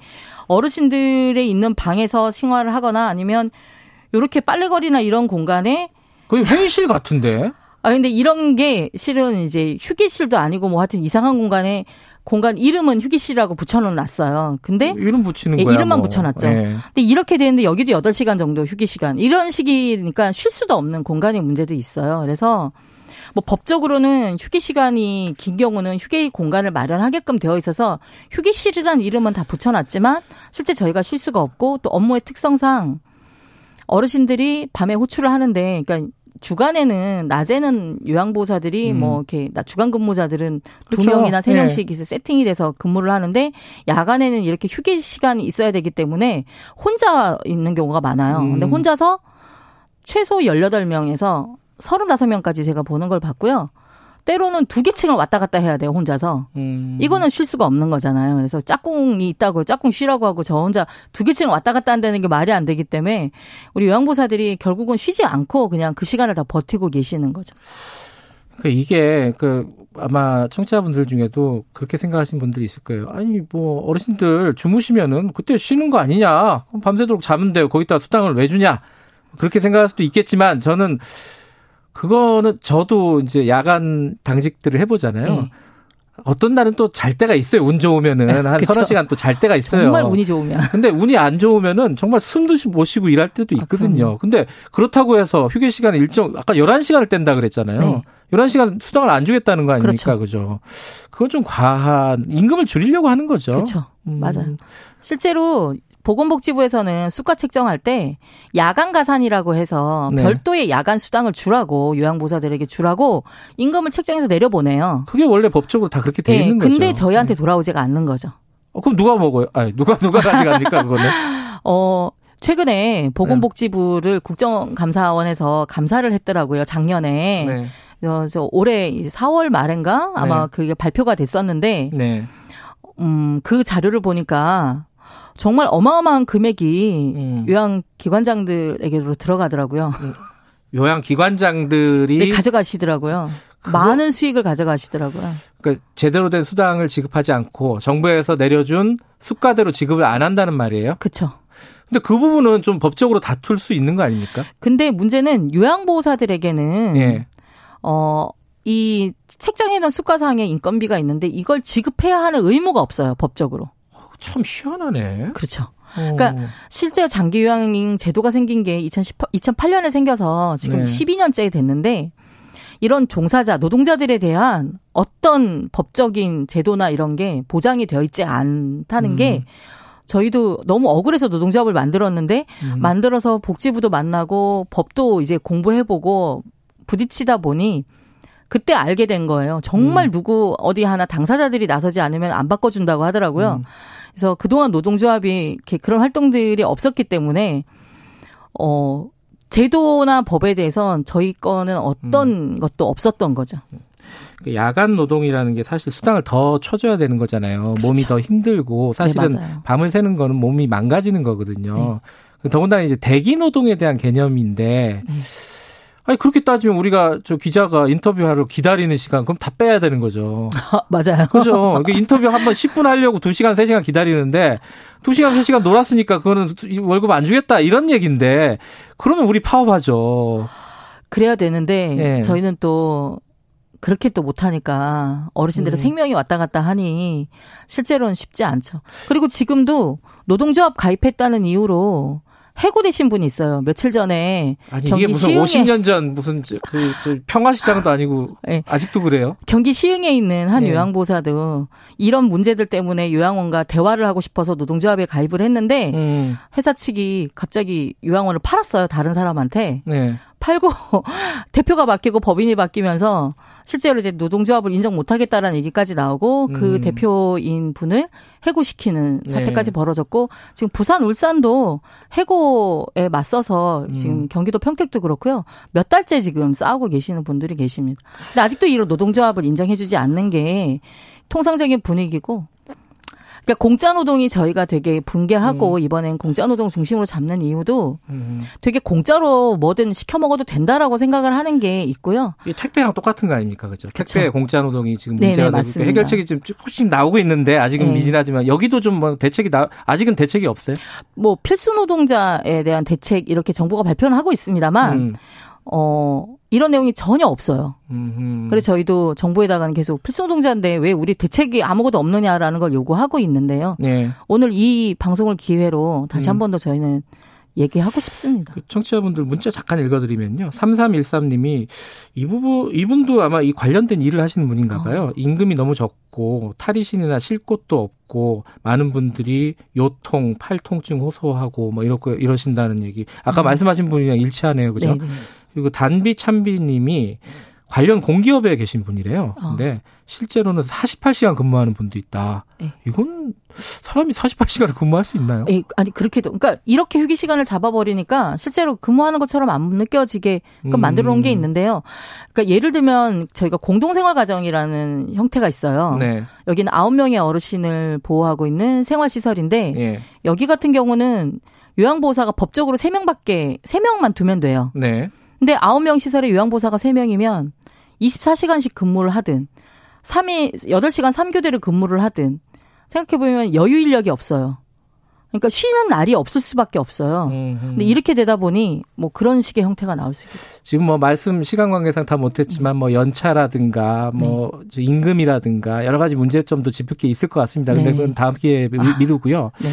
[SPEAKER 10] 어르신들의 있는 방에서 생활을 하거나 아니면 이렇게 빨래거리나 이런 공간에
[SPEAKER 2] 거의 회의실 같은데.
[SPEAKER 10] 아 근데 이런 게 실은 이제 휴게실도 아니고 뭐 하여튼 이상한 공간에 공간 이름은 휴게실이라고 붙여놨어요. 근데
[SPEAKER 2] 이름 붙이는
[SPEAKER 10] 예,
[SPEAKER 2] 거야.
[SPEAKER 10] 이름만
[SPEAKER 2] 뭐.
[SPEAKER 10] 붙여놨죠.
[SPEAKER 2] 예.
[SPEAKER 10] 근데 이렇게 되는데 여기도 8시간 정도 휴게 시간. 이런 식이니까 쉴 수도 없는 공간의 문제도 있어요. 그래서 뭐 법적으로는 휴게 시간이 긴 경우는 휴게 공간을 마련하게끔 되어 있어서 휴게실이라는 이름은 다 붙여놨지만 실제 저희가 쉴 수가 없고 또 업무의 특성상 어르신들이 밤에 호출을 하는데 그러니까 주간에는 낮에는 요양보호사들이
[SPEAKER 2] 음.
[SPEAKER 10] 뭐 이렇게 나- 주간 근무자들은 두
[SPEAKER 2] 그렇죠.
[SPEAKER 10] 명이나 세
[SPEAKER 2] 예.
[SPEAKER 10] 명씩 이제 세팅이 돼서 근무를 하는데 야간에는 이렇게 휴게 시간이 있어야 되기 때문에 혼자 있는 경우가 많아요.
[SPEAKER 2] 음.
[SPEAKER 10] 근데 혼자서 최소 18명에서 35명까지 제가 보는 걸 봤고요. 때로는 두 개 층을 왔다 갔다 해야 돼요, 혼자서.
[SPEAKER 2] 음.
[SPEAKER 10] 이거는 쉴 수가 없는 거잖아요. 그래서 짝꿍이 있다고 짝꿍 쉬라고 하고 저 혼자 두 개층 왔다 갔다 한다는 게 말이 안 되기 때문에 우리 요양보사들이 결국은 쉬지 않고 그냥 그 시간을 다 버티고 계시는 거죠.
[SPEAKER 2] 그 이게 그 아마 청취자분들 중에도 그렇게 생각하시는 분들이 있을 거예요. 아니 뭐 어르신들 주무시면은 그때 쉬는 거 아니냐? 밤새도록 자면 돼요. 거기다 수당을 왜 주냐? 그렇게 생각할 수도 있겠지만 저는 그거는 저도 이제 야간 당직들을 해보잖아요.
[SPEAKER 10] 네.
[SPEAKER 2] 어떤 날은 또 잘 때가 있어요. 운 좋으면은 한
[SPEAKER 10] 그쵸.
[SPEAKER 2] 서너 시간 또 잘 때가 있어요.
[SPEAKER 10] 정말 운이 좋으면.
[SPEAKER 2] 근데 운이 안 좋으면은 정말 숨도 못 쉬고 일할 때도
[SPEAKER 10] 아,
[SPEAKER 2] 있거든요. 근데 그렇다고 해서 휴게 시간을 일정 아까 11시간을 뗀다 그랬잖아요.
[SPEAKER 10] 네.
[SPEAKER 2] 11시간 수당을 안 주겠다는 거 아닙니까?
[SPEAKER 10] 그렇죠.
[SPEAKER 2] 그죠 그건 좀 과한 임금을 줄이려고 하는 거죠.
[SPEAKER 10] 그렇죠.
[SPEAKER 2] 음.
[SPEAKER 10] 맞아요. 실제로 보건복지부에서는 수가 책정할 때 야간 가산이라고 해서
[SPEAKER 2] 네.
[SPEAKER 10] 별도의 야간 수당을 주라고 요양보사들에게 주라고 임금을 책정해서 내려보내요.
[SPEAKER 2] 그게 원래 법적으로 다 그렇게 돼
[SPEAKER 10] 네,
[SPEAKER 2] 있는 거죠.
[SPEAKER 10] 근데 저희한테 돌아오지가 않는 거죠.
[SPEAKER 2] 어, 그럼 누가 먹어요? 아니, 누가 누가 가져갑니까 그거는?
[SPEAKER 10] 어,
[SPEAKER 2] 네.
[SPEAKER 10] 최근에 보건복지부를 국정감사원에서 감사를 했더라고요. 작년에.
[SPEAKER 2] 네.
[SPEAKER 10] 그래서 올해 이제 4월 말인가 아마
[SPEAKER 2] 네.
[SPEAKER 10] 그게 발표가 됐었는데
[SPEAKER 2] 네.
[SPEAKER 10] 음, 그 자료를 보니까 정말 어마어마한 금액이
[SPEAKER 2] 음.
[SPEAKER 10] 요양 기관장들에게로 들어가더라고요.
[SPEAKER 2] 요양 기관장들이
[SPEAKER 10] 네, 가져가시더라고요. 많은 수익을 가져가시더라고요.
[SPEAKER 2] 그러니까 제대로 된 수당을 지급하지 않고 정부에서 내려준 수가대로 지급을 안 한다는 말이에요.
[SPEAKER 10] 그렇죠.
[SPEAKER 2] 근데 그 부분은 좀 법적으로 다툴 수 있는 거 아닙니까?
[SPEAKER 10] 근데 문제는 요양보호사들에게는
[SPEAKER 2] 예.
[SPEAKER 10] 어, 이 책정해 놓은 수가상의 인건비가 있는데 이걸 지급해야 하는 의무가 없어요, 법적으로.
[SPEAKER 2] 참 희한하네.
[SPEAKER 10] 그렇죠.
[SPEAKER 2] 어.
[SPEAKER 10] 그러니까 실제 장기 요양인 제도가 생긴 게 2010, 2008년에 생겨서 지금
[SPEAKER 2] 네.
[SPEAKER 10] 12년째 됐는데 이런 종사자, 노동자들에 대한 어떤 법적인 제도나 이런 게 보장이 되어 있지 않다는
[SPEAKER 2] 음.
[SPEAKER 10] 게 저희도 너무 억울해서 노동조합을 만들었는데
[SPEAKER 2] 음.
[SPEAKER 10] 만들어서 복지부도 만나고 법도 이제 공부해보고 부딪히다 보니 그때 알게 된 거예요. 정말
[SPEAKER 2] 음.
[SPEAKER 10] 누구 어디 하나 당사자들이 나서지 않으면 안 바꿔준다고 하더라고요.
[SPEAKER 2] 음.
[SPEAKER 10] 그래서 그동안 노동조합이 이렇게 그런 활동들이 없었기 때문에 어 제도나 법에 대해선 저희 거는 어떤
[SPEAKER 2] 음.
[SPEAKER 10] 것도 없었던 거죠.
[SPEAKER 2] 그 야간 노동이라는 게 사실 수당을 더 쳐줘야 되는 거잖아요. 몸이 더 힘들고 사실은
[SPEAKER 10] 네.
[SPEAKER 2] 밤을 새는 거는 몸이 망가지는 거거든요. 더군다나 이제 대기 노동에 대한 개념인데
[SPEAKER 10] 네.
[SPEAKER 2] 아니 그렇게 따지면 우리가 저 기자가 인터뷰하러 기다리는 시간 그럼 다 빼야 되는 거죠.
[SPEAKER 10] 아, 맞아요.
[SPEAKER 2] 그죠? 그 인터뷰 한 번 10분 하려고 2시간, 3시간 기다리는데 2시간, 3시간 놀았으니까 그거는 월급 안 주겠다 이런 얘기인데 그러면 우리 파업하죠.
[SPEAKER 10] 그래야 되는데
[SPEAKER 2] 예.
[SPEAKER 10] 저희는 또 그렇게 또 못하니까 어르신들의
[SPEAKER 2] 음.
[SPEAKER 10] 생명이 왔다 갔다 하니 실제로는 쉽지 않죠. 그리고 지금도 노동조합 가입했다는 이유로 해고되신 분이 있어요. 며칠 전에
[SPEAKER 2] 아니
[SPEAKER 10] 경기
[SPEAKER 2] 이게 무슨
[SPEAKER 10] 시흥에
[SPEAKER 2] 50년 전 무슨 저- 그, 저 평화시장도 아니고
[SPEAKER 10] 예.
[SPEAKER 2] 아직도 그래요?
[SPEAKER 10] 경기 시흥에 있는 한
[SPEAKER 2] 네.
[SPEAKER 10] 요양보사도 이런 문제들 때문에 요양원과 대화를 하고 싶어서 노동조합에 가입을 했는데
[SPEAKER 2] 음,
[SPEAKER 10] 회사 측이 갑자기 요양원을 팔았어요. 다른 사람한테.
[SPEAKER 2] 네.
[SPEAKER 10] 팔고 대표가 바뀌고 법인이 바뀌면서 실제로 이제 노동조합을 인정 못하겠다라는 얘기까지 나오고 그
[SPEAKER 2] 음.
[SPEAKER 10] 대표인 분을 해고시키는
[SPEAKER 2] 네.
[SPEAKER 10] 사태까지 벌어졌고 지금 부산 울산도 해고에 맞서서
[SPEAKER 2] 음.
[SPEAKER 10] 지금 경기도 평택도 그렇고요 몇 달째 지금 싸우고 계시는 분들이 계십니다. 근데 아직도 이런 노동조합을 인정해주지 않는 게 통상적인 분위기고. 그러니까 공짜 노동이 저희가 되게 붕괴하고 이번엔 공짜 노동 중심으로 잡는 이유도
[SPEAKER 2] 음.
[SPEAKER 10] 되게 공짜로 뭐든 시켜 먹어도 된다라고 생각을 하는 게 있고요.
[SPEAKER 2] 이게 택배랑 똑같은 거 아닙니까? 그죠? 택배 공짜 노동이 지금
[SPEAKER 10] 네네,
[SPEAKER 2] 문제가 되고
[SPEAKER 10] 맞습니다.
[SPEAKER 2] 해결책이 지금 조금씩 나오고 있는데 아직은
[SPEAKER 10] 네.
[SPEAKER 2] 미진하지만 여기도 좀 뭐 대책이 나 아직은 대책이 없어요.
[SPEAKER 10] 뭐 필수 노동자에 대한 대책 이렇게 정부가 발표는 하고 있습니다만
[SPEAKER 2] 음.
[SPEAKER 10] 어 이런 내용이 전혀 없어요.
[SPEAKER 2] 음.
[SPEAKER 10] 그래서 저희도 정부에다가는 계속 필수 노동자인데 왜 우리 대책이 아무것도 없느냐라는 걸 요구하고 있는데요.
[SPEAKER 2] 네.
[SPEAKER 10] 오늘 이 방송을 기회로 다시
[SPEAKER 2] 음.
[SPEAKER 10] 한번 더 저희는 얘기하고 싶습니다.
[SPEAKER 2] 그 청취자분들 문자 잠깐 읽어드리면요. 3313님이 이 부분, 이분도 아마 이 관련된 일을 하시는 분인가 봐요. 임금이 너무 적고 탈의신이나 쉴 곳도 없고 많은 분들이 요통, 팔통증 호소하고 뭐 이렇고 이러신다는 얘기. 아까
[SPEAKER 10] 음.
[SPEAKER 2] 말씀하신 분이랑 일치하네요. 그죠?
[SPEAKER 10] 네네.
[SPEAKER 2] 그리고 단비 참비님이 관련 공기업에 계신 분이래요.
[SPEAKER 10] 어.
[SPEAKER 2] 근데 실제로는 48시간 근무하는 분도 있다.
[SPEAKER 10] 네.
[SPEAKER 2] 이건 사람이 48시간을 근무할 수 있나요?
[SPEAKER 10] 에 아니 그렇게도 그러니까 이렇게 휴게 시간을 잡아버리니까 실제로 근무하는 것처럼 안 느껴지게 그
[SPEAKER 2] 음.
[SPEAKER 10] 만들어 놓은 게 있는데요. 그러니까 예를 들면 저희가 공동생활 가정이라는 형태가 있어요.
[SPEAKER 2] 네.
[SPEAKER 10] 여기는 아홉 명의 어르신을 보호하고 있는 생활 시설인데
[SPEAKER 2] 예.
[SPEAKER 10] 여기 같은 경우는 요양보호사가 법적으로 세명밖에세명만 두면 돼요.
[SPEAKER 2] 네.
[SPEAKER 10] 근데 아홉 명 시설에 요양보호사가 세명이면 24시간씩 근무를 하든 3일 8시간 3교대를 근무를 하든 생각해 보면 여유 인력이 없어요. 그러니까 쉬는 날이 없을 수밖에 없어요.
[SPEAKER 2] 음, 음.
[SPEAKER 10] 근데 이렇게 되다 보니 뭐 그런 식의 형태가 나올 수 있겠죠.
[SPEAKER 2] 지금 뭐 말씀 시간 관계상 다 못했지만 뭐 연차라든가 뭐
[SPEAKER 10] 네.
[SPEAKER 2] 임금이라든가 여러 가지 문제점도 짚을 게 있을 것 같습니다. 근데
[SPEAKER 10] 네.
[SPEAKER 2] 그건 다음 기회에 미-
[SPEAKER 10] 아.
[SPEAKER 2] 미루고요.
[SPEAKER 10] 네.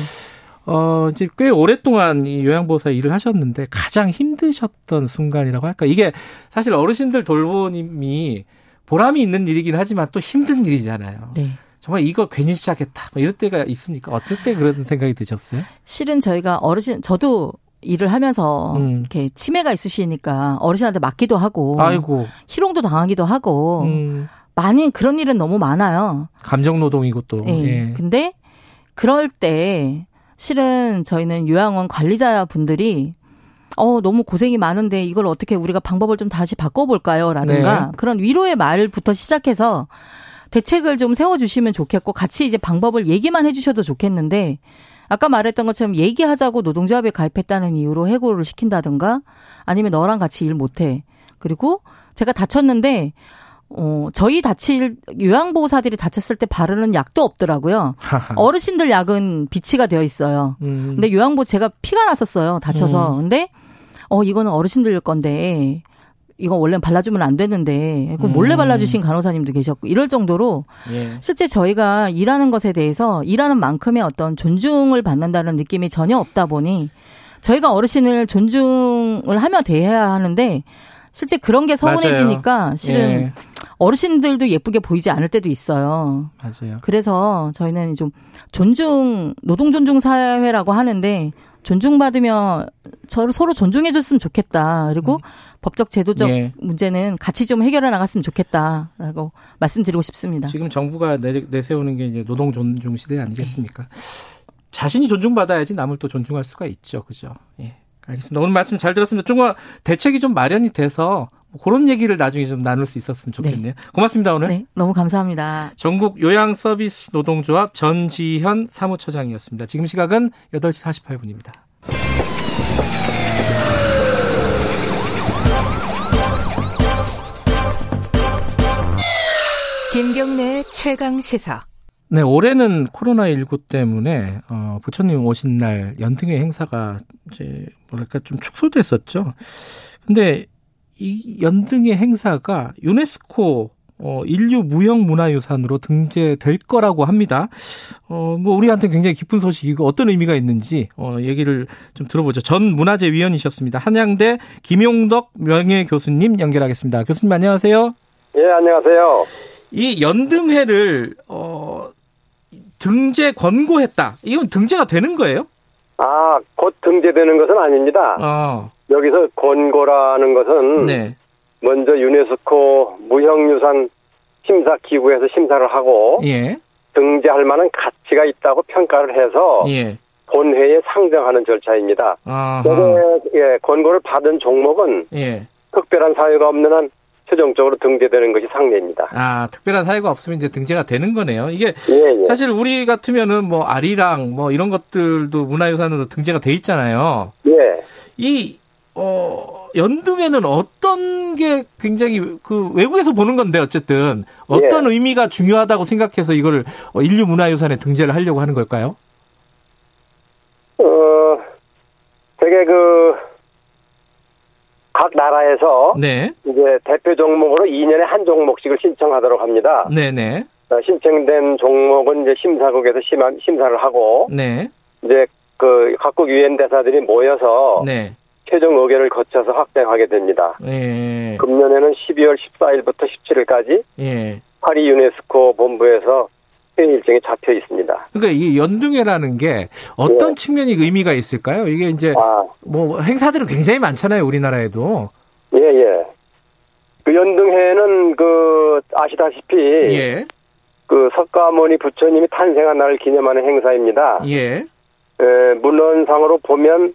[SPEAKER 2] 어, 이제 꽤 오랫동안 이 요양보호사 일을 하셨는데 가장 힘드셨던 순간이라고 할까? 이게 사실 어르신들 돌보님이 보람이 있는 일이긴 하지만 또 힘든 일이잖아요.
[SPEAKER 10] 네.
[SPEAKER 2] 정말 이거 괜히 시작했다. 뭐 이럴 때가 있습니까? 어떨 때 그런 생각이 드셨어요?
[SPEAKER 10] 실은 저희가 어르신 저도 일을 하면서
[SPEAKER 2] 음.
[SPEAKER 10] 이렇게 치매가 있으시니까 어르신한테 맞기도 하고
[SPEAKER 2] 아이고,
[SPEAKER 10] 희롱도 당하기도 하고
[SPEAKER 2] 음,
[SPEAKER 10] 많이 그런 일은 너무 많아요.
[SPEAKER 2] 감정 노동이고 또.
[SPEAKER 10] 예.
[SPEAKER 2] 예.
[SPEAKER 10] 근데 그럴 때 실은 저희는 요양원 관리자 분들이 어 너무 고생이 많은데 이걸 어떻게 우리가 방법을 좀 다시 바꿔볼까요?라든가
[SPEAKER 2] 네.
[SPEAKER 10] 그런 위로의 말부터 시작해서 대책을 좀 세워주시면 좋겠고 같이 이제 방법을 얘기만 해주셔도 좋겠는데 아까 말했던 것처럼 얘기하자고 노동조합에 가입했다는 이유로 해고를 시킨다든가 아니면 너랑 같이 일 못해 그리고 제가 다쳤는데 어 저희 다칠 요양보호사들이 다쳤을 때 바르는 약도 없더라고요. 어르신들 약은 비치가 되어 있어요.
[SPEAKER 2] 음.
[SPEAKER 10] 근데 요양보 제가 피가 났었어요. 다쳐서.
[SPEAKER 2] 음.
[SPEAKER 10] 근데 어 이거는 어르신들 건데 이건 원래 발라주면 안 되는데 그거 몰래
[SPEAKER 2] 음.
[SPEAKER 10] 발라주신 간호사님도 계셨고 이럴 정도로
[SPEAKER 2] 예.
[SPEAKER 10] 실제 저희가 일하는 것에 대해서 일하는 만큼의 어떤 존중을 받는다는 느낌이 전혀 없다 보니 저희가 어르신을 존중을 하며 대해야 하는데 실제 그런 게 서운해지니까 실은
[SPEAKER 2] 예.
[SPEAKER 10] 어르신들도 예쁘게 보이지 않을 때도 있어요.
[SPEAKER 2] 맞아요.
[SPEAKER 10] 그래서 저희는 좀 존중 노동 존중 사회라고 하는데 존중받으며 서로 서로 존중해줬으면 좋겠다. 그리고 법적 제도적
[SPEAKER 2] 예.
[SPEAKER 10] 문제는 같이 좀 해결해 나갔으면 좋겠다라고 말씀드리고 싶습니다.
[SPEAKER 2] 지금 정부가 내, 내세우는 게 이제 노동 존중 시대 아니겠습니까? 자신이 존중받아야지 남을 또 존중할 수가 있죠. 그죠? 예. 알겠습니다. 오늘 말씀 잘 들었습니다. 좀 대책이 좀 마련이 돼서 뭐 그런 얘기를 나중에 좀 나눌 수 있었으면 좋겠네요. 고맙습니다 오늘.
[SPEAKER 10] 네, 너무 감사합니다.
[SPEAKER 2] 전국 요양 서비스 노동조합 전지현 사무처장이었습니다. 지금 시각은 8시 48분입니다.
[SPEAKER 3] 김경래의 최강 시사.
[SPEAKER 2] 네, 올해는 코로나19 때문에, 어, 부처님 오신 날 연등회 행사가 이제, 뭐랄까, 좀 축소됐었죠. 근데 이 연등회 행사가 유네스코 어, 인류 무형 문화유산으로 등재될 거라고 합니다. 어, 뭐, 우리한테 굉장히 기쁜 소식이고 어떤 의미가 있는지, 어, 얘기를 좀 들어보죠. 전 문화재 위원이셨습니다. 한양대 김용덕 명예교수님 연결하겠습니다. 교수님 안녕하세요.
[SPEAKER 11] 예, 안녕하세요.
[SPEAKER 2] 이 연등회를, 어, 등재 권고했다. 이건 등재가 되는 거예요?
[SPEAKER 11] 아, 곧 등재되는 것은 아닙니다.
[SPEAKER 2] 어.
[SPEAKER 11] 여기서 권고라는 것은
[SPEAKER 2] 네.
[SPEAKER 11] 먼저 유네스코 무형유산 심사 기구에서 심사를 하고
[SPEAKER 2] 예.
[SPEAKER 11] 등재할 만한 가치가 있다고 평가를 해서
[SPEAKER 2] 예.
[SPEAKER 11] 본회의에 상정하는 절차입니다. 여기 예, 권고를 받은 종목은
[SPEAKER 2] 예.
[SPEAKER 11] 특별한 사유가 없는 한 최종적으로 등재되는 것이 상례입니다.
[SPEAKER 2] 아, 특별한 사유가 없으면 이제 등재가 되는 거네요. 이게
[SPEAKER 11] 예, 예.
[SPEAKER 2] 사실 우리 같으면은 뭐 아리랑 뭐 이런 것들도 문화유산으로 등재가 돼 있잖아요.
[SPEAKER 11] 예.
[SPEAKER 2] 이 어, 연등에는 어떤 게 굉장히 그 외국에서 보는 건데 어쨌든 어떤
[SPEAKER 11] 예.
[SPEAKER 2] 의미가 중요하다고 생각해서 이걸 어, 인류 문화유산에 등재를 하려고 하는 걸까요?
[SPEAKER 11] 어, 되게 그, 각 나라에서
[SPEAKER 2] 네.
[SPEAKER 11] 이제 대표 종목으로 2년에 한 종목씩을 신청하도록 합니다.
[SPEAKER 2] 네네.
[SPEAKER 11] 어, 신청된 종목은 이제 심사국에서 심하, 심사를 하고
[SPEAKER 2] 네.
[SPEAKER 11] 이제 그 각국 유엔 대사들이 모여서
[SPEAKER 2] 네.
[SPEAKER 11] 최종 의결을 거쳐서 확정하게 됩니다.
[SPEAKER 2] 예.
[SPEAKER 11] 금년에는 12월 14일부터 17일까지
[SPEAKER 2] 예.
[SPEAKER 11] 파리 유네스코 본부에서 회의 일정이 잡혀 있습니다.
[SPEAKER 2] 그러니까 이 연등회라는 게 어떤
[SPEAKER 11] 예.
[SPEAKER 2] 측면이 의미가 있을까요? 이게 이제
[SPEAKER 11] 아,
[SPEAKER 2] 뭐 행사들은 굉장히 많잖아요, 우리나라에도.
[SPEAKER 11] 예, 예. 그 연등회는 그 아시다시피
[SPEAKER 2] 예.
[SPEAKER 11] 그 석가모니 부처님이 탄생한 날을 기념하는 행사입니다.
[SPEAKER 2] 예.
[SPEAKER 11] 에, 문헌상으로 보면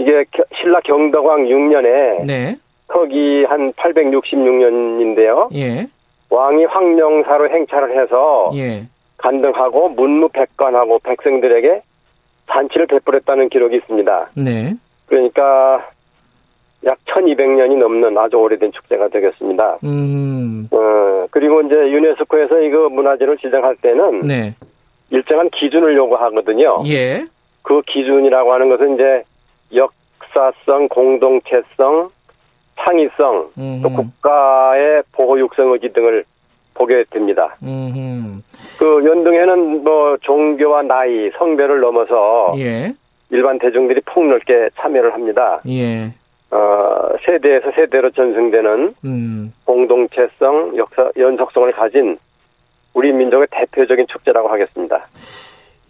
[SPEAKER 11] 이게 겨- 신라 경덕왕 6년에
[SPEAKER 2] 네.
[SPEAKER 11] 서기 한 866년인데요.
[SPEAKER 2] 예.
[SPEAKER 11] 왕이 황령사로 행차를 해서
[SPEAKER 2] 예.
[SPEAKER 11] 간등하고 문무백관하고 백성들에게 잔치를 베풀었다는 기록이 있습니다.
[SPEAKER 2] 네.
[SPEAKER 11] 그러니까 약 1200년이 넘는 아주 오래된 축제가 되겠습니다.
[SPEAKER 2] 음.
[SPEAKER 11] 어, 그리고 이제 유네스코에서 이거 문화재를 지정할 때는
[SPEAKER 2] 네.
[SPEAKER 11] 일정한 기준을 요구하거든요.
[SPEAKER 2] 예.
[SPEAKER 11] 그 기준이라고 하는 것은 이제 역사성, 공동체성, 창의성,
[SPEAKER 2] 음.
[SPEAKER 11] 또 국가의 보호 육성 의지 등을 보게 됩니다.
[SPEAKER 2] 음.
[SPEAKER 11] 그 연등에는 뭐 종교와 나이, 성별을 넘어서
[SPEAKER 2] 예.
[SPEAKER 11] 일반 대중들이 폭넓게 참여를 합니다.
[SPEAKER 2] 예.
[SPEAKER 11] 어, 세대에서 세대로 전승되는
[SPEAKER 2] 음.
[SPEAKER 11] 공동체성, 역사, 연속성을 가진 우리 민족의 대표적인 축제라고 하겠습니다.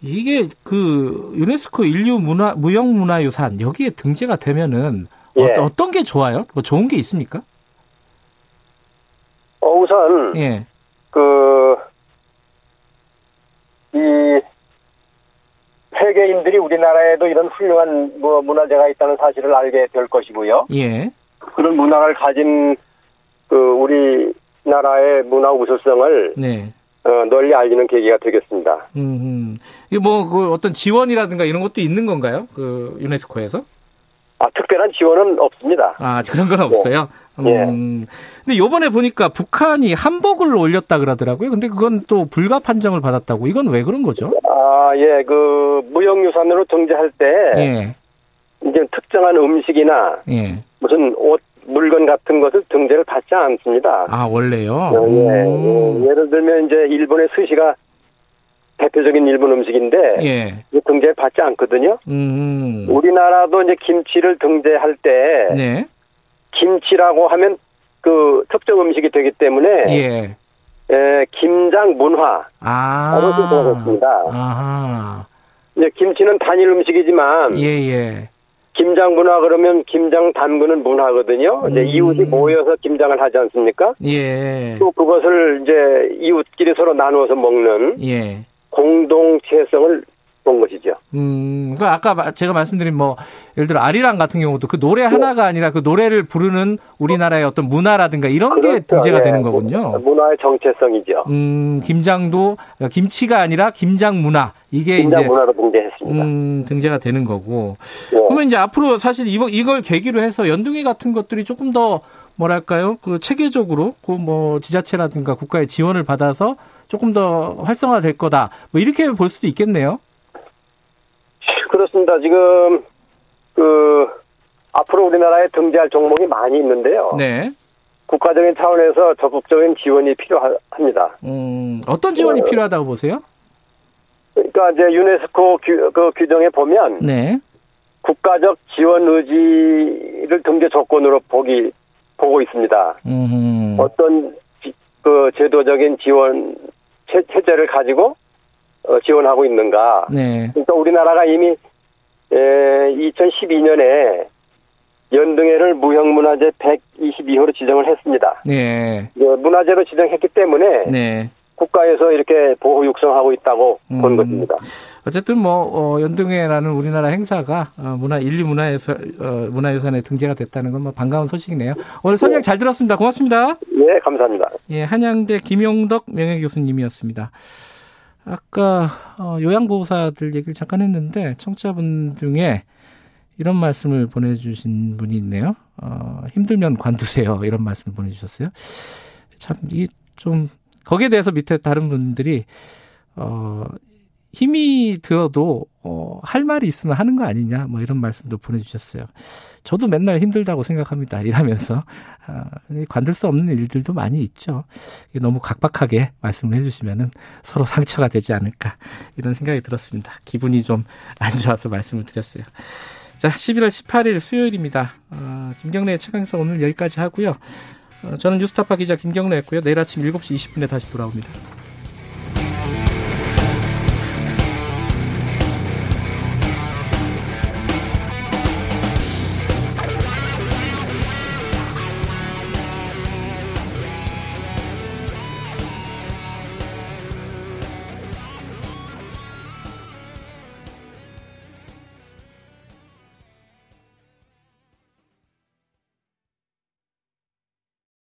[SPEAKER 2] 이게 그 유네스코 인류 문화 무형 문화유산 여기에 등재가 되면은
[SPEAKER 11] 예.
[SPEAKER 2] 어떤, 어떤 게 좋아요? 뭐 좋은 게 있습니까?
[SPEAKER 11] 어, 우선
[SPEAKER 2] 예.
[SPEAKER 11] 그, 이, 세계인들이 우리나라에도 이런 훌륭한 뭐 문화재가 있다는 사실을 알게 될 것이고요.
[SPEAKER 2] 예.
[SPEAKER 11] 그런 문화를 가진 그 우리 나라의 문화 우수성을
[SPEAKER 2] 네.
[SPEAKER 11] 어, 널리 알리는 계기가 되겠습니다.
[SPEAKER 2] 음. 음. 이게 뭐 그 어떤 지원이라든가 이런 것도 있는 건가요? 그 유네스코에서?
[SPEAKER 11] 아, 특별한 지원은 없습니다.
[SPEAKER 2] 아, 그런 건 없어요.
[SPEAKER 11] 예.
[SPEAKER 2] 음. 근데 요번에 보니까 북한이 한복을 올렸다 그러더라고요. 근데 그건 또 불가 판정을 받았다고. 이건 왜 그런 거죠?
[SPEAKER 11] 아, 예, 그 무형유산으로 등재할 때
[SPEAKER 2] 예.
[SPEAKER 11] 이제 특정한 음식이나
[SPEAKER 2] 예.
[SPEAKER 11] 무슨 옷 물건 같은 것을 등재를 받지 않습니다.
[SPEAKER 2] 아, 원래요?
[SPEAKER 11] 어, 예,
[SPEAKER 2] 오.
[SPEAKER 11] 예. 예를 들면 이제 일본의 스시가 대표적인 일본 음식인데
[SPEAKER 2] 예.
[SPEAKER 11] 등재 받지 않거든요.
[SPEAKER 2] 음.
[SPEAKER 11] 우리나라도 이제 김치를 등재할 때
[SPEAKER 2] 네.
[SPEAKER 11] 김치라고 하면 그 특정 음식이 되기 때문에
[SPEAKER 2] 예.
[SPEAKER 11] 에, 김장 문화
[SPEAKER 2] 아.
[SPEAKER 11] 라고 신청하겠습니다.
[SPEAKER 2] 아하.
[SPEAKER 11] 이제 김치는 단일 음식이지만
[SPEAKER 2] 예, 예.
[SPEAKER 11] 김장 문화 그러면 김장 담그는 문화거든요. 이제
[SPEAKER 2] 음.
[SPEAKER 11] 이웃이 모여서 김장을 하지 않습니까?
[SPEAKER 2] 예.
[SPEAKER 11] 또 그것을 이제 이웃끼리 서로 나누어서 먹는
[SPEAKER 2] 예.
[SPEAKER 11] 공동체성을 본 것이죠.
[SPEAKER 2] 음, 그 아까 제가 말씀드린 뭐 예를 들어 아리랑 같은 경우도 그 노래 하나가 아니라 그 노래를 부르는 우리나라의 어떤 문화라든가 이런 게
[SPEAKER 11] 그렇죠.
[SPEAKER 2] 등재가
[SPEAKER 11] 예,
[SPEAKER 2] 되는 거군요.
[SPEAKER 11] 문화의 정체성이죠.
[SPEAKER 2] 음, 김장도 김치가 아니라 김장 문화 이게
[SPEAKER 11] 김장
[SPEAKER 2] 이제
[SPEAKER 11] 문화로 등재했습니다.
[SPEAKER 2] 음, 등재가 되는 거고.
[SPEAKER 11] 예.
[SPEAKER 2] 그러면 이제 앞으로 사실 이걸 계기로 해서 연둥이 같은 것들이 조금 더 뭐랄까요? 그 체계적으로 그 뭐 지자체라든가 국가의 지원을 받아서 조금 더 활성화될 거다. 뭐 이렇게 볼 수도 있겠네요.
[SPEAKER 11] 그렇습니다. 지금 그 앞으로 우리나라에 등재할 종목이 많이 있는데요.
[SPEAKER 2] 네.
[SPEAKER 11] 국가적인 차원에서 적극적인 지원이 필요합니다.
[SPEAKER 2] 음, 어떤 지원이
[SPEAKER 11] 어.
[SPEAKER 2] 필요하다고 보세요?
[SPEAKER 11] 그러니까 이제 유네스코 규, 그 규정에 보면
[SPEAKER 2] 네.
[SPEAKER 11] 국가적 지원 의지를 등재 조건으로 보기 보고 있습니다.
[SPEAKER 2] 음.
[SPEAKER 11] 어떤 지- 그 제도적인 지원 체, 체제를 가지고 어, 지원하고 있는가?
[SPEAKER 2] 네.
[SPEAKER 11] 그러니까 우리나라가 이미 에, 2012년에 연등회를 무형문화재 122호로 지정을 했습니다.
[SPEAKER 2] 네.
[SPEAKER 11] 예, 문화재로 지정했기 때문에
[SPEAKER 2] 네.
[SPEAKER 11] 국가에서 이렇게 보호 육성하고 있다고
[SPEAKER 2] 음.
[SPEAKER 11] 본 것입니다.
[SPEAKER 2] 어쨌든 뭐 어, 연등회라는 우리나라 행사가 어, 문화 인류 문화유산 어, 문화유산에 등재가 됐다는 건 뭐 반가운 소식이네요. 오늘 설명 잘 들었습니다. 고맙습니다.
[SPEAKER 11] 예, 감사합니다.
[SPEAKER 2] 예, 한양대 김용덕 명예 교수님이었습니다. 아까 어, 요양보호사들 얘기를 잠깐 했는데 청취자분 중에 이런 말씀을 보내주신 분이 있네요. 어, 힘들면 관두세요. 이런 말씀을 보내주셨어요. 참, 이 좀, 거기에 대해서 밑에 다른 분들이, 어, 힘이 들어도, 어, 할 말이 있으면 하는 거 아니냐, 뭐 이런 말씀도 보내주셨어요. 저도 맨날 힘들다고 생각합니다. 일하면서. 아, 관둘 수 없는 일들도 많이 있죠. 너무 각박하게 말씀을 해주시면은 서로 상처가 되지 않을까, 이런 생각이 들었습니다. 기분이 좀 안 좋아서 말씀을 드렸어요. 자, 11월 18일 수요일입니다. 어, 김경래의 최강사 오늘 여기까지 하고요. 어, 저는 뉴스타파 기자 김경래였고요. 내일 아침 7시 20분에 다시 돌아옵니다.